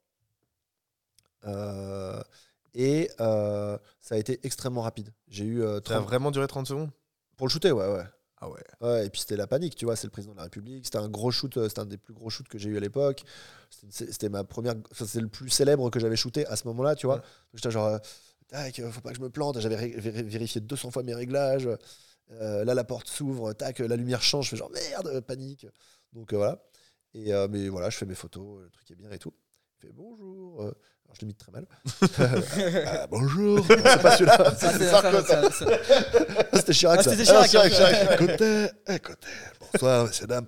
Et ça a été extrêmement rapide. J'ai eu Ça a 30 vraiment duré 30 secondes? Pour le shooter, ouais, ouais. Ah ouais. Ouais, et puis c'était la panique, tu vois, c'est le président de la République. C'était un gros shoot, c'était un des plus gros shoots que j'ai eu à l'époque. C'était ma première, c'était le plus célèbre que j'avais shooté à ce moment-là, tu vois. Ouais. J'étais genre, euh, tac, faut pas que je me plante. J'avais vérifié 200 fois mes réglages. Euh, là, la porte s'ouvre, tac, la lumière change. Je fais genre merde, panique. Donc euh, voilà. Et euh, mais voilà, je fais mes photos, le truc est bien et tout. Il fait bonjour. alors je l'imite très mal. <laughs> Ah, bonjour. C'est pas celui-là. C'était Chirac. Ah, c'était Chirac, Ah, Chirac, hein. Chirac. Écoutez, écoutez. Bonsoir, messieurs, dames.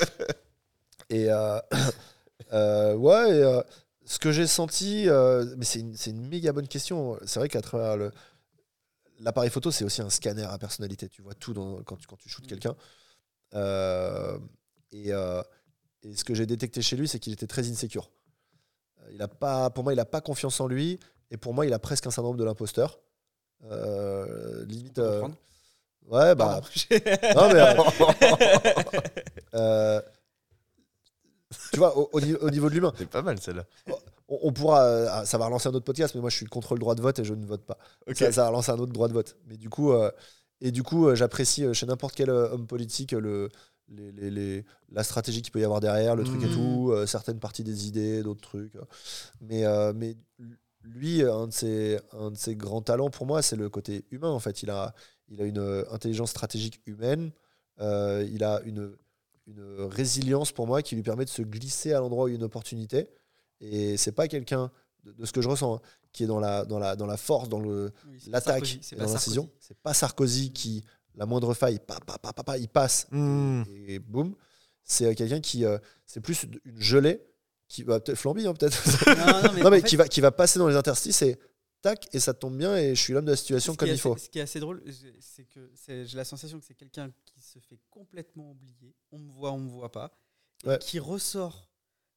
<laughs> et <coughs> ouais, et, ce que j'ai senti, mais c'est une, c'est une méga bonne question. C'est vrai qu'à travers le. L'appareil photo, c'est aussi un scanner à personnalité. Tu vois tout dans- quand, tu, quand tu shootes quelqu'un. Euh, et, euh, et ce que j'ai détecté chez lui, c'est qu'il était très insécure. Euh, Il a pas, pour moi, il n'a pas confiance en lui. Et pour moi, il a presque un syndrome de l'imposteur. Euh, limite. ouais, bah. <laughs> Non, mais. <laughs> tu vois, au niveau de l'humain, C'est pas mal celle-là. On, on pourra. euh, ça va relancer un autre podcast, mais moi, je suis contre le droit de vote et je ne vote pas. Ça, ça va relancer un autre droit de vote. Mais du coup, euh, et du coup, euh, j'apprécie chez n'importe quel homme politique le, les, les- les- la stratégie qu'il peut y avoir derrière, le truc et Mhm. tout, euh, certaines parties des idées, d'autres trucs. Mais, euh, mais lui, un de, ses, un de ses grands talents pour moi, c'est le côté humain. En fait, il a, il a une intelligence stratégique humaine. euh, il a une, une résilience pour moi qui lui permet de se glisser à l'endroit où il y a une opportunité. Et c'est pas quelqu'un, de, de ce que je ressens, hein, qui est dans la, dans, la, dans la force, dans Oui, l'attaque pas dans l'incision. Sarkozy. C'est pas Sarkozy qui, la moindre faille, pa, pa, pa, pa, pa, il passe Hmm. et boum. C'est euh, quelqu'un qui, euh, c'est plus une gelée qui va peut-être flambi hein, peut-être. Non, non, <laughs> mais non mais en fait, qui va qui va passer dans les interstices et tac, et ça tombe bien, et je suis l'homme de la situation comme il faut. Ce qui est assez drôle, c'est- que j'ai la sensation que c'est quelqu'un qui se fait complètement oublier. On me voit, on me voit pas. Et Ouais. qui ressort.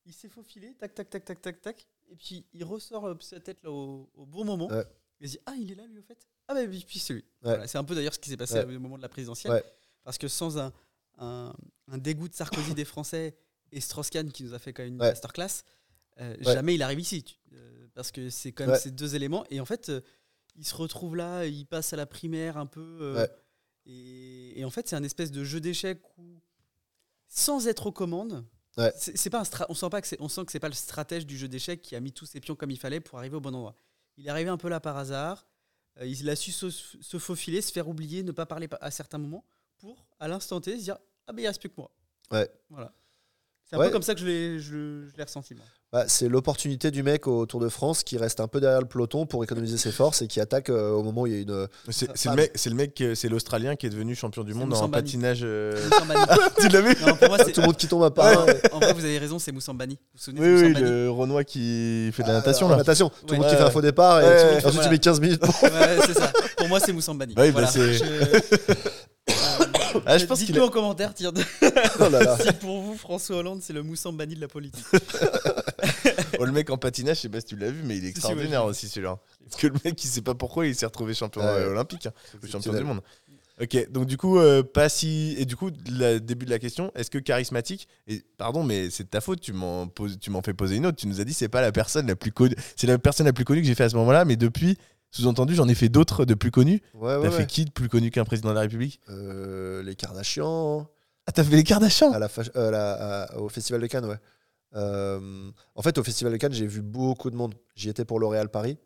Il s'est faufilé, tac, tac, tac, tac, tac, tac. Et puis il ressort euh, sa tête là, au, au bon moment. Ouais. Il se dit Ah, il est là lui au fait Ah, bah puis puis c'est lui. Ouais. Voilà, c'est un peu d'ailleurs ce qui s'est passé Ouais. au moment de la présidentielle. Parce que sans un, un, un dégoût de Sarkozy des Français et Strauss-Kahn qui nous a fait quand même une masterclass, euh, jamais il arrive ici. tu- euh, parce que c'est quand même ces deux éléments. Et en fait, il se retrouve là, il passe à la primaire un peu. et, et en fait, c'est un espèce de jeu d'échecs où, sans être aux commandes, Ouais. c'est pas un stra- on sent pas que c'est on sent que c'est pas le stratège du jeu d'échecs qui a mis tous ses pions comme il fallait pour arriver au bon endroit. Il est arrivé un peu là par hasard. euh, il a su se, se faufiler, se faire oublier, ne pas parler pa- à certains moments pour à l'instant T se dire ah ben il reste plus que moi. Ouais. Voilà. C'est un Ouais. peu comme ça que je l'ai je, je l'ai ressenti moi. Bah, c'est l'opportunité du mec au Tour de France qui reste un peu derrière le peloton pour économiser ses forces et qui attaque euh, au moment où il y a une. C'est le mec, c'est le mec, c'est l'Australien qui est devenu champion du monde en Moussambani. patinage. euh, Moussambani. <laughs> tu l'as vu non, pour moi, c'est- Tout le monde qui tombe à part. Ouais, en vrai, vous avez raison, c'est Moussambani. Vous vous souvenez Oui, de oui, Moussambani le Renoir qui fait de la Ah, natation là. natation. Tout le monde qui fait un faux départ et, Ouais, tu- ouais, ensuite voilà. tu mets 15 minutes pour. Ouais, c'est ça. Pour moi, c'est Moussambani. Oui, bah, Voilà. c'est- Je- <laughs> Ah, je pense qu'il a- en commentaire tiens, Oh là là. <laughs> si pour vous, François Hollande, c'est le Moussambani de la politique. <laughs> Oh, le mec en patinage, je sais pas si tu l'as vu, mais il est Si, si, ouais, extraordinaire je l'ai aussi celui-là. Parce que le mec, il sait pas pourquoi il s'est retrouvé champion Ouais. euh, olympique, hein, champion du monde. Ok, donc du coup, euh, pas si. Et du coup, le début de la question, est-ce que charismatique Et pardon, mais c'est de ta faute. Tu m'en poses- tu m'en fais poser une autre. Tu nous as dit c'est pas la personne la plus connue. C'est la personne la plus connue que j'ai fait à ce moment-là, mais depuis, sous-entendu, j'en ai fait d'autres de plus connus. Ouais, T'as ouais, fait ouais. qui de plus connu qu'un président de la République? Euh, les Kardashians. Ah, t'as fait les Kardashians? À la, fa- euh, la- à- au Festival de Cannes, ouais. Euh, en fait, au Festival de Cannes, j'ai vu beaucoup de monde. J'y étais pour L'Oréal Paris,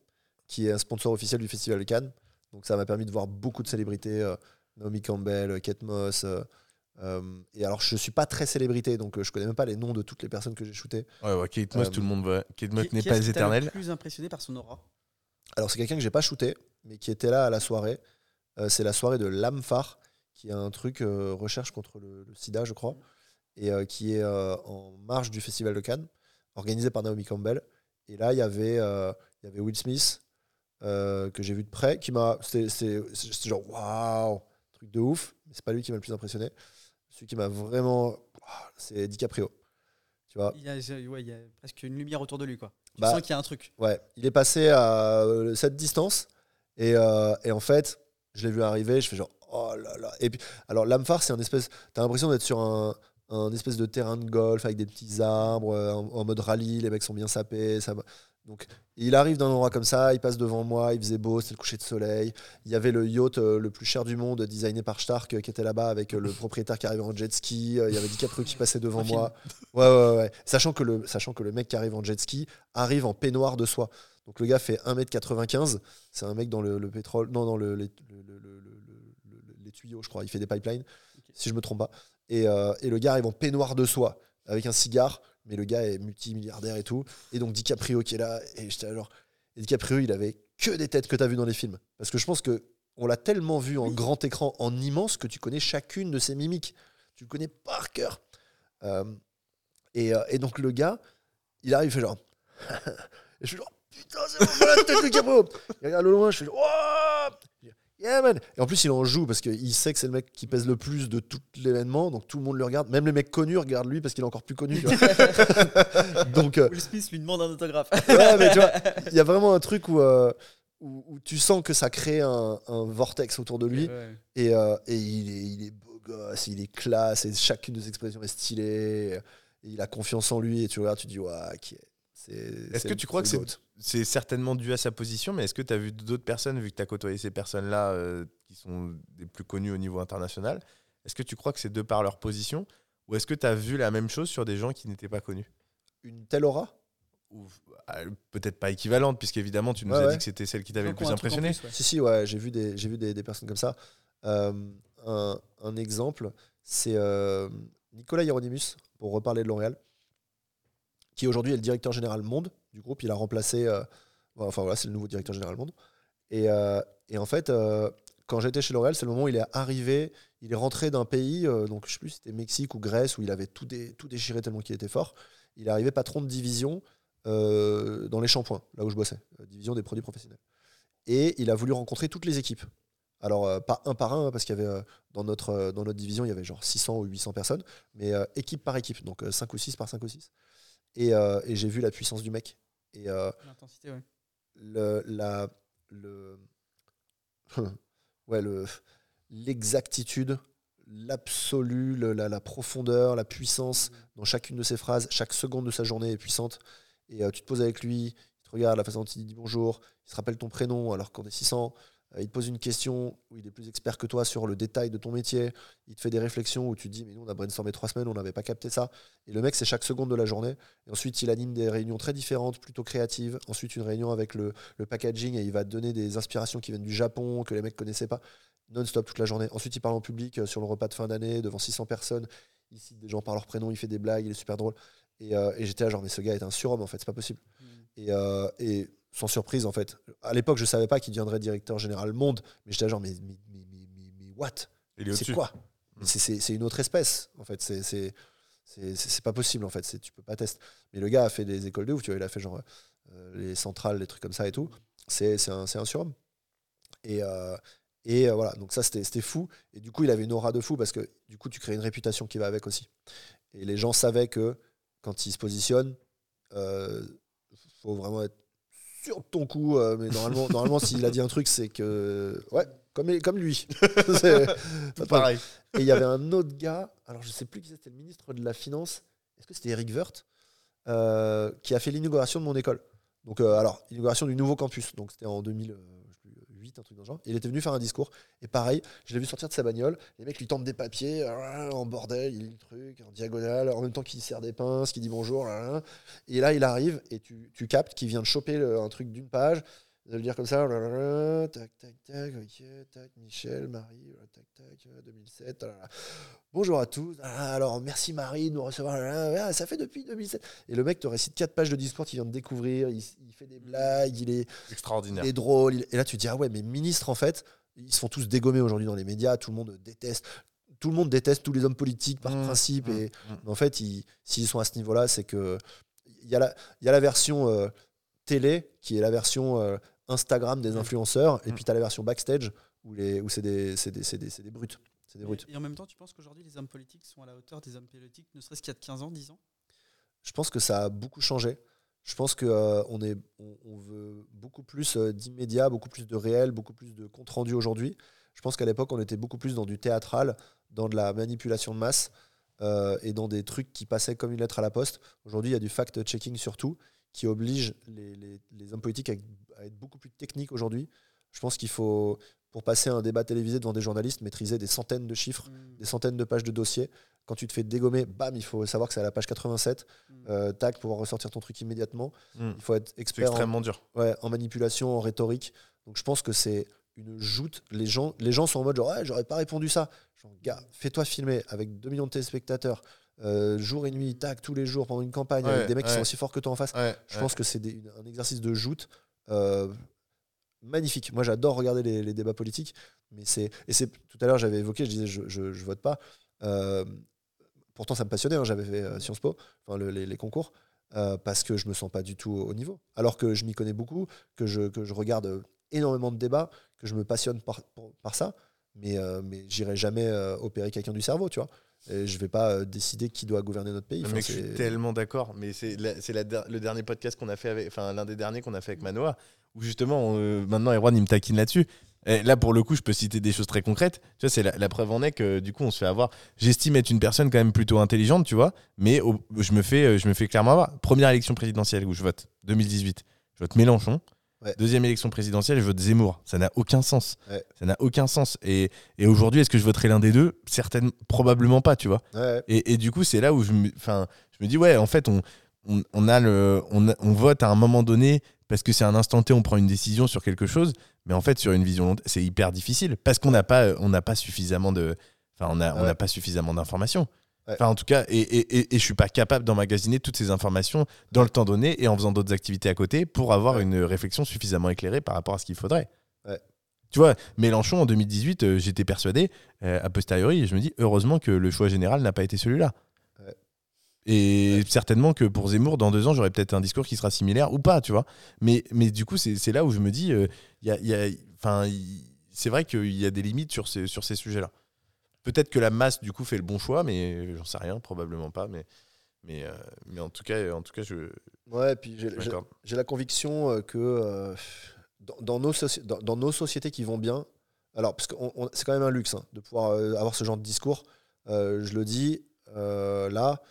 qui est un sponsor officiel du Festival de Cannes. Donc ça m'a permis de voir beaucoup de célébrités. euh, Naomi Campbell, Kate Moss. euh, et alors, je suis pas très célébrité, donc euh, je connais même pas les noms de toutes les personnes que j'ai shootées. Ouais, ouais, Kate Moss, Euh, tout le monde va. Kate Moss n'est pas éternelle. le plus impressionné par son aura? Alors, c'est quelqu'un que j'ai pas shooté, mais qui était là à la soirée. Euh, c'est la soirée de l'âme phare, qui est un truc euh, recherche contre le, le sida, je crois, et euh, qui est euh, en marge du Festival de Cannes, organisé par Naomi Campbell. Et là, il y avait, euh, il y avait Will Smith, que j'ai vu de près, qui m'a. C'était genre, waouh, truc de ouf, mais c'est pas lui qui m'a le plus impressionné. Celui qui m'a vraiment. C'est DiCaprio. Tu vois il y, a, j'ai- ouais, il y a presque une lumière autour de lui. Quoi. Tu Bah, sens qu'il y a un truc. Ouais, il est passé à cette distance et, euh, et en fait, je l'ai vu arriver, je fais genre oh là là. Et puis, alors l'âme phare, c'est un espèce, t'as l'impression d'être sur un, un espèce de terrain de golf avec des petits arbres euh, en, en mode rallye, les mecs sont bien sapés. Ça, va. donc il arrive d'un endroit comme ça, il passe devant moi, il faisait beau, c'était le coucher de soleil. Il y avait le yacht euh, le plus cher du monde, designé par Stark, euh, qui était là-bas avec euh, le <laughs> propriétaire qui arrivait en jet ski. Il y avait DiCaprio qui passait devant moi. Ouais, ouais, ouais. Sachant que, le, sachant que le mec qui arrive en jet ski arrive en peignoir de soie. Donc le gars fait 1m95. C'est un mec dans le, le pétrole. Non, dans les, le- les tuyaux, je crois. Il fait des pipelines, si je me trompe pas. Et, euh, et le gars arrive en peignoir de soie avec un cigare. Mais le gars est multimilliardaire et tout. Et donc DiCaprio qui est là. Et j'étais alors. Et DiCaprio, il avait que des têtes que tu as vues dans les films. Parce que je pense que on l'a tellement vu en grand écran, en immense, que tu connais chacune de ses mimiques. Tu le connais par cœur. Euh, et, euh, et donc le gars, il arrive, il fait genre. <laughs> et je fais genre, putain, c'est bon, la tête de Caprio. Il regarde au loin, je fais genre, oh Yeah man Et en plus, il en joue parce qu'il sait que c'est le mec qui pèse le plus de tout l'événement, donc tout le monde le regarde. Même les mecs connus regardent lui parce qu'il est encore plus connu. tu vois. <laughs> donc, euh, Will Smith lui demande un autographe. <laughs> ouais, mais tu vois, il y a vraiment un truc où, euh, où, où tu sens que ça crée un, un vortex autour de lui. Ouais. Et, euh, et il, est, il est beau gosse, il est classe, et chacune de ses expressions est stylée. Et il a confiance en lui, et tu regardes, tu dis, ouais, ok. c'est- Est-ce que tu crois que c'est certainement dû à sa position, mais est-ce que tu as vu d'autres personnes, vu que tu as côtoyé ces personnes-là euh, qui sont des plus connues au niveau international, est-ce que tu crois que c'est de par leur position ou est-ce que tu as vu la même chose sur des gens qui n'étaient pas connus? Une telle aura? Ou ah, peut-être pas équivalente, puisqu'évidemment tu nous Ouais, as ouais. dit que c'était celle qui t'avait le plus impressionné. plus, ouais. Si, si, ouais, j'ai vu des, j'ai vu des, des personnes comme ça. Euh, un, un exemple, c'est euh, Nicolas Hieronymus, pour reparler de L'Oréal, qui aujourd'hui est le directeur général monde du groupe. Il a remplacé. euh, enfin voilà, c'est le nouveau directeur général monde. Et, euh, en fait, euh, quand j'étais chez L'Oréal, c'est le moment où il est arrivé, il est rentré d'un pays, donc je sais plus si c'était Mexique ou Grèce, où il avait tout, dé- tout déchiré tellement qu'il était fort. Il est arrivé patron de division dans les shampoings, là où je bossais, division des produits professionnels. Et il a voulu rencontrer toutes les équipes. Alors, pas un par un, hein, parce qu'il y avait dans, notre, dans notre division, il y avait genre 600 ou 800 personnes, mais équipe par équipe, donc 5 ou 6 par 5 ou 6. Et, euh, et j'ai vu la puissance du mec. Et euh, L'intensité, ouais. le, la, le, <laughs> ouais, le, l'exactitude, l'absolu, le- la, la profondeur, la puissance dans chacune de ses phrases. Chaque seconde de sa journée est puissante. Et euh, tu te poses avec lui, il te regarde, la façon dont il dit bonjour, il se rappelle ton prénom alors qu'on est 600. Euh, il te pose une question où il est plus expert que toi sur le détail de ton métier. Il te fait des réflexions où tu te dis, mais nous, on a brainstormé trois semaines, on n'avait pas capté ça. Et le mec, c'est chaque seconde de la journée. Et ensuite, il anime des réunions très différentes, plutôt créatives. Ensuite, une réunion avec le, le packaging et il va te donner des inspirations qui viennent du Japon, que les mecs connaissaient pas, non-stop toute la journée. Ensuite, il parle en public euh, sur le repas de fin d'année devant 600 personnes. Il cite des gens par leur prénom, il fait des blagues, il est super drôle. Et, euh, et j'étais là, genre, mais ce gars est un surhomme, en fait, c'est pas possible. Et, euh, et sans surprise, en fait, à l'époque, je savais pas qu'il deviendrait directeur général monde, mais j'étais genre, mais, mais, mais, mais, mais, mais what? Il est C'est quoi? Mm. C'est- une autre espèce, en fait. C'est c'est- pas possible, en fait. C'est- Tu peux pas tester. Mais le gars a fait des écoles de ouf, tu vois, il a fait genre euh, les centrales, les trucs comme ça et tout. C'est c'est un, un surhomme. Et, euh, et euh, voilà, donc ça, c'était c'était fou. Et du coup, il avait une aura de fou parce que du coup, tu crées une réputation qui va avec aussi. Et les gens savaient que quand il se positionne, euh, faut vraiment être de ton coup. euh, mais normalement, <laughs> normalement s'il a dit un truc, c'est que. Ouais, comme, comme lui. <laughs> C'est-. <laughs> Pareil. Et il y avait un autre gars, alors je sais plus qui c'était, le ministre de la Finance, est-ce que c'était Eric Woerth, euh, qui a fait l'inauguration de mon école. Donc, euh, alors, l'inauguration du nouveau campus, donc c'était en 2008, il était venu faire un discours, et pareil, je l'ai vu sortir de sa bagnole, les mecs lui tendent des papiers, euh, en bordel, il lit le truc, en diagonale, en même temps qu'il sert des pinces, qu'il dit bonjour, là, là. et là il arrive, et tu, captes qu'il vient de choper un truc d'une page, de le dire comme ça, tac, tac, tac, ok, tac, Michel, Marie, euh, tac, tac, euh, 2007, là, là. bonjour à tous, Ah, alors merci Marie de nous recevoir, Ah, ça fait depuis 2007. Et le mec te récite quatre pages de discours qu'il vient de découvrir, il, il fait des blagues, il est, Extraordinaire. il est drôle, il- et là tu te dis, ah ouais, mais ministre en fait, ils se font tous dégommer aujourd'hui dans les médias, tout le monde déteste. Tout le monde déteste tous les hommes politiques par Mmh, principe. mmh, et mmh. en fait, ils- s'ils sont à ce niveau-là, c'est que il y, a la- il y a la version euh, télé qui est la version euh, Instagram des influenceurs, et Mm. puis tu as la version backstage où, les, où c'est des, c'est des, c'est des, c'est des brutes. C'est des brutes. Et, et en même temps, tu penses qu'aujourd'hui, les hommes politiques sont à la hauteur des hommes politiques, ne serait-ce qu'il y a de 15 ans, 10 ans? Je pense que ça a beaucoup changé. Je pense qu'on on est, on, on veut beaucoup plus euh, d'immédiat, beaucoup plus de réel, beaucoup plus de compte rendu aujourd'hui. Je pense qu'à l'époque, on était beaucoup plus dans du théâtral, dans de la manipulation de masse euh, et dans des trucs qui passaient comme une lettre à la poste. Aujourd'hui, il y a du fact-checking surtout qui oblige les, les- les hommes politiques à, être- à être beaucoup plus techniques aujourd'hui. Je pense qu'il faut, pour passer un débat télévisé devant des journalistes, maîtriser des centaines de chiffres, des centaines de pages de dossiers. Quand tu te fais dégommer, bam, il faut savoir que c'est à la page 87. Mm. Euh, tac, pouvoir ressortir ton truc immédiatement. Mm. Il faut être expert en, extrêmement dur. ouais, en manipulation, en rhétorique. Donc je pense que c'est une joute. Les gens, les gens sont en mode genre, ouais, j'aurais pas répondu ça. Genre, gars, fais-toi filmer avec 2 millions de téléspectateurs, euh, jour et nuit, tac, tous les jours pendant une campagne, Ouais, avec des mecs qui sont aussi forts que toi en face. Ouais, Je pense que c'est des- un exercice de joute euh, magnifique. Moi, j'adore regarder les, les débats politiques, mais c'est et c'est tout à l'heure j'avais évoqué, je disais je, je, je vote pas. Euh, pourtant, ça me passionnait. hein, j'avais fait Sciences Po, enfin le- les, les concours, parce que je me sens pas du tout au niveau. Alors que je m'y connais beaucoup, que je que je regarde énormément de débats, que je me passionne par, ça, mais mais j'irai jamais opérer quelqu'un du cerveau, tu vois. Et je vais pas euh, décider qui doit gouverner notre pays. Enfin, je suis tellement d'accord. Mais c'est le dernier podcast qu'on a fait avec, enfin l'un des derniers qu'on a fait avec Manoa, où justement euh, maintenant Erwan il me taquine là-dessus. Et là pour le coup, je peux citer des choses très concrètes. Tu vois, c'est la, la preuve en est que du coup on se fait avoir. J'estime être une personne quand même plutôt intelligente, tu vois, mais au- je me fais, euh, je me fais clairement avoir. Première élection présidentielle où je vote, 2018, je vote Mélenchon. Ouais. Deuxième élection présidentielle, je vote Zemmour. Ça n'a aucun sens. Ouais. Ça n'a aucun sens. Et, et aujourd'hui, est-ce que je voterai l'un des deux? Certainement, probablement pas, tu vois. Ouais, Et, et du coup, c'est là où je me, je me dis, ouais, en fait, on, on, on a le, on, on vote à un moment donné parce que c'est un instant T, on prend une décision sur quelque chose, mais en fait, sur une vision longue, c'est hyper difficile parce qu'on n'a pas, on n'a pas suffisamment de, enfin, on n'a pas suffisamment d'informations. Ouais. Enfin, en tout cas, et, et, et, et je suis pas capable d'emmagasiner toutes ces informations dans le temps donné et en faisant d'autres activités à côté pour avoir Ouais. une réflexion suffisamment éclairée par rapport à ce qu'il faudrait. Ouais. Tu vois, Mélenchon en 2018, euh, j'étais persuadé, euh, a posteriori, je me dis heureusement que le choix général n'a pas été celui-là. Et certainement que pour Zemmour, dans deux ans, j'aurai peut-être un discours qui sera similaire ou pas, tu vois. Mais, mais du coup, c'est là où je me dis, euh, y a, y a- c'est vrai qu'il y a des limites sur ces, sur ces sujets-là. Peut-être que la masse, du coup, fait le bon choix, mais j'en sais rien, probablement pas. Mais, mais, euh, mais en tout cas, en tout cas je, Ouais, puis j'ai- la conviction euh, que euh, dans, dans nos dans, dans nos sociétés qui vont bien, alors parce que c'est quand même un luxe hein, de pouvoir euh, avoir ce genre de discours. euh, je le dis euh, là,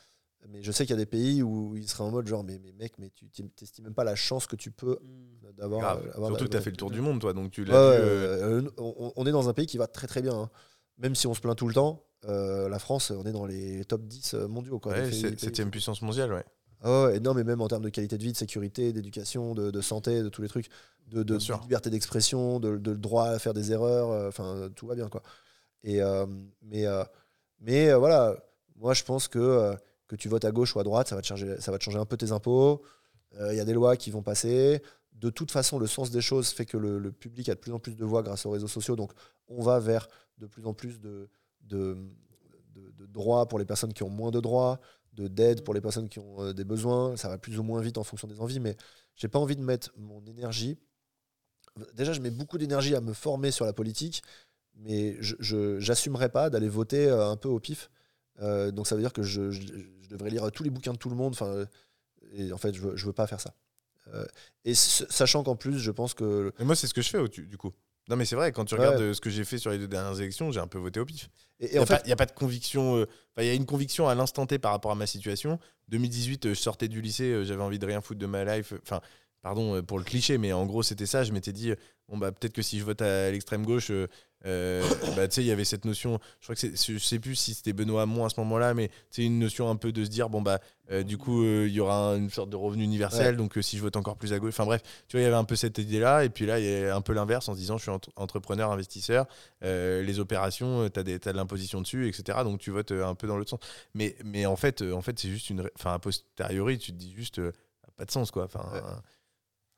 mais je sais qu'il y a des pays où ils seraient en mode genre mais, mais mec, mais tu t'im- t'estimes même pas la chance que tu peux Hmm. d'avoir. Euh, Surtout tu as fait le tour du monde, toi, donc tu l'as ouais, vu. euh, euh, on, on est dans un pays qui va très très bien. hein. Même si on se plaint tout le temps, euh, la France, on est dans les top 10 mondiaux. Quoi, ouais, pays- septième puissance mondiale, ouais. ah ouais, et non, mais même en termes de qualité de vie, de sécurité, d'éducation, de, de santé, de tous les trucs, de, liberté d'expression, de, droit à faire des erreurs, euh, enfin, tout va bien, quoi. Et, euh, mais euh, mais euh, voilà, moi, je pense que, euh, que tu votes à gauche ou à droite, ça va te changer, ça va te changer un peu tes impôts. Euh, Il y a des lois qui vont passer. De toute façon, le sens des choses fait que le, le public a de plus en plus de voix grâce aux réseaux sociaux. Donc, on va vers de plus en plus de, de, de- droits pour les personnes qui ont moins de droits, de d'aide pour les personnes qui ont euh, des besoins. Ça va plus ou moins vite en fonction des envies, mais j'ai pas envie de mettre mon énergie. Déjà, je mets beaucoup d'énergie à me former sur la politique, mais je n'assumerai pas d'aller voter euh, un peu au pif. Euh, donc, ça veut dire que je, devrais lire tous les bouquins de tout le monde. Et en fait, je veux, veux pas faire ça. Et sachant qu'en plus, je pense que Mais moi, c'est ce que je fais, du coup. Non, mais c'est vrai, quand tu Ouais. regardes euh, ce que j'ai fait sur les deux dernières élections, j'ai un peu voté au pif. et, et Il n'y en a, fait, pas- y a pas de conviction. euh, enfin, Il y a une conviction à l'instant T par rapport à ma situation. 2018, euh, je sortais du lycée, j'avais envie de rien foutre de ma life. Enfin, pardon pour le cliché, mais en gros, c'était ça. Je m'étais dit, bon, bah, peut-être que si je vote à l'extrême gauche, euh, euh, <coughs> bah, tu sais, il y avait cette notion. Je crois que c'est, je sais plus si c'était Benoît Hamon à ce moment-là, mais c'est une notion un peu de se dire, bon, bah, euh, du coup, euh, il y aura un- une sorte de revenu universel. Ouais. Donc, si je vote encore plus à gauche, enfin bref, tu vois, il y avait un peu cette idée-là. Et puis là, il y a un peu l'inverse en se disant, je suis entre- entrepreneur, investisseur. Les opérations, tu as, de l'imposition dessus, etc. Donc tu votes un peu dans l'autre sens. Mais, mais en fait, en fait c'est juste une. Enfin, a posteriori, tu te dis juste. pas de sens, quoi. Enfin. Ouais.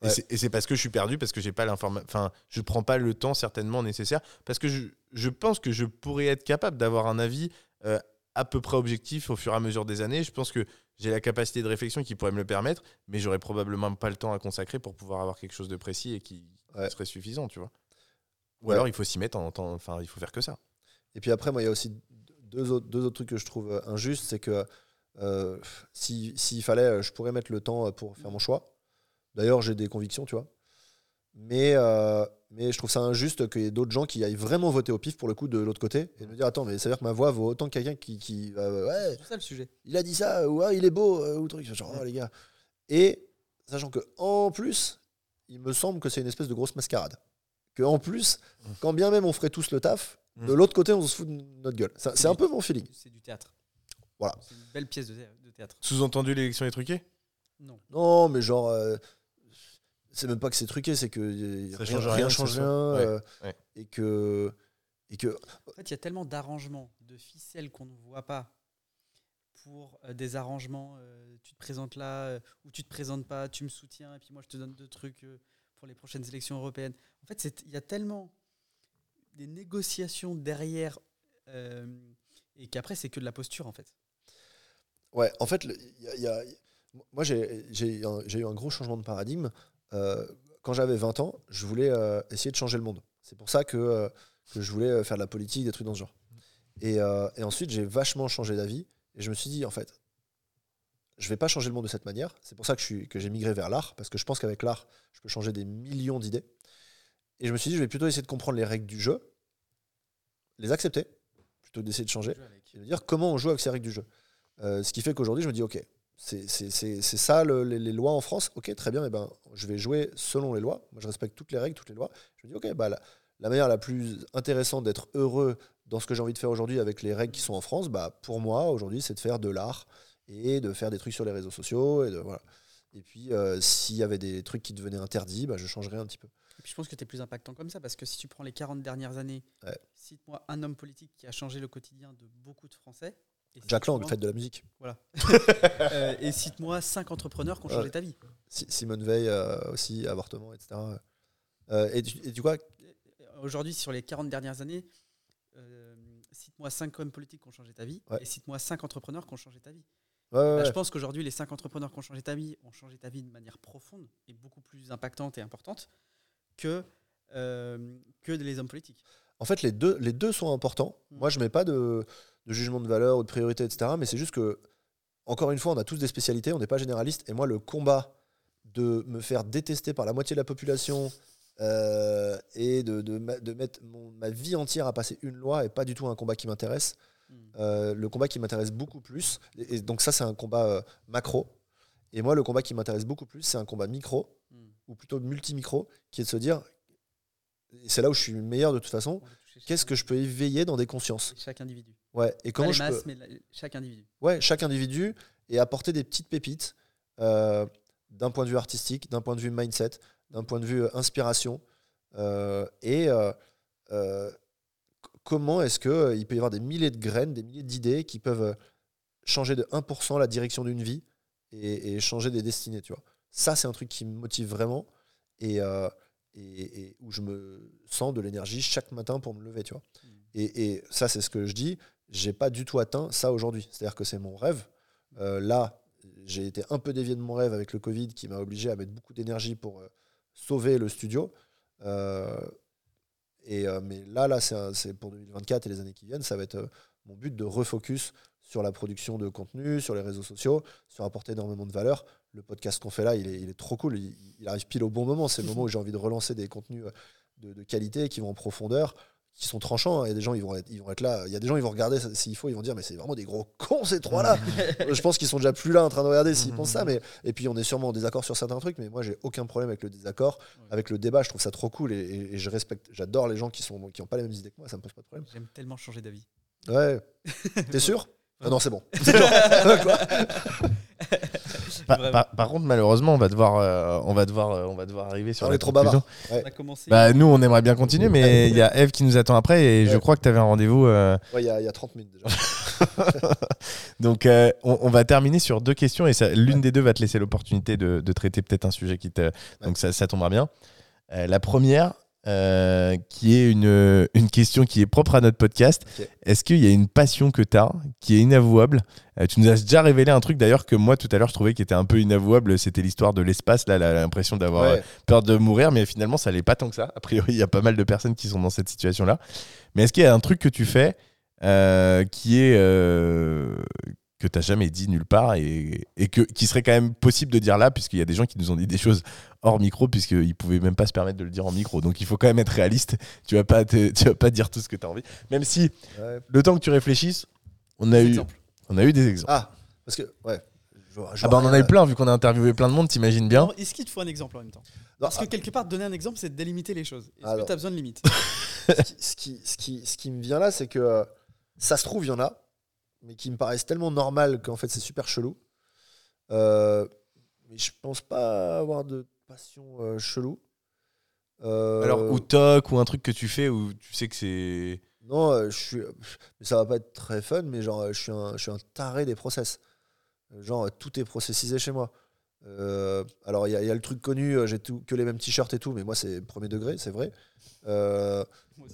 Et Ouais. c'est- Et c'est parce que je suis perdu, parce que j'ai pas l'information. Enfin, je prends pas le temps certainement nécessaire, parce que je, je pense que je pourrais être capable d'avoir un avis euh, à peu près objectif au fur et à mesure des années. Je pense que j'ai la capacité de réflexion qui pourrait me le permettre, mais j'aurais probablement pas le temps à consacrer pour pouvoir avoir quelque chose de précis et qui Ouais. serait suffisant, tu vois. Ou Ouais. alors il faut s'y mettre en temps. Enfin, il faut faire que ça. Et puis après, moi, il y a aussi deux autres, deux autres trucs que je trouve euh, injustes. C'est que euh, si- s'il fallait, euh, je pourrais mettre le temps pour faire mon choix. D'ailleurs, j'ai des convictions, tu vois. Mais, euh, mais je trouve ça injuste qu'il y ait d'autres gens qui aillent vraiment voter au pif pour le coup de l'autre côté et me dire Attends, mais ça veut dire que ma voix vaut autant que quelqu'un qui. qui euh, ouais, C'est ça le sujet. il a dit ça, ou ah, il est beau, euh, ou truc. Genre, oh, les gars. Et sachant que en plus, il me semble que c'est une espèce de grosse mascarade. Que en plus, quand bien même on ferait tous le taf, de Mm. l'autre côté, on se fout de notre gueule. C'est un peu mon feeling. C'est du théâtre. Voilà. C'est une belle pièce de thé- de théâtre. Sous-entendu, l'élection est truquée? Non. Non, mais genre, euh, c'est même pas que c'est truqué, c'est que Ça rien, change rien change euh, ouais. Et que. Et que En fait, il y a tellement d'arrangements, de ficelles qu'on ne voit pas pour euh, des arrangements. euh, tu te présentes là euh, ou tu te présentes pas, tu me soutiens et puis moi je te donne deux trucs euh, pour les prochaines élections européennes. En fait, c'est- il y a tellement des négociations derrière euh, et qu'après c'est que de la posture en fait. Ouais, en fait, il y a- y a- moi j'ai j'ai un- j'ai eu un gros changement de paradigme. Euh, quand j'avais 20 ans, je voulais euh, essayer de changer le monde. C'est pour ça que, euh, que je voulais faire de la politique, des trucs dans ce genre. Et, et ensuite, j'ai vachement changé d'avis. Et je me suis dit, en fait, je vais pas changer le monde de cette manière. C'est pour ça que je suis- que j'ai migré vers l'art, parce que je pense qu'avec l'art, je peux changer des millions d'idées. Et je me suis dit, je vais plutôt essayer de comprendre les règles du jeu, les accepter, plutôt que d'essayer de changer et de dire comment on joue avec ces règles du jeu. Ce qui fait qu'aujourd'hui, je me dis, OK, c'est ça le- les, les lois en France. OK, très bien, et ben, je vais jouer selon les lois. Moi, je respecte toutes les règles, toutes les lois. Je me dis, OK, bah, la, la manière la plus intéressante d'être heureux dans ce que j'ai envie de faire aujourd'hui avec les règles qui sont en France, bah, pour moi, aujourd'hui, c'est de faire de l'art et de faire des trucs sur les réseaux sociaux. Et, de, voilà. et puis, euh, s'il y avait des trucs qui devenaient interdits, bah, je changerais un petit peu. Et puis je pense que tu es plus impactant comme ça parce que si tu prends les 40 dernières années, Ouais. cite-moi un homme politique qui a changé le quotidien de beaucoup de Français. Jack Lang, cite-moi- faites de la musique. Voilà. <laughs> Euh, et cite-moi cinq entrepreneurs qui ont changé Ouais. ta vie. Si- Simone Veil euh, aussi, avortement, etc. Euh, et, tu vois, Aujourd'hui, sur les 40 dernières années, cite-moi cinq hommes politiques qui ont changé ta vie Ouais. et cite-moi cinq entrepreneurs qui ont changé ta vie. Ouais, Là, je pense qu'aujourd'hui, les 5 entrepreneurs qui ont changé ta vie ont changé ta vie de manière profonde et beaucoup plus impactante et importante que, euh, que les hommes politiques. En fait, les deux, les deux sont importants. Mm. Moi, je mets pas de, de jugement de valeur ou de priorité, etc. Mais c'est juste que, encore une fois, on a tous des spécialités, on n'est pas généraliste. Et moi, le combat de me faire détester par la moitié de la population euh, et de, de, de mettre mon- ma vie entière à passer une loi est pas du tout un combat qui m'intéresse. Mm. Euh, le combat qui m'intéresse beaucoup plus, et, et donc ça, c'est un combat euh, macro. Et moi, le combat qui m'intéresse beaucoup plus, c'est un combat micro, Mm. ou plutôt multi-micro, qui est de se dire, et c'est là où je suis meilleur de toute façon, qu'est-ce que je peux éveiller dans des consciences? Chaque individu. Ouais, et Pas je peux... mais la- chaque individu. Ouais, chaque individu et apporter des petites pépites euh, d'un point de vue artistique, d'un point de vue mindset, d'un point de vue euh, inspiration. euh, et euh, comment est-ce qu'il peut y avoir des milliers de graines, des milliers d'idées qui peuvent changer de 1% la direction d'une vie et, et changer des destinées, tu vois. Ça, c'est un truc qui me motive vraiment et, et, et où je me sens de l'énergie chaque matin pour me lever, tu vois. Et, et ça, c'est ce que je dis. J'ai pas du tout atteint ça aujourd'hui. C'est-à-dire que c'est mon rêve. Euh, là, j'ai été un peu dévié de mon rêve avec le Covid qui m'a obligé à mettre beaucoup d'énergie pour euh, sauver le studio. Euh, et, mais là, là c'est pour 2024 et les années qui viennent, ça va être mon but de refocus sur la production de contenu, sur les réseaux sociaux, sur apporter énormément de valeur. Le podcast qu'on fait là, il est, il est trop cool. Il, il arrive pile au bon moment. C'est le <laughs> moment où j'ai envie de relancer des contenus de, de qualité qui vont en profondeur, qui sont tranchants. Il y a des gens, ils vont être, ils vont être là. Il y a des gens, ils vont regarder s'il faut, ils vont dire, mais c'est vraiment des gros cons ces trois-là. Je pense qu'ils sont déjà plus là en train de regarder s'ils pensent ça. Mais et puis on est sûrement en désaccord sur certains trucs, mais moi j'ai aucun problème avec le désaccord, Ouais. avec le débat. Je trouve ça trop cool et, et- et je respecte, j'adore les gens qui sont qui ont pas les mêmes idées que moi. Ça me pose pas de problème. J'aime tellement changer d'avis. Ouais. T'es sûr? <laughs> Ah non, c'est bon. Vraiment. <laughs> <laughs> par- par contre, malheureusement, on va devoir, euh, on va devoir, euh, on va devoir arriver sur On la est trop bavard. On a commencé. Bah, nous, on aimerait bien continuer, mais il y a Eve qui nous attend après et je crois que tu avais un rendez-vous. euh, Ouais, il y, a- il y a 30 minutes déjà. <laughs> Donc, euh, on, on va terminer sur deux questions et l'une des deux va te laisser l'opportunité de, de traiter peut-être un sujet qui te. Donc, ça, ça tombera bien. Euh, la première, euh, qui est une, une question qui est propre à notre podcast. Est-ce qu'il y a une passion que tu as qui est inavouable Euh, Tu nous as déjà révélé un truc d'ailleurs que moi tout à l'heure je trouvais qui était un peu inavouable. C'était l'histoire de l'espace. Là, l'impression d'avoir euh, Ouais. peur de mourir, mais finalement ça l'est pas tant que ça. A priori, il y a pas mal de personnes qui sont dans cette situation-là. Mais est-ce qu'il y a un truc que tu fais euh, qui est que t'as jamais dit nulle part et, et que qui serait quand même possible de dire là, puisqu'il y a des gens qui nous ont dit des choses hors micro, puisqu'ils pouvaient même pas se permettre de le dire en micro. Donc il faut quand même être réaliste. Tu vas pas, te- tu vas pas dire tout ce que tu as envie. Même si Ouais. le temps que tu réfléchisses, on a Des eu, exemples. on a eu des exemples. Ah, parce que ouais. Je vois- je Ah bah on en a eu plein vu qu'on a interviewé plein de monde, t'imagines bien. Est-ce qu'il te faut un exemple en même temps Non, Parce que quelque part, donner un exemple, c'est de délimiter les choses. Est-ce que tu as besoin de limites <laughs> ce qui, ce qui, ce qui- ce qui me vient là, c'est que euh, ça se trouve, il y en a, mais qui me paraissent tellement normales qu'en fait c'est super chelou. Euh, mais je pense pas avoir de passion euh, chelou. Euh, Alors ou toc ou un truc que tu fais où tu sais que c'est. Non, euh, je suis. Ça va pas être très fun, mais genre, je suis un, je suis un taré des process. Genre, tout est processisé chez moi. Euh, alors, il y, a- il y a le truc connu, j'ai tout- que les mêmes t-shirts et tout, mais moi, c'est premier degré, c'est vrai. Euh,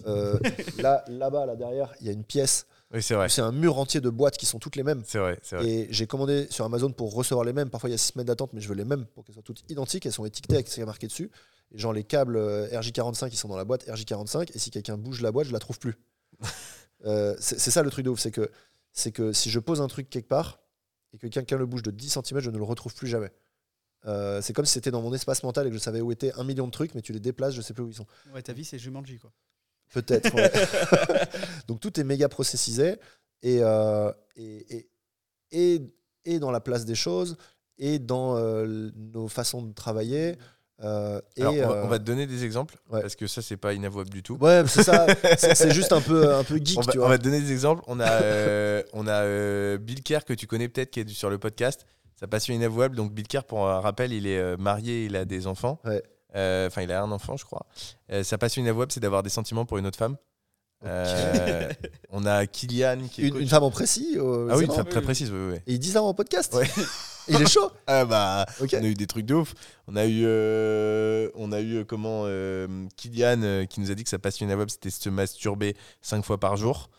euh, <laughs> là, là-bas, là derrière, il y a une pièce. Oui c'est vrai. où C'est un mur entier de boîtes qui sont toutes les mêmes. C'est vrai, c'est vrai. Et j'ai commandé sur Amazon pour recevoir les mêmes. Parfois, il y a six semaines d'attente, mais je veux les mêmes pour qu'elles soient toutes identiques. Elles sont étiquetées avec ce qui est marqué dessus. Et genre, les câbles euh, RJ45, ils sont dans la boîte RJ45. Et si quelqu'un bouge la boîte, je la trouve plus. <laughs> Euh, c'est ça le truc de ouf. C'est que, c'est que si je pose un truc quelque part et que quelqu'un le bouge de 10 cm, je ne le retrouve plus jamais. Euh, c'est comme si c'était dans mon espace mental et que je savais où étaient un million de trucs, mais tu les déplaces, je sais plus où ils sont. Ouais, ta vie, c'est Jumanji, quoi. Peut-être. ouais. <laughs> Donc tout est méga processisé et, euh, et, et, et, et dans la place des choses et dans euh, nos façons de travailler. euh, et, Alors, on, va, on va te donner des exemples ouais. parce que ça c'est pas inavouable du tout. Ouais, c'est ça. <laughs> c'est juste un peu, un peu geek, on, va, tu on vois. va te donner des exemples. On a, on a Bill Kerr que tu connais peut-être qui est sur le podcast. Sa passion inavouable. Donc Bill Kerr, pour un rappel, il est marié, il a des enfants. Ouais. Euh, Enfin, il a un enfant, je crois. Euh, sa passion inavouable, c'est d'avoir des sentiments pour une autre femme. Euh, on a Kylian qui est Une, femme en précis. euh, Ah oui, une femme très précise. oui, oui. Et il dit ça en podcast. Ouais. <laughs> il est chaud. <laughs> Ah bah, on a eu des trucs de ouf. On a eu, euh, on a eu comment euh, Kylian euh, qui nous a dit que sa passion inavouable c'était se masturber cinq fois par jour.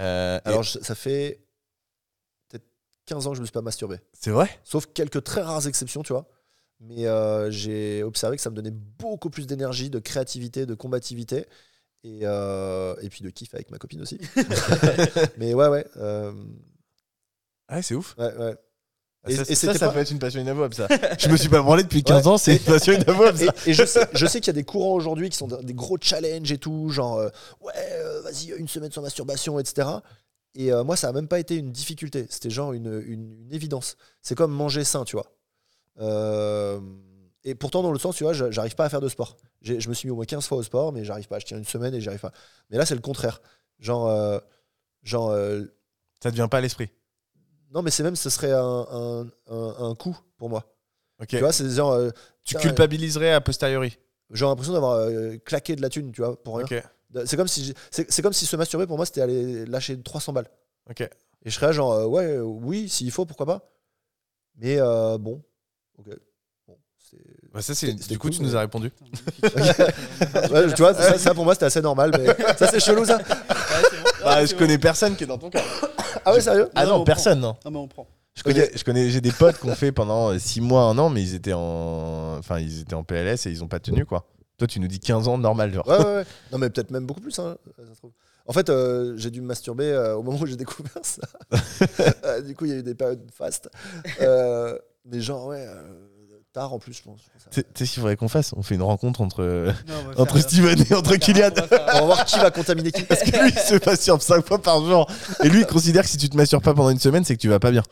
Euh, et- Alors je- ça fait peut-être 15 ans que je me suis pas masturbé. C'est vrai? Sauf quelques très rares exceptions, tu vois. Mais euh, j'ai observé que ça me donnait beaucoup plus d'énergie, de créativité, de combativité. Et, euh, et puis de kiff avec ma copine aussi. <laughs> Mais ouais, ouais. euh, Ah, c'est ouf. ouais, ouais. Ah, Et- ça, et ça, c'était ça pas- peut être une passion inavouable, ça. je me suis pas branlé depuis 15 Ouais. ans, c'est une passion inavouable, ça. et je sais, je sais qu'il y a des courants aujourd'hui qui sont des gros challenges et tout, genre euh, ouais, euh, vas-y, une semaine sans masturbation, etc. Et euh, moi, ça a même pas été une difficulté, c'était genre une, une- une évidence. C'est comme manger sain, tu vois. Euh, et pourtant, dans le sens, tu vois, j'a- j'arrive pas à faire de sport. Je me suis mis au moins 15 fois au sport, mais j'arrive pas. Je tiens une semaine et j'y arrive pas. Mais là, c'est le contraire. Genre, euh, genre euh, Ça te vient pas à l'esprit. non, mais c'est même, ce serait un, un, un- un coup pour moi. Tu vois, c'est genre, euh, tu culpabiliserais a posteriori. j'ai l'impression d'avoir claqué de la thune, tu vois, pour rien. C'est comme si c'est comme si se masturber pour moi c'était aller lâcher 300 balles. Et je serais genre ouais oui s'il faut pourquoi pas. Mais bon ok bon c'est Bah, ça, c'est. Du coup, cool, tu nous as répondu. Putain, magnifique. <laughs> Ouais, tu vois ça, ça, pour moi c'était assez normal mais <laughs> ça c'est chelou ça. Ouais, c'est bon. Bah, Ah, je connais bon. personne qui est dans ton cas. Ah ouais sérieux? Ah Non, non, on personne, non. Ah, mais on prend. Je connais, je connais, j'ai des potes qui ont fait pendant 6 mois, un an, mais ils étaient en, enfin, ils étaient en PLS et ils ont pas tenu quoi. Toi, tu nous dis 15 ans normal, genre. Ouais, ouais, ouais. <laughs> Non mais peut-être même beaucoup plus hein, ça se trouve. En fait euh, j'ai dû me masturber euh, au moment où j'ai découvert ça. Euh, du coup il y a eu des périodes fastes. Mais genre ouais euh, tard en plus je pense. Tu sais- qu'il faudrait qu'on fasse? On fait une rencontre entre, Non, <laughs> entre Steven et entre Kylian. on va faire- On va voir qui va contaminer qui. Parce que lui, il se masturbe 5 fois par jour. Et lui, il considère que si tu te masturbes pas pendant une semaine, c'est que tu vas pas bien.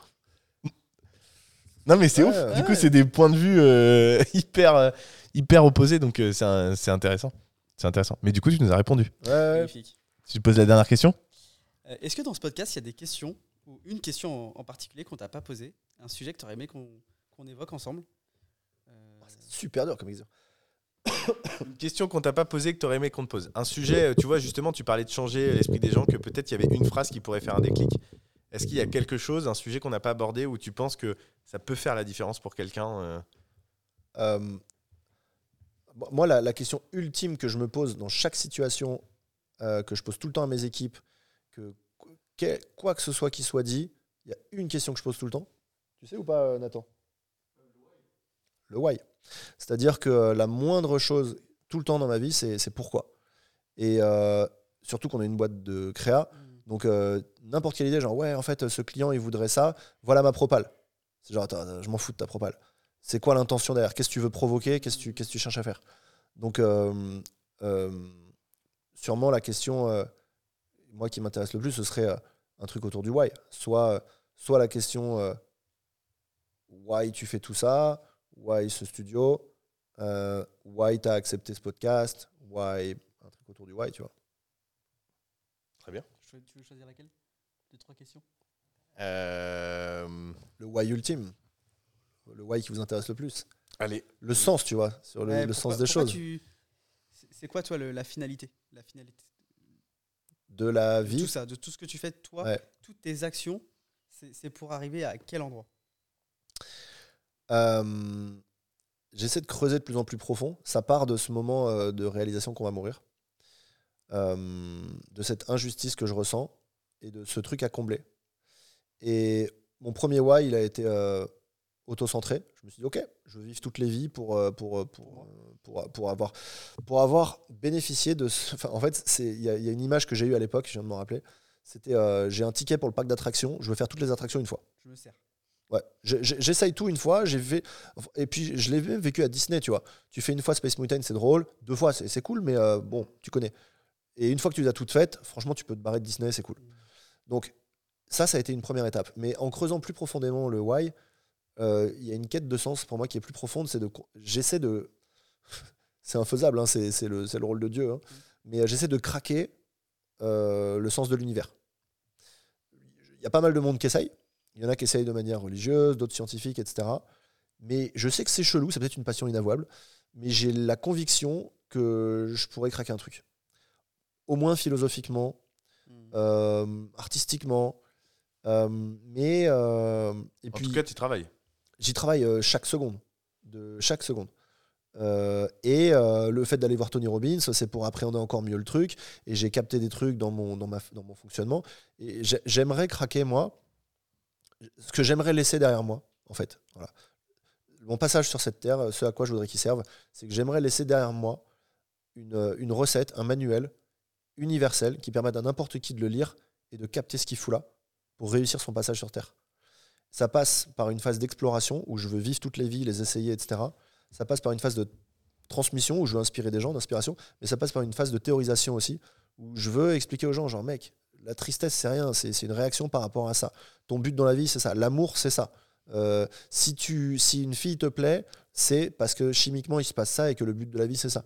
Non, mais c'est Ouais, ouf. ouais. Du coup, c'est des points de vue euh, <laughs> hyper, euh, hyper opposés. Donc, euh, c'est intéressant. C'est intéressant. Mais du coup, tu nous as répondu. Ouais. Tu te poses la dernière question? Euh, Est-ce que dans ce podcast, il y a des questions, ou une question en, en particulier qu'on t'a pas posée, un sujet que tu aurais aimé qu'on qu'on évoque ensemble Euh, Super dur comme exemple. <coughs> Une question qu'on t'a pas posée que t'aurais aimé qu'on te pose. Un sujet, euh, tu vois, justement, tu parlais de changer l'esprit des gens, que peut-être il y avait une phrase qui pourrait faire un déclic. Est-ce qu'il y a quelque chose, un sujet qu'on n'a pas abordé où tu penses que ça peut faire la différence pour quelqu'un euh Euh, bon, moi, la, la question ultime que je me pose dans chaque situation, euh, que je pose tout le temps à mes équipes, que, quoi que ce soit qui soit dit, il y a une question que je pose tout le temps. Tu sais ou pas, euh, Nathan? Le why. C'est-à-dire que la moindre chose, tout le temps dans ma vie, c'est pourquoi. Et euh, surtout qu'on est une boîte de créa, donc euh, n'importe quelle idée, genre ouais, en fait, ce client, il voudrait ça, voilà ma propale. C'est genre, attends, je m'en fous de ta propale. C'est quoi l'intention derrière? Qu'est-ce que tu veux provoquer? Qu'est-ce que tu, cherches à faire? Donc, euh, sûrement la question, moi qui m'intéresse le plus, ce serait euh, un truc autour du why. Soit, euh, soit la question euh, why tu fais tout ça Why ce studio euh, Why tu as accepté ce podcast Why un truc autour du why, tu vois. Très bien. Tu veux- choisir laquelle? Deux, trois questions? Euh, Le why ultime. Le why qui vous intéresse le plus. Allez. Le sens, tu vois, sur le, Ouais, le pourquoi- sens des choses. tu- C'est c'est quoi, toi, le- la finalité? La finalité De la de vie. tout ça, de tout ce que tu fais, toi, Ouais. toutes tes actions, c'est pour arriver à quel endroit? Euh, J'essaie de creuser de plus en plus profond. Ça part de ce moment euh, de réalisation qu'on va mourir, Euh, de cette injustice que je ressens et de ce truc à combler. Et mon premier why, il a été auto-centré. Je me suis dit, ok, je veux vivre toutes les vies pour, euh, pour, euh, pour, euh, pour, pour avoir, pour avoir bénéficié de. ce- enfin, en fait, c'est- il y, a il y a une image que j'ai eue à l'époque, je viens de m'en rappeler. C'était euh, j'ai un ticket pour le parc d'attractions, je veux faire toutes les attractions une fois. Je me sers. Ouais, j'essaye tout une fois, j'ai fait et puis je l'ai même vécu à Disney, tu vois. Tu fais une fois Space Mountain, c'est drôle, deux fois c'est c'est cool, mais euh, bon, tu connais. Et une fois que tu les as toutes faites, franchement, tu peux te barrer de Disney, c'est cool. Donc ça, ça a été une première étape. Mais en creusant plus profondément le why, il y a une quête de sens pour moi qui est plus profonde, c'est de j'essaie de <laughs> c'est infaisable, hein, c'est c'est le, c'est le rôle de Dieu, hein. mais euh, j'essaie de craquer euh, le sens de l'univers. Il y a pas mal de monde qui essaye. Il y en a qui essayent de manière religieuse, d'autres scientifiques, etc. Mais je sais que c'est chelou, c'est peut-être une passion inavouable, mais j'ai la conviction que je pourrais craquer un truc. Au moins philosophiquement, euh, artistiquement, euh, mais euh, et En puis tout cas, tu travailles. J'y travaille euh, chaque seconde, de chaque seconde. Euh, et euh, le fait d'aller voir Tony Robbins, c'est pour appréhender encore mieux le truc. Et j'ai capté des trucs dans mon, fonctionnement. Et j'ai- j'aimerais craquer, moi. ce que j'aimerais laisser derrière moi, en fait. Voilà. Mon passage sur cette terre, ce à quoi je voudrais qu'il serve, c'est que j'aimerais laisser derrière moi une, une recette, un manuel universel qui permette à n'importe qui de le lire et de capter ce qu'il fout là pour réussir son passage sur Terre. Ça passe par une phase d'exploration où je veux vivre toutes les vies, les essayer, etc. Ça passe par une phase de transmission où je veux inspirer des gens, d'inspiration, mais ça passe par une phase de théorisation aussi où je veux expliquer aux gens, genre mec, la tristesse c'est rien, c'est une réaction par rapport à ça. Ton but dans la vie c'est ça, l'amour c'est ça. Euh, si, tu, si une fille te plaît, c'est parce que chimiquement il se passe ça et que le but de la vie c'est ça.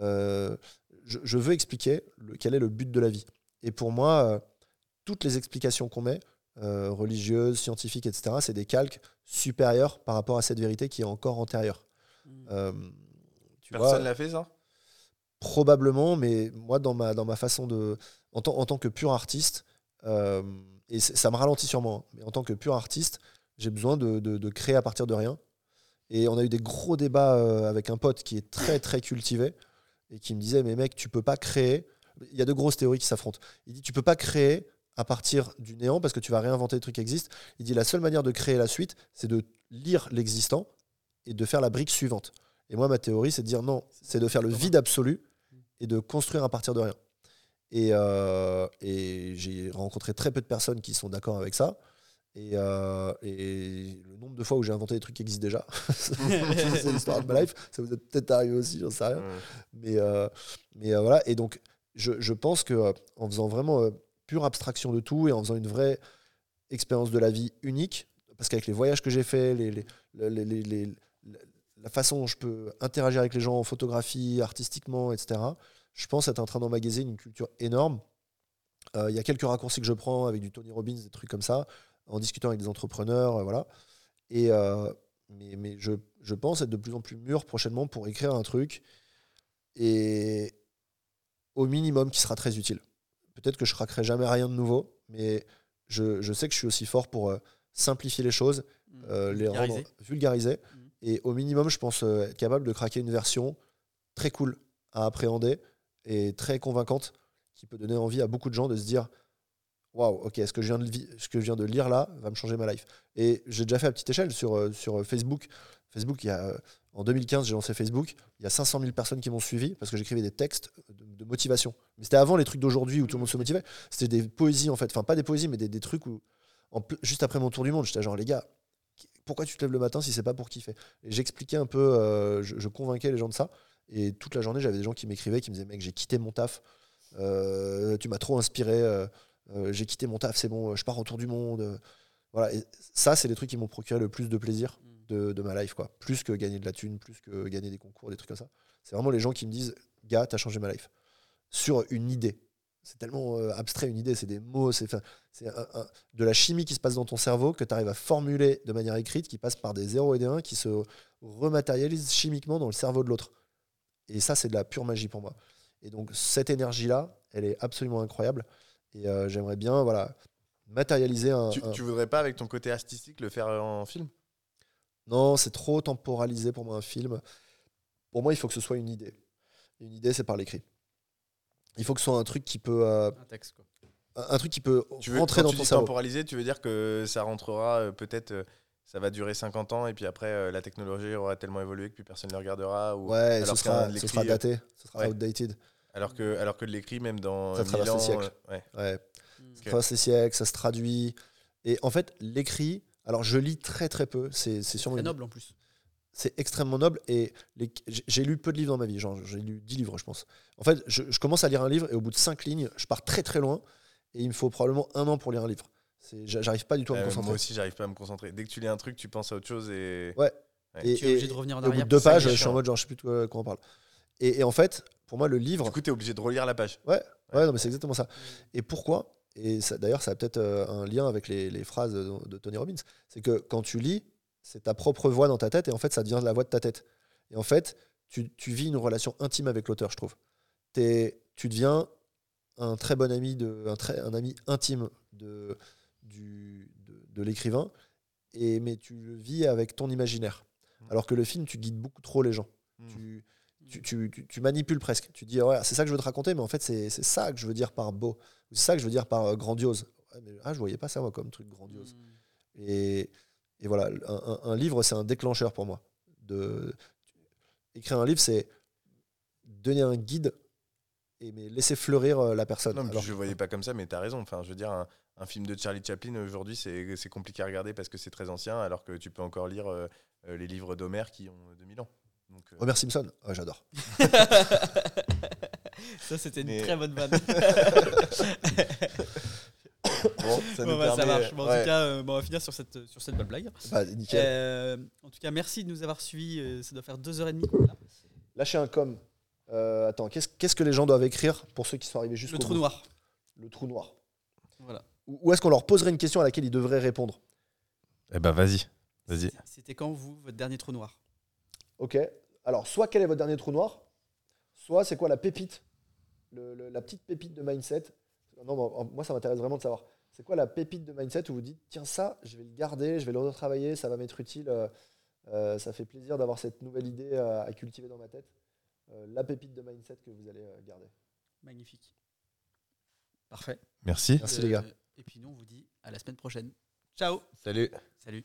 Euh, je, veux expliquer quel est le but de la vie. Et pour moi, euh, toutes les explications qu'on met, euh, religieuses, scientifiques, etc., c'est des calques supérieurs par rapport à cette vérité qui est encore antérieure. Mm. Euh, tu Personne vois, l'a fait ça? probablement, mais moi, dans ma, dans ma façon de. En, tant- en tant que pur artiste, euh, et ça me ralentit sûrement, hein, mais en tant que pur artiste, j'ai besoin de, de- de créer à partir de rien. Et on a eu des gros débats euh, avec un pote qui est très, très cultivé et qui me disait Mais mec, tu peux pas créer. Il y a de grosses théories qui s'affrontent. Il dit Tu peux pas créer à partir du néant parce que tu vas réinventer des trucs qui existent. Il dit La seule manière de créer la suite, c'est de lire l'existant et de faire la brique suivante. Et moi, ma théorie, c'est de dire non, c'est de faire le vide absolu et de construire à partir de rien. Et, euh, et j'ai rencontré très peu de personnes qui sont d'accord avec ça. Et, euh, et le nombre de fois où j'ai inventé des trucs qui existent déjà, <laughs> c'est l'histoire de ma life. Ça vous est peut-être arrivé aussi, j'en sais rien. Ouais. Mais, euh, mais voilà, et donc je, je pense que en faisant vraiment pure abstraction de tout et en faisant une vraie expérience de la vie unique, parce qu'avec les voyages que j'ai faits, la façon dont je peux interagir avec les gens en photographie, artistiquement, etc., je pense être en train d'emmagasiner une culture énorme. Euh, Il y a quelques raccourcis que je prends avec du Tony Robbins, des trucs comme ça, en discutant avec des entrepreneurs, euh, voilà. Et, euh, mais je pense être de plus en plus mûr prochainement pour écrire un truc et au minimum qui sera très utile. Peut-être que je craquerai jamais rien de nouveau, mais je, je sais que je suis aussi fort pour euh, simplifier les choses, euh, les Vulgariser. rendre vulgarisées. Mhm. Et au minimum, je pense euh, être capable de craquer une version très cool à appréhender et très convaincante qui peut donner envie à beaucoup de gens de se dire Waouh, ok, ce que, je viens de, ce que je viens de lire là va me changer ma life. Et j'ai déjà fait à petite échelle sur, sur Facebook. Facebook, il y a, euh, en 2015, j'ai lancé Facebook. Il y a 500 000 personnes qui m'ont suivi parce que j'écrivais des textes de, motivation. Mais c'était avant les trucs d'aujourd'hui où tout le monde se motivait. C'était des poésies en fait. Enfin, pas des poésies, mais des, des trucs où, juste après mon tour du monde, j'étais genre, les gars, pourquoi tu te lèves le matin si c'est pas pour kiffer? Et j'expliquais un peu, euh, je, convainquais les gens de ça. Et toute la journée, j'avais des gens qui m'écrivaient, qui me disaient, mec, j'ai quitté mon taf. Euh, tu m'as trop inspiré. j'ai quitté mon taf, c'est bon, je pars en tour du monde. Voilà. Et ça, c'est les trucs qui m'ont procuré le plus de plaisir de, de ma life, quoi. Plus que gagner de la thune, plus que gagner des concours, des trucs comme ça. C'est vraiment les gens qui me disent, gars, t'as changé ma life. Sur une idée. C'est tellement euh, abstrait, une idée, c'est des mots, c'est de la chimie qui se passe dans ton cerveau que tu arrives à formuler de manière écrite, qui passe par des 0 et des 1, qui se rematérialisent chimiquement dans le cerveau de l'autre. Et ça, c'est de la pure magie pour moi. Et donc, cette énergie-là, elle est absolument incroyable. Et euh, j'aimerais bien voilà, matérialiser un, Tu, un- tu voudrais pas, avec ton côté artistique, le faire en film? Non, c'est trop temporalisé pour moi un film. Pour moi, il faut que ce soit une idée. Une idée, c'est par l'écrit. Il faut que ce soit un truc qui peut, euh, Un texte, quoi. un un truc qui peut Tu veux, rentrer quand dans tu ton dis cerveau. temporaliser, tu veux dire que ça rentrera euh, peut-être, euh, ça va durer 50 ans et puis après euh, la technologie aura tellement évolué que plus personne ne le regardera ou Ouais, alors ce sera, ce sera daté, ce sera ouais. outdated. alors que alors que de l'écrit même dans Ça traverse 1000 les siècles. euh, ouais. Ouais. Mm. Ça traverse les siècles, ça se traduit. Et en fait, l'écrit, alors je lis très très peu, c'est c'est sûrement noble en plus. c'est extrêmement noble et les- j'ai lu peu de livres dans ma vie, genre j'ai lu 10 livres je pense. En fait, je, je commence à lire un livre et au bout de 5 lignes, je pars très très loin et il me faut probablement un an pour lire un livre. J'arrive pas du tout à me Euh, concentrer. moi aussi, j'arrive pas à me concentrer. Dès que tu lis un truc, tu penses à autre chose et Ouais. Et, Tu es et- obligé de revenir en et au bout arrière. de deux pages, je suis en mode genre je sais plus de quoi, on parle. Et, et en fait, pour moi, le livre, du coup, tu es obligé de relire la page. Ouais, non, mais c'est exactement ça. Et pourquoi? Et d'ailleurs, ça a peut-être euh, un lien avec les, les phrases de, de Tony Robbins. C'est que quand tu lis, c'est ta propre voix dans ta tête et en fait, ça devient la voix de ta tête. Et en fait, tu, tu vis une relation intime avec l'auteur, je trouve. Tu deviens un très bon ami, de, un, très, un ami intime de, du, de, de l'écrivain, et, mais tu le vis avec ton imaginaire. Alors que le film, tu guides beaucoup trop les gens. Mm. Tu, tu, tu, tu- tu manipules presque. Tu dis, ouais, c'est ça que je veux te raconter, mais en fait, c'est ça que je veux dire par beau. C'est ça que je veux dire par euh, grandiose. Ah, je voyais pas ça, moi, comme truc grandiose. Mm. Et, et voilà, un, un- un livre, c'est un déclencheur pour moi. De, écrire un livre, c'est donner un guide et mais laisser fleurir euh, la personne. Non, mais Alors- je ne voyais pas comme ça, mais tu as raison. Enfin, je veux dire, un, un film de Charlie Chaplin aujourd'hui, c'est compliqué à regarder parce que c'est très ancien, alors que tu peux encore lire euh, les livres d'Homère qui ont 2000 ans. Donc, euh, Homer Simpson, Ah, j'adore. <laughs> Ça, c'était une Mais- très bonne vanne. <laughs> bon, ça Bon, bah, ça permet- marche. Bon, En ouais. tout cas, euh, bon, on va finir sur cette, sur cette bonne blague. Bah, nickel. Euh, en tout cas, merci de nous avoir suivis. euh, ça doit faire deux heures et demie. là. Lâchez un com. Euh, attends, qu'est-ce qu'est-ce que les gens doivent écrire pour ceux qui sont arrivés jusqu'au Le trou bout noir. Le trou noir. Voilà. Ou ou est-ce qu'on leur poserait une question à laquelle ils devraient répondre Eh ben, vas-y. Vas-y. C'était quand, vous, votre dernier trou noir? Ok. Alors, soit quel est votre dernier trou noir, soit c'est quoi la pépite, le- le- la petite pépite de mindset. Non, moi, ça m'intéresse vraiment de savoir. C'est quoi la pépite de mindset où vous dites, tiens, ça, je vais le garder, je vais le retravailler, ça va m'être utile. euh, euh, ça fait plaisir d'avoir cette nouvelle idée euh, à cultiver dans ma tête. Euh, la pépite de mindset que vous allez garder. Magnifique. Parfait. Merci. Merci, les gars. Et puis nous, on vous dit à la semaine prochaine. Ciao Salut. Salut